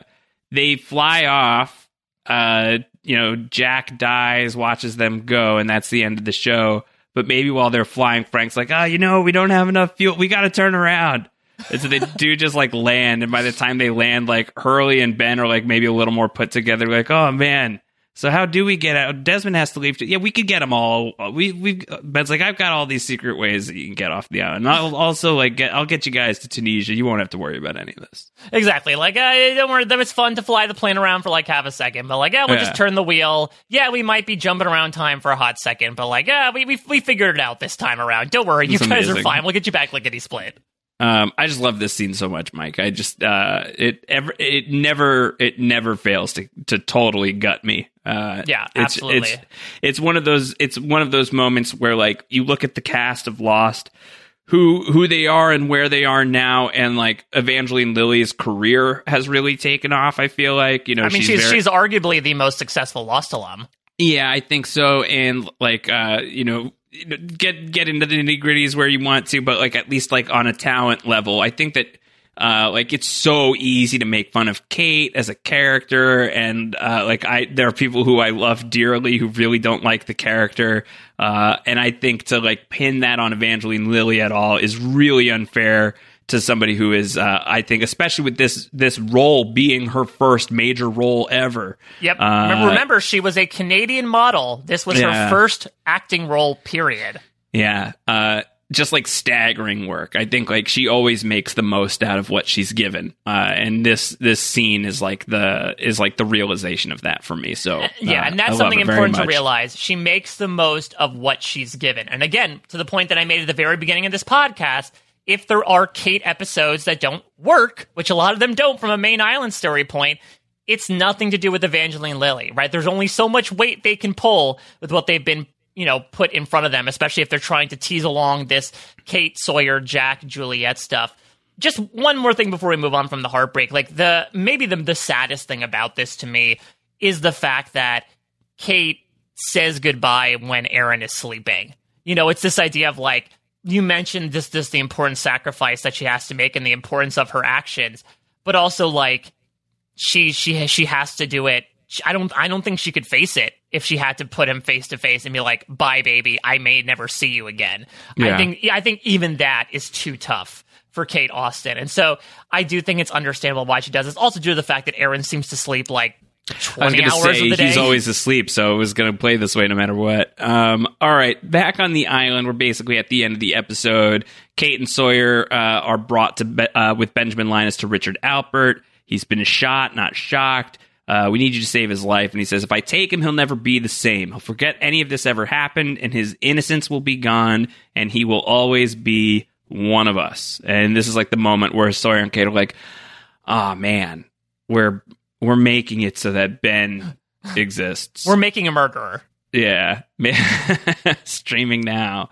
they fly off. Uh, you know, Jack dies, watches them go, and that's the end of the show. But maybe while they're flying, Frank's like, "Ah, you know, we don't have enough fuel. We got to turn around." And so they do just like land, and by the time they land, like Hurley and Ben are like maybe a little more put together. Like, oh man, so how do we get out? Desmond has to leave. Too. Yeah, we could get them all. We we Ben's like, I've got all these secret ways that you can get off the island. And I'll also like get. I'll get you guys to Tunisia. You won't have to worry about any of this. Exactly. Like, uh, don't worry. That was fun to fly the plane around for like half a second, but like, yeah, we'll Yeah. just turn the wheel. Yeah, we might be jumping around time for a hot second, but like, yeah, we we, we figured it out this time around. Don't worry, you It's guys are fine. We'll get you back lickety split. Um, I just love this scene so much, Mike. I just uh, it ever it never it never fails to to totally gut me. Uh, Yeah, it's, absolutely. It's, it's one of those it's one of those moments where like you look at the cast of Lost, who who they are and where they are now, and like Evangeline Lilly's career has really taken off. I feel like you know I mean, she's very- she's arguably the most successful Lost alum. yeah, I think so. And like, uh, you know, get get into the nitty gritties where you want to, but like at least like on a talent level, I think that. Uh, like it's so easy to make fun of Kate as a character, and uh, like I, there are people who I love dearly who really don't like the character, uh, and I think to like pin that on Evangeline Lilly at all is really unfair to somebody who is, uh, I think, especially with this this role being her first major role ever. Yep. Uh, remember, she was a Canadian model. This was Yeah. her first acting role. Period. Yeah. Uh, just like staggering work. I think like she always makes the most out of what she's given, uh, and this this scene is like the is like the realization of that for me. So uh, yeah, and that's something important to realize. She makes the most of what she's given, and again, to the point that I made at the very beginning of this podcast. If there are Kate episodes that don't work, which a lot of them don't from a main island story point, it's nothing to do with Evangeline Lilly, right? There's only so much weight they can pull with what they've been you know, put in front of them, especially if they're trying to tease along this Kate Sawyer, Jack, Juliet stuff. Just one more thing before we move on from the heartbreak. Like the maybe the the saddest thing about this to me is the fact that Kate says goodbye when Aaron is sleeping. You know, it's this idea of like you mentioned this this the important sacrifice that she has to make and the importance of her actions, but also like she she she has to do it I don't I don't think she could face it if she had to put him face to face and be like, "Bye, baby, I may never see you again." Yeah. I think I think even that is too tough for Kate Austen, and so I do think it's understandable why she does this. Also, due to the fact that Aaron seems to sleep like. 20 I was going to say he's always asleep, so it was going to play this way no matter what. Um, all right, back on the island, we're basically at the end of the episode. Kate and Sawyer uh, are brought to be- uh, with Benjamin Linus to Richard Alpert. He's been shot, not shocked. Uh, we need you to save his life. And he says, if I take him, he'll never be the same. He'll forget any of this ever happened, and his innocence will be gone, and he will always be one of us. And this is like the moment where Sawyer and Kate are like, oh man, we're we're making it so that Ben exists. We're making a murderer. Yeah. Streaming now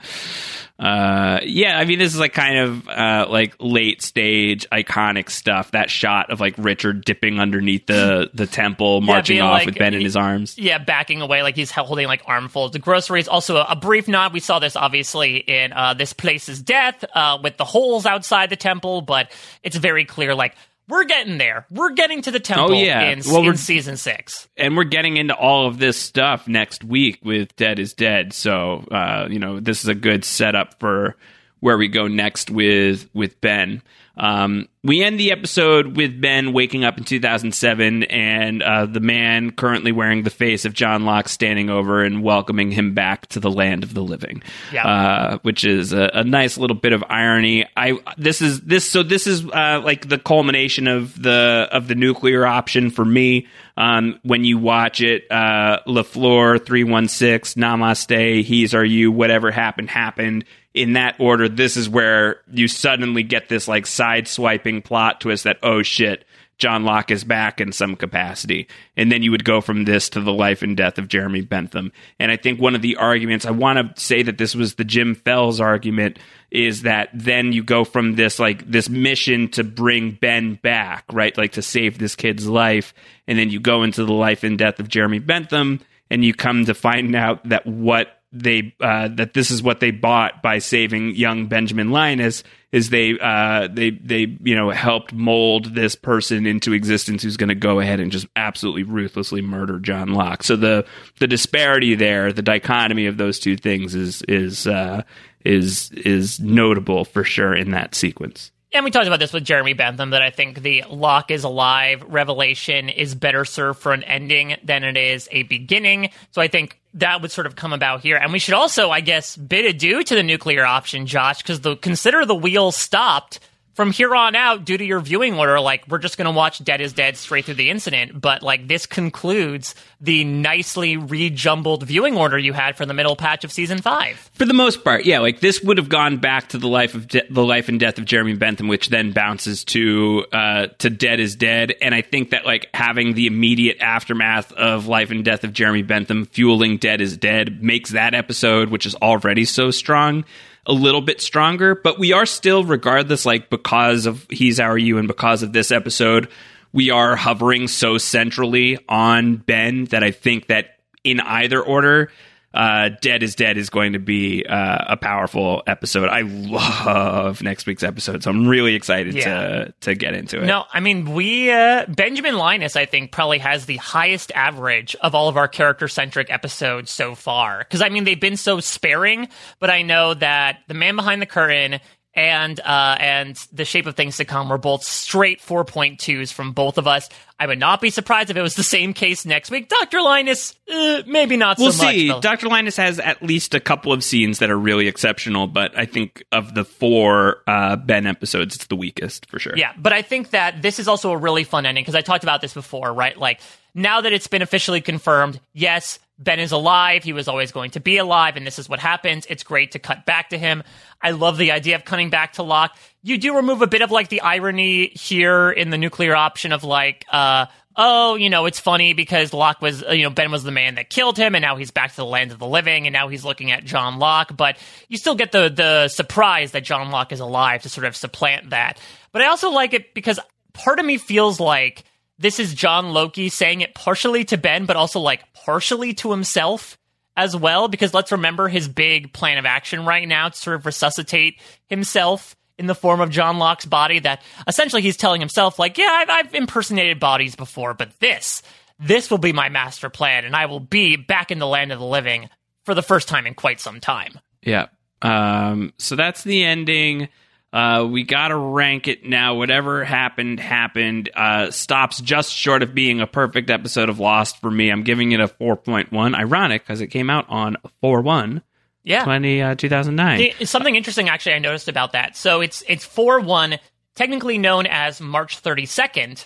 uh yeah i mean this is like kind of uh like late stage iconic stuff that shot of like richard dipping underneath the the temple marching yeah, off like, with ben in his arms yeah backing away like he's holding like armfuls of groceries also a, a brief nod we saw this obviously in uh This Place Is Death uh with the holes outside the temple but it's very clear like we're getting there. We're getting to the temple oh, yeah. in, well, in season six. And we're getting into all of this stuff next week with Dead is Dead. So, uh, you know, this is a good setup for where we go next with with Ben. Um, we end the episode with Ben waking up in 2007 and uh, the man currently wearing the face of John Locke standing over and welcoming him back to the land of the living. Yeah. Uh, which is a, a, nice little bit of irony. I this is this so this is uh, like the culmination of the of the nuclear option for me. Um, when you watch it, uh, LaFleur three one six Namaste, He's Our You, whatever happened happened in that order, this is where you suddenly get this like side swiping plot twist that, oh shit, John Locke is back in some capacity. And then you would go from this to the life and death of Jeremy Bentham. And I think one of the arguments, I want to say that this was the Jim Fells argument, is that then you go from this like this mission to bring Ben back, right? Like to save this kid's life. And then you go into the life and death of Jeremy Bentham and you come to find out that what they uh, that this is what they bought by saving young Benjamin Linus is they uh, they they you know helped mold this person into existence who's going to go ahead and just absolutely ruthlessly murder John Locke. So the the disparity there, the dichotomy of those two things is is uh, is is notable for sure in that sequence and we talked about this with Jeremy Bentham that I think the Locke is alive revelation is better served for an ending than it is a beginning. So I think that would sort of come about here. And we should also, I guess, bid adieu to the nuclear option, Josh, because the consider the wheel stopped from here on out, due to your viewing order, like we're just going to watch Dead is Dead straight through the incident. But like this concludes the nicely rejumbled viewing order you had for the middle patch of season five. For the most part, yeah. Like this would have gone back to the life of de- the life and death of Jeremy Bentham, which then bounces to uh, to Dead is Dead. And I think that like having the immediate aftermath of life and death of Jeremy Bentham fueling Dead is Dead makes that episode, which is already so strong a little bit stronger, but we are still, regardless, like because of He's Our You and because of this episode, we are hovering so centrally on Ben that I think that in either order, uh, Dead is Dead is going to be uh, a powerful episode. I love next week's episode, so I'm really excited yeah. to to get into it. No, I mean we uh, Benjamin Linus, I think, probably has the highest average of all of our character centric episodes so far. Because I mean they've been so sparing, but I know that the man behind the curtain and uh, and The Shape of Things to Come were both straight 4.2s from both of us. I would not be surprised if it was the same case next week. Dr. Linus, uh, maybe not we'll so much. see. though. Dr. Linus has at least a couple of scenes that are really exceptional, but I think of the four uh, Ben episodes, it's the weakest for sure. Yeah, but I think that this is also a really fun ending because I talked about this before, right? Like now that it's been officially confirmed, yes, Ben is alive. He was always going to be alive, and this is what happens. It's great to cut back to him. I love the idea of cutting back to Locke. You do remove a bit of like the irony here in the nuclear option of like, uh, oh, you know, it's funny because Locke was, uh, you know, Ben was the man that killed him, and now he's back to the land of the living, and now he's looking at John Locke. But you still get the the surprise that John Locke is alive to sort of supplant that. But I also like it because part of me feels like this is John Loki saying it partially to Ben, but also like partially to himself as well. Because let's remember his big plan of action right now to sort of resuscitate himself in the form of John Locke's body. That essentially he's telling himself, like, yeah, I've, I've impersonated bodies before, but this, this will be my master plan, and I will be back in the land of the living for the first time in quite some time. Yeah. Um, so that's the ending. Uh, we got to rank it now. Whatever happened, happened. Uh, stops just short of being a perfect episode of Lost for me. I'm giving it a 4.1. Ironic because it came out on 4 1 Yeah. 20, uh, 2009. The- Something interesting, actually, I noticed about that. So it's it's four one, technically known as March thirty second.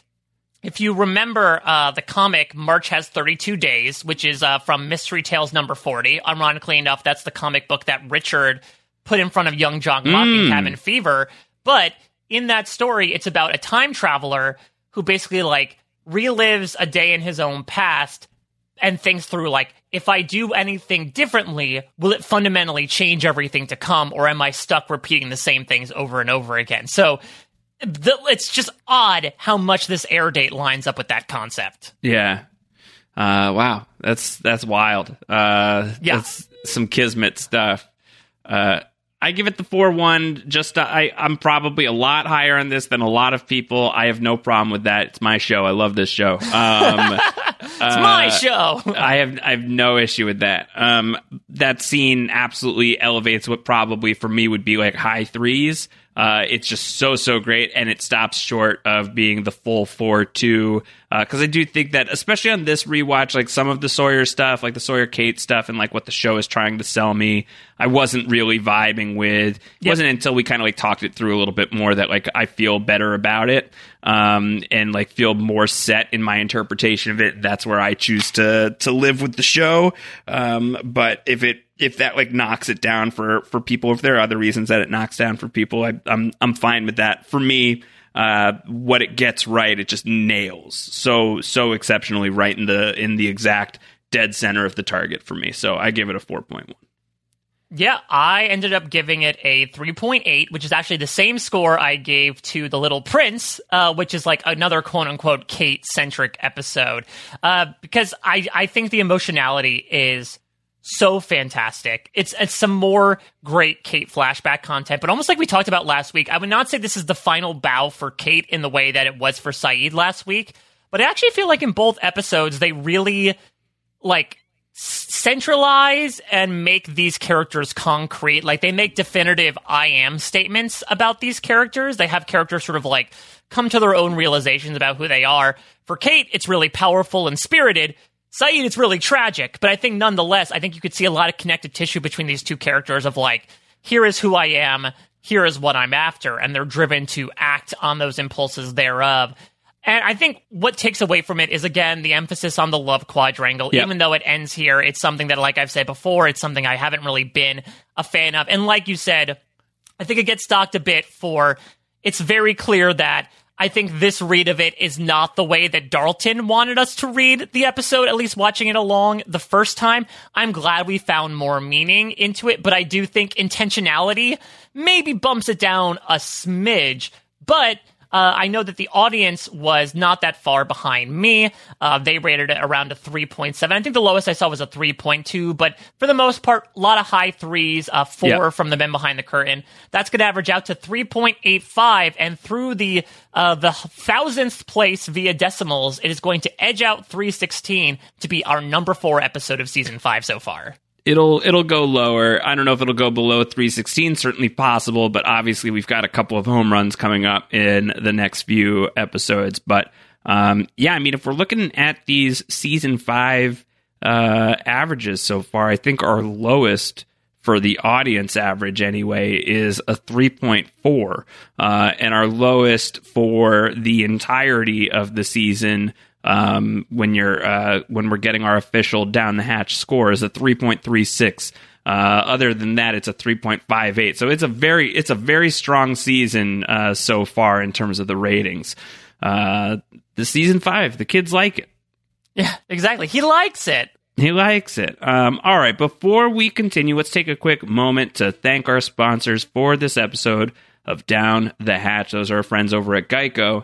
If you remember uh, the comic, March has thirty two days, which is uh, from Mystery Tales number forty. Ironically enough, that's the comic book that Richard put in front of young John Locke in Mm. Cabin Fever. But in that story, it's about a time traveler who basically like relives a day in his own past and thinks through like if I do anything differently, will it fundamentally change everything to come, or am I stuck repeating the same things over and over again? So the, it's just odd how much this air date lines up with that concept. Yeah. Uh, wow, that's that's wild. Uh, Yeah. that's some kismet stuff. Uh, I give it the four one. Just uh, I I'm probably a lot higher on this than a lot of people. I have no problem with that. It's my show. I love this show. Um, It's my show. I have I have no issue with that. Um, that scene absolutely elevates what probably for me would be like high threes. Uh, it's just so so great, and it stops short of being the full four two. Because I do think that, especially on this rewatch, like some of the Sawyer stuff, like the Sawyer Kate stuff, and like what the show is trying to sell me, I wasn't really vibing with. It Yep. wasn't until we kind of like talked it through a little bit more that like I feel better about it, um, and like feel more set in my interpretation of it. That's where I choose to to live with the show. Um, but if it if that like knocks it down for for people, if there are other reasons that it knocks down for people, I, I'm I'm fine with that. For me, uh, what it gets right, it just nails so so exceptionally right in the in the exact dead center of the target for me. So I give it a four point one. Yeah, I ended up giving it a 3.8, which is actually the same score I gave to The Little Prince, uh, which is like another quote unquote Kate centric episode. Uh, because I, I think the emotionality is so fantastic. It's, it's some more great Kate flashback content, but almost like we talked about last week, I would not say this is the final bow for Kate in the way that it was for Sayid last week, but I actually feel like in both episodes, they really like centralize and make these characters concrete. Like they make definitive I am statements about these characters. They have characters sort of like come to their own realizations about who they are. For Kate, it's really powerful and spirited. Sayid, it's really tragic, but I think nonetheless, I think you could see a lot of connective tissue between these two characters of like, here is who I am, here is what I'm after, and they're driven to act on those impulses thereof. And I think what takes away from it is again the emphasis on the love quadrangle. Yep. Even though it ends here, it's something that, like I've said before, it's something I haven't really been a fan of. And like you said, I think it gets docked a bit for it's very clear that I think this read of it is not the way that Darlton wanted us to read the episode, at least watching it along the first time. I'm glad we found more meaning into it, but I do think intentionality maybe bumps it down a smidge. But uh, I know that the audience was not that far behind me. Uh, they rated it around a 3.7. I think the lowest I saw was a 3.2, but for the most part, a lot of high threes, uh, four Yeah. from the men behind the curtain. That's going to average out to 3.85, and through the uh, the thousandth place via decimals, it is going to edge out 316 to be our number four episode of season five so far. It'll it'll go lower. I don't know if it'll go below 316. Certainly possible, but obviously we've got a couple of home runs coming up in the next few episodes. But um, yeah, I mean, if we're looking at these season five uh, averages so far, I think our lowest for the audience average anyway is a 3.4 uh, and our lowest for the entirety of the season um, when you're uh, when we're getting our official down the hatch score is a 3.36 uh, other than that it's a 3.58 so it's a very it's a very strong season uh, so far in terms of the ratings uh, the season five the kids like it yeah exactly he likes it he likes it. Um, all right, before we continue, let's take a quick moment to thank our sponsors for this episode of Down the Hatch. Those are our friends over at Geico.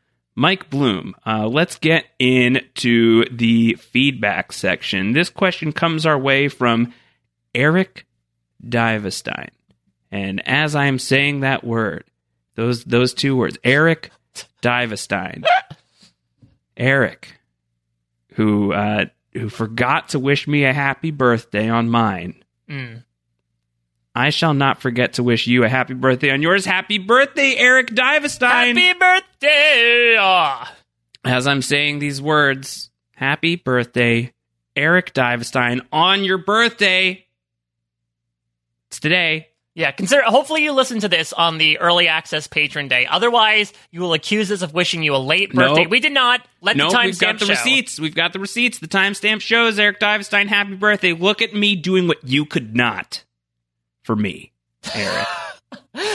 Mike Bloom, uh, let's get into the feedback section. This question comes our way from Eric Divestein. And as I'm saying that word, those those two words, Eric Divestein, Eric, who uh, who forgot to wish me a happy birthday on mine. Mm. I shall not forget to wish you a happy birthday on yours. Happy birthday, Eric Divestein. Happy birthday! Ah. As I'm saying these words, happy birthday, Eric Divestein, on your birthday. It's today. Yeah, consider. Hopefully, you listen to this on the early access patron day. Otherwise, you will accuse us of wishing you a late birthday. Nope. We did not. Let no, the timestamp we've got the show. receipts. We've got the receipts. The timestamp shows Eric Divestein, happy birthday. Look at me doing what you could not for me, Eric.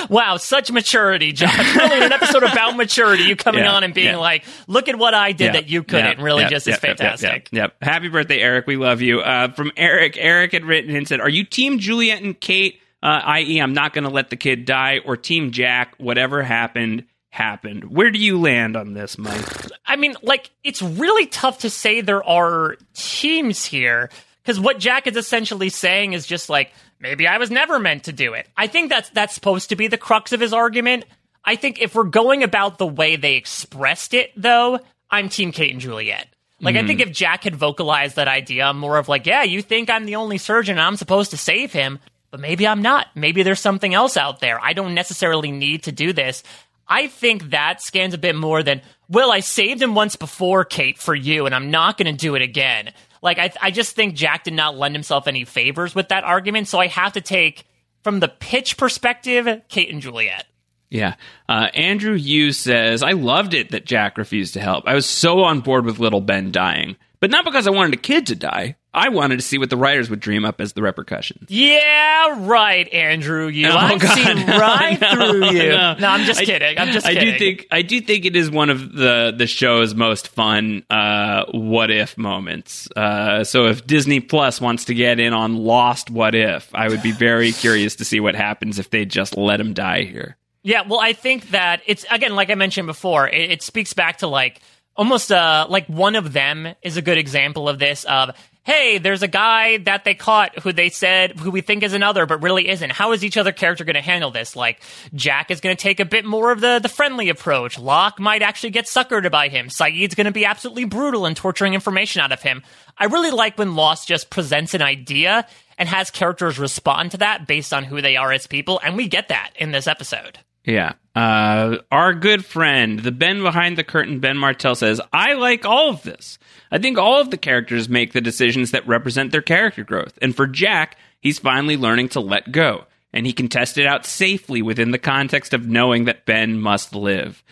Wow, such maturity, Josh. Really, in an episode about maturity, you coming Yeah, on and being yeah. like, "Look at what I did Yeah, that you couldn't." really, just is fantastic. Yep, yep. Happy birthday, Eric. We love you. Uh, from Eric, Eric had written and said, "Are you Team Juliet and Kate? Uh, i.e., I'm not going to let the kid die, or Team Jack? Whatever happened, happened. Where do you land on this, Mike? I mean, like, it's really tough to say there are teams here because what Jack is essentially saying is just like, maybe I was never meant to do it. I think that's that's supposed to be the crux of his argument. I think if we're going about the way they expressed it, though, I'm Team Kate and Juliet. Like, I Mhm. think if Jack had vocalized that idea, I'm more of like, yeah, you think I'm the only surgeon and I'm supposed to save him, but maybe I'm not. Maybe there's something else out there. I don't necessarily need to do this. I think that scans a bit more than, well, I saved him once before, Kate, for you, and I'm not going to do it again. Like, I, I just think Jack did not lend himself any favors with that argument, so I have to take, from the pitch perspective, Kate and Juliet. Yeah. Uh, Andrew Yu says, I loved it that Jack refused to help. I was so on board with little Ben dying, but not because I wanted a kid to die. I wanted to see what the writers would dream up as the repercussions. Yeah, right, Andrew. You, Oh, I God. see right No, through you. no. No, I'm just kidding. I'm just I kidding. do think I do think it is one of the the show's most fun uh, what if moments. Uh, so if Disney Plus wants to get in on Lost What If, I would be very curious to see what happens if they just let him die here. Yeah, well, I think that it's again, like I mentioned before, it, it speaks back to like almost uh like one of them is a good example of this. Of hey, there's a guy that they caught who they said who we think is another, but really isn't. How is each other character going to handle this? Like Jack is going to take a bit more of the the friendly approach. Locke might actually get suckered by him. Sayid's going to be absolutely brutal and torturing information out of him. I really like when Lost just presents an idea and has characters respond to that based on who they are as people, and we get that in this episode. Yeah. Uh, our good friend, the Ben behind the curtain, Ben Martell says, I like all of this. I think all of the characters make the decisions that represent their character growth. And for Jack, he's finally learning to let go. And he can test it out safely within the context of knowing that Ben must live.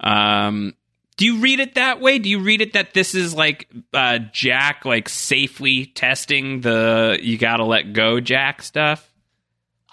Um, do you read it that way? Do you read it that this is like uh, Jack, like safely testing the you gotta let go Jack stuff?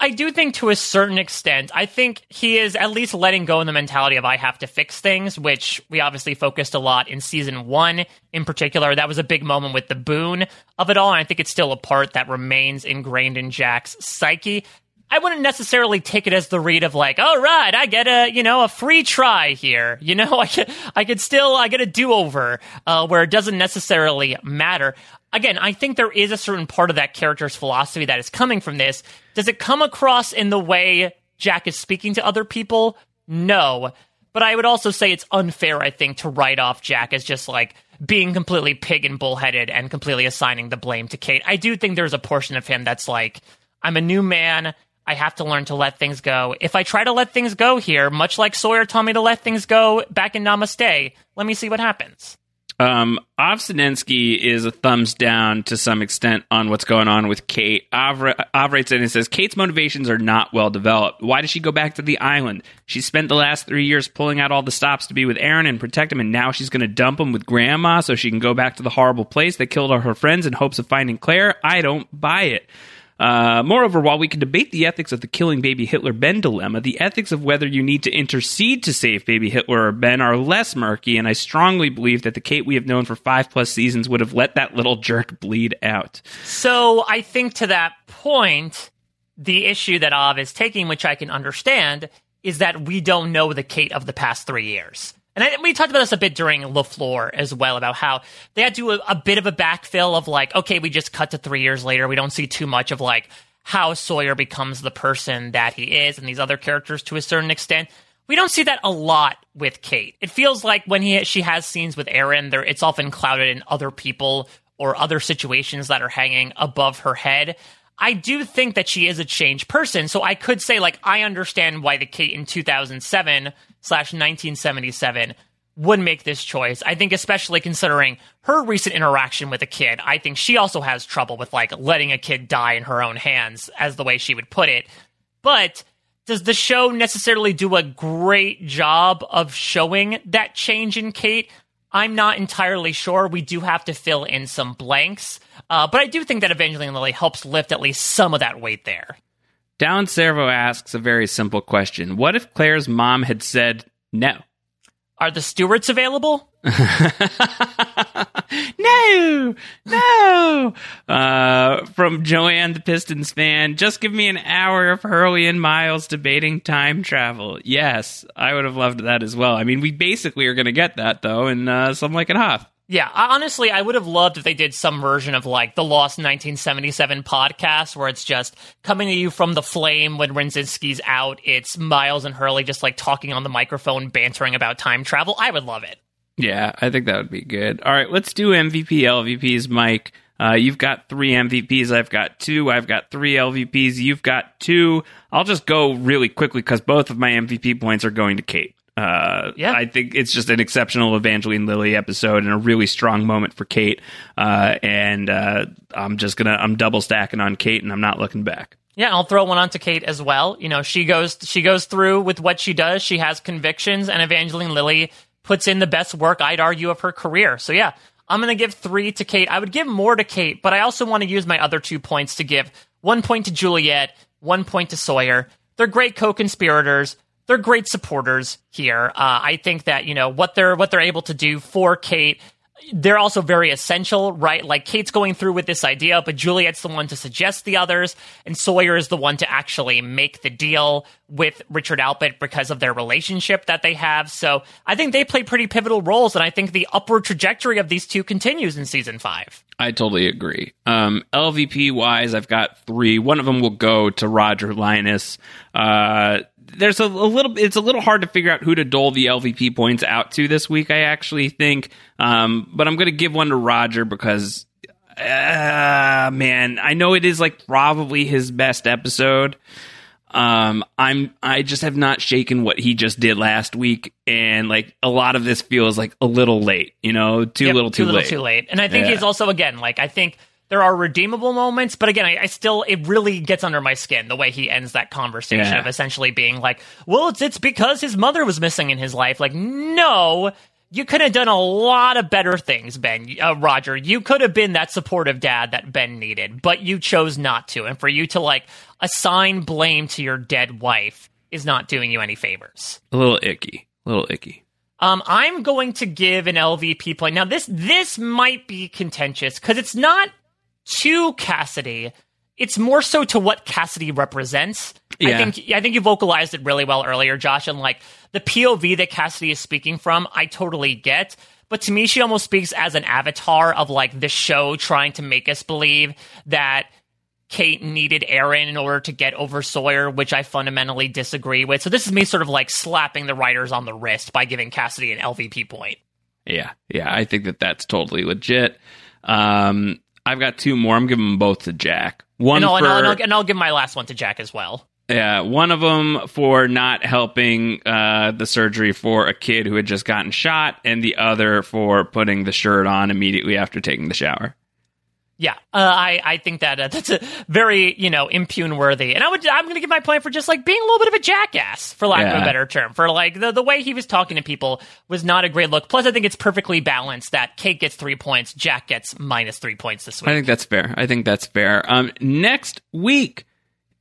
I do think to a certain extent, I think he is at least letting go in the mentality of I have to fix things, which we obviously focused a lot in season one in particular. That was a big moment with the Boone of it all, and I think it's still a part that remains ingrained in Jack's psyche. I wouldn't necessarily take it as the read of like, all right, I get a you know a free try here. You know, I could I could still I get a do over uh, where it doesn't necessarily matter. Again, I think there is a certain part of that character's philosophy that is coming from this. Does it come across in the way Jack is speaking to other people? No. But I would also say it's unfair, I think, to write off Jack as just like being completely pig and bullheaded and completely assigning the blame to Kate. I do think there's a portion of him that's like, I'm a new man. I have to learn to let things go. If I try to let things go here, much like Sawyer told me to let things go back in Namaste, let me see what happens. Um, Ovsinensky is a thumbs down to some extent on what's going on with Kate. Av, Av writes in and says Kate's motivations are not well developed. Why does she go back to the island? She spent the last three years pulling out all the stops to be with Aaron and protect him, and now she's going to dump him with Grandma so she can go back to the horrible place that killed all her friends in hopes of finding Claire. I don't buy it. Uh, moreover, while we can debate the ethics of the killing baby Hitler Ben dilemma, the ethics of whether you need to intercede to save baby Hitler or Ben are less murky, and I strongly believe that the Kate we have known for five plus seasons would have let that little jerk bleed out. So I think to that point, the issue that Av is taking, which I can understand, is that we don't know the Kate of the past three years. And I, we talked about this a bit during LaFleur as well about how they had to do a, a bit of a backfill of like, okay, we just cut to three years later. We don't see too much of like how Sawyer becomes the person that he is and these other characters to a certain extent. We don't see that a lot with Kate. It feels like when he she has scenes with Aaron, there it's often clouded in other people or other situations that are hanging above her head. I do think that she is a changed person. So I could say, like, I understand why the Kate in 2007 slash 1977 would make this choice. I think, especially considering her recent interaction with a kid, I think she also has trouble with, like, letting a kid die in her own hands, as the way she would put it. But does the show necessarily do a great job of showing that change in Kate? I'm not entirely sure. We do have to fill in some blanks. Uh, but I do think that Evangeline Lilly helps lift at least some of that weight there. Down Servo asks a very simple question What if Claire's mom had said no? Are the stewards available? no, no. Uh, from Joanne, the Pistons fan, just give me an hour of Hurley and Miles debating time travel. Yes, I would have loved that as well. I mean, we basically are going to get that though in uh, Some Like It Hot. Yeah, honestly, I would have loved if they did some version of like the Lost 1977 podcast where it's just coming to you from the flame when Radzinsky's out. It's Miles and Hurley just like talking on the microphone, bantering about time travel. I would love it. Yeah, I think that would be good. All right, let's do MVP, LVPs, Mike. Uh, you've got three MVPs. I've got two. I've got three LVPs. You've got two. I'll just go really quickly because both of my MVP points are going to Kate. Uh, yeah. I think it's just an exceptional Evangeline Lilly episode and a really strong moment for Kate. Uh, and uh, I'm just gonna I'm double stacking on Kate, and I'm not looking back. Yeah, I'll throw one on to Kate as well. You know, she goes she goes through with what she does. She has convictions, and Evangeline Lilly puts in the best work, I'd argue, of her career. So yeah, I'm going to give three to Kate. I would give more to Kate, but I also want to use my other two points to give one point to Juliet, one point to Sawyer. They're great co-conspirators. They're great supporters here. Uh, I think that you know what they're what they're able to do for Kate they're also very essential, right? Like Kate's going through with this idea, but Juliet's the one to suggest the others, and Sawyer is the one to actually make the deal with Richard Alpert because of their relationship that they have. So I think they play pretty pivotal roles, and I think the upward trajectory of these two continues in season five. I totally agree. Um, LVP wise, I've got three. One of them will go to Roger Linus. Uh, there's a, a, little it's a little hard to figure out who to dole the LVP points out to this week. I actually think, um, but I'm going to give one to Roger because, uh, man, I know it is like probably his best episode. Um, I'm I just have not shaken what he just did last week, and like a lot of this feels like a little late. You know, too yep, little, too, too late. little, too late. And I think Yeah. he's also again like I think there are redeemable moments, but again, I, I still it really gets under my skin the way he ends that conversation Yeah. of essentially being like, "Well, it's it's because his mother was missing in his life." Like, no, you could have done a lot of better things, Ben. Uh, Roger, you could have been that supportive dad that Ben needed, but you chose not to. And for you to like assign blame to your dead wife is not doing you any favors. A little icky, a little icky. Um, I'm going to give an LVP point. Now, this this might be contentious because it's not to Cassidy. it's more so to what Cassidy represents. I think I think you vocalized it really well earlier, Josh, and like the POV that Cassidy is speaking from, I totally get. But to me, she almost speaks as an avatar of like the show trying to make us believe that Kate needed Aaron in order to get over Sawyer, which I fundamentally disagree with. So this is me sort of like slapping the writers on the wrist by giving Cassidy an LVP point. Yeah, yeah, I think that that's totally legit. Um, I've got two more. I'm giving them both to Jack. One and, I'll, for and, I'll, and, I'll, and I'll give my last one to Jack as well. yeah, one of them for not helping uh, the surgery for a kid who had just gotten shot, and the other for putting the shirt on immediately after taking the shower. Yeah, uh, I I think that uh, that's a very you know impugn worthy, and I would I'm going to give my point for just like being a little bit of a jackass, for lack of a better term, for like the the way he was talking to people was not a great look. Plus, I think it's perfectly balanced that Kate gets three points, Jack gets minus three points this week. I think that's fair. I think that's fair. Um, next week,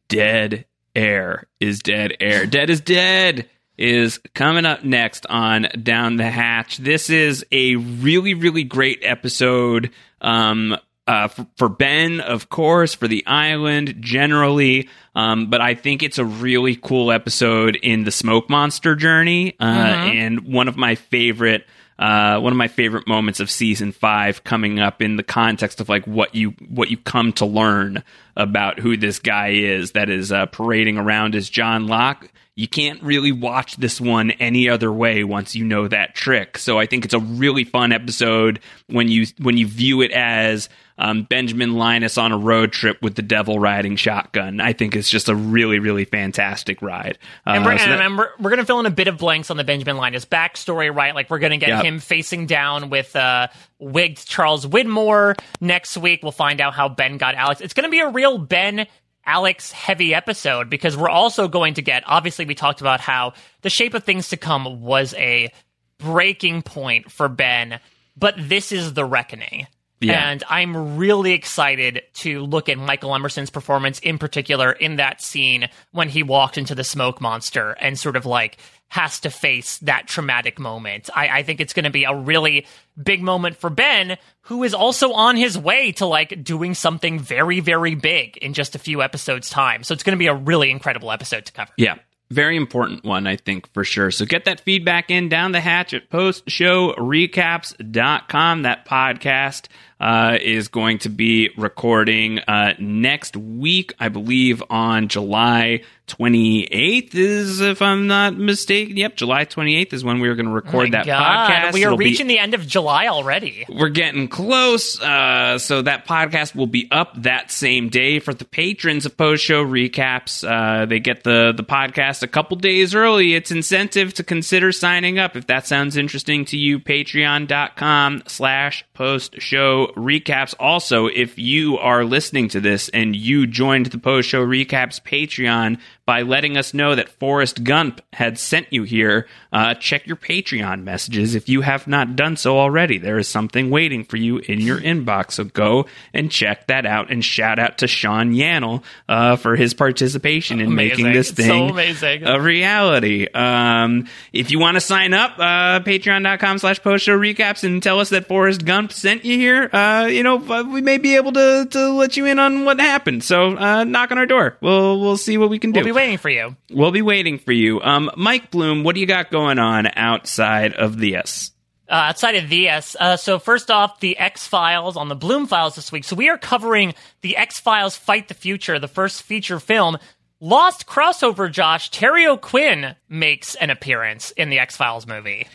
Dead Air is Dead Air. Dead is Dead is coming up next on Down the Hatch. This is a really, really great episode. Um, uh, for, for Ben, of course, for the island generally, um, but I think it's a really cool episode in the Smoke Monster journey, uh, Mhm. and one of my favorite uh, one of my favorite moments of season five coming up in the context of like what you what you come to learn about who this guy is that is uh, parading around as John Locke. You can't really watch this one any other way once you know that trick. So I think it's a really fun episode when you when you view it as um, Benjamin Linus on a road trip with the devil riding shotgun. I think it's just a really really fantastic ride. And, Uh, we're, so that- and we're, we're going to fill in a bit of blanks on the Benjamin Linus backstory, right? Like, we're going to get Yep. him facing down with uh, wigged Charles Widmore. Next week, we'll find out how Ben got Alex. It's going to be a real Ben Alex heavy episode because we're also going to get, obviously, we talked about how the shape of things to come was a breaking point for Ben, but this is the reckoning. Yeah. And I'm really excited to look at Michael Emerson's performance in particular in that scene when he walked into the smoke monster and sort of like has to face that traumatic moment. I, I think it's going to be a really big moment for Ben, who is also on his way to like doing something very, very big in just a few episodes' time. So it's going to be a really incredible episode to cover. Yeah. Very important one, I think, for sure. So get that feedback in down the hatch at postshowrecaps.com. That podcast uh, is going to be recording uh, next week, I believe, on July 28th, is if I'm not mistaken. Yep, July 28th is when we are going to record Oh that God, podcast. We are It'll be- reaching the end of July already. we're getting close. Uh, so that podcast will be up that same day for the patrons of post show recaps. Uh, they get the, the podcast a couple days early. It's incentive to consider signing up. If that sounds interesting to you, patreon.com slash post show recaps. Also, if you are listening to this and you joined the post show recaps Patreon by letting us know that Forrest Gump had sent you here, uh, check your Patreon messages if you have not done so already. There is something waiting for you in your inbox. So go and check that out and shout out to Sean Yannel uh, for his participation in making Amazing. this So thing amazing. a reality. Um, if you want to sign up, uh, patreon.com slash post show recaps and tell us that Forrest Gump sent you here, uh, you know, uh, we may be able to, to let you in on what happened. So, uh, knock on our door. We'll, we'll see what we can do. We'll waiting for you. We'll be waiting for you. Um, Mike Bloom, what do you got going on outside of this? uh, outside of this. Uh, so first off, the X Files on the Bloom Files this week. So we are covering the X Files Fight the Future, the first feature film. Lost crossover, Josh. Terry O'Quinn makes an appearance in the X Files movie.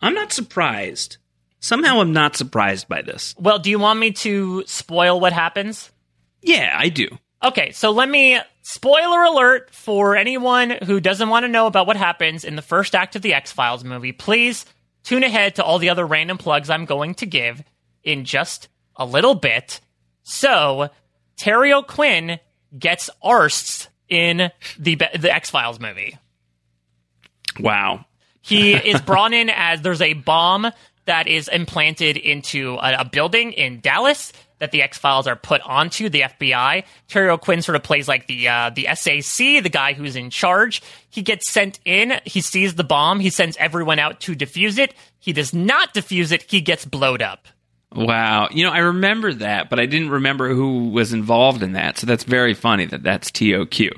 I'm not surprised. Somehow I'm not surprised by this. Well, do you want me to spoil what happens? Yeah, I do. Okay, so let me spoiler alert for anyone who doesn't want to know about what happens in the first act of the X Files movie. Please tune ahead to all the other random plugs I'm going to give in just a little bit. So, Terry O'Quinn gets arsed in the the X Files movie. Wow. He is brought in as there's a bomb that is implanted into a, a building in Dallas that the X Files are put onto the FBI. Terry O'Quinn sort of plays like the uh, the SAC, the guy who's in charge. He gets sent in. He sees the bomb. He sends everyone out to defuse it. He does not defuse it. He gets blowed up. Wow. You know, I remember that, but I didn't remember who was involved in that. So that's very funny that that's TOQ.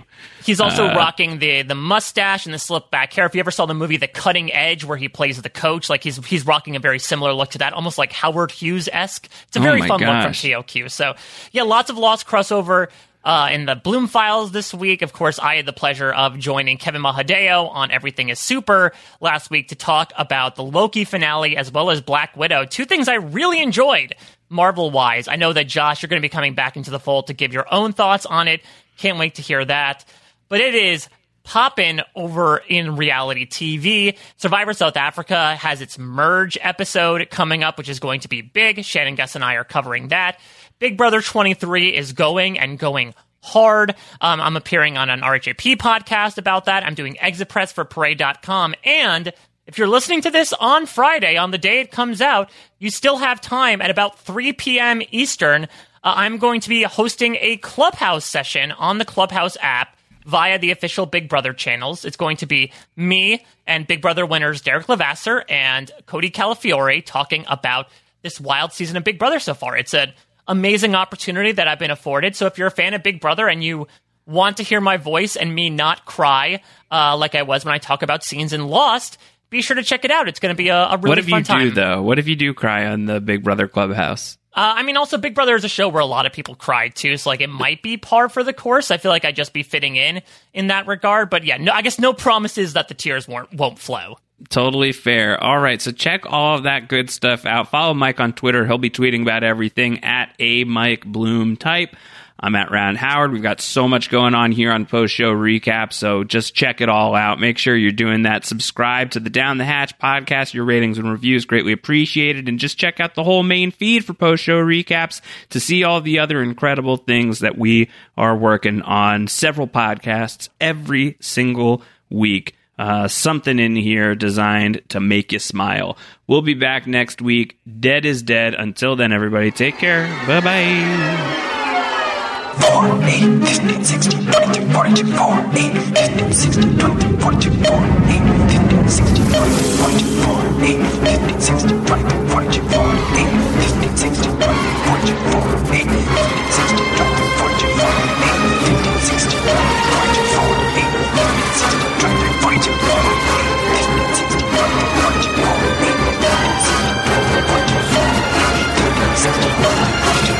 He's also Uh, rocking the the mustache and the slip back hair. If you ever saw the movie The Cutting Edge, where he plays the coach, like he's he's rocking a very similar look to that, almost like Howard Hughes esque. It's a Oh very my fun look from gosh. TOQ. So yeah, lots of Lost crossover. Uh, in the Bloom Files this week, of course, I had the pleasure of joining Kevin Mahadeo on Everything is Super last week to talk about the Loki finale as well as Black Widow. Two things I really enjoyed Marvel wise. I know that Josh, you're going to be coming back into the fold to give your own thoughts on it. Can't wait to hear that. But it is poppin' over in reality TV. Survivor South Africa has its merge episode coming up, which is going to be big. Shannon Guss and I are covering that. Big Brother 23 is going and going hard. Um, I'm appearing on an RHAP podcast about that. I'm doing exit press for parade.com. And if you're listening to this on Friday, on the day it comes out, you still have time at about 3 p.m. Eastern. Uh, I'm going to be hosting a Clubhouse session on the Clubhouse app via the official Big Brother channels. It's going to be me and Big Brother winners Derrick Levasseur and Cody Calafiore talking about this wild season of Big Brother so far. It's an amazing opportunity that I've been afforded. So if you're a fan of Big Brother and you want to hear my voice and me not cry uh, like I was when I talk about scenes in Lost, be sure to check it out. It's going to be a, a really fun time. what if you do though? What if you do cry on the Big Brother Clubhouse? Uh, I mean, also Big Brother is a show where a lot of people cry too, so like it might be par for the course. I feel like I'd just be fitting in in that regard, but yeah, no, I guess no promises that the tears won't won't flow. Totally fair. All right, so check all of that good stuff out. Follow Mike on Twitter. He'll be tweeting about everything at a Mike Bloom type. I'm at Round Howard. We've got so much going on here on post show recap, so just check it all out. Make sure you're doing that. Subscribe to the Down the Hatch podcast. Your ratings and reviews greatly appreciated, and just check out the whole main feed for post show recaps to see all the other incredible things that we are working on. Several podcasts every single week uh, something in here designed to make you smile. We'll be back next week. Dead is dead. Until then, everybody, take care. Bye bye. 4, 8, 15, 16, 22, 42, 4, 8, 15, 16, 22, 42, 4, 8, 15, 16, 22, 42, 4, 8, 15, 16, 22, 42, 4, 8, 15, 16, 22, 42, 4, 8, 15, 16, 22, 42, 4, 8, 15, 16, 22, 42, 4, 8, 15, 16, Thank you.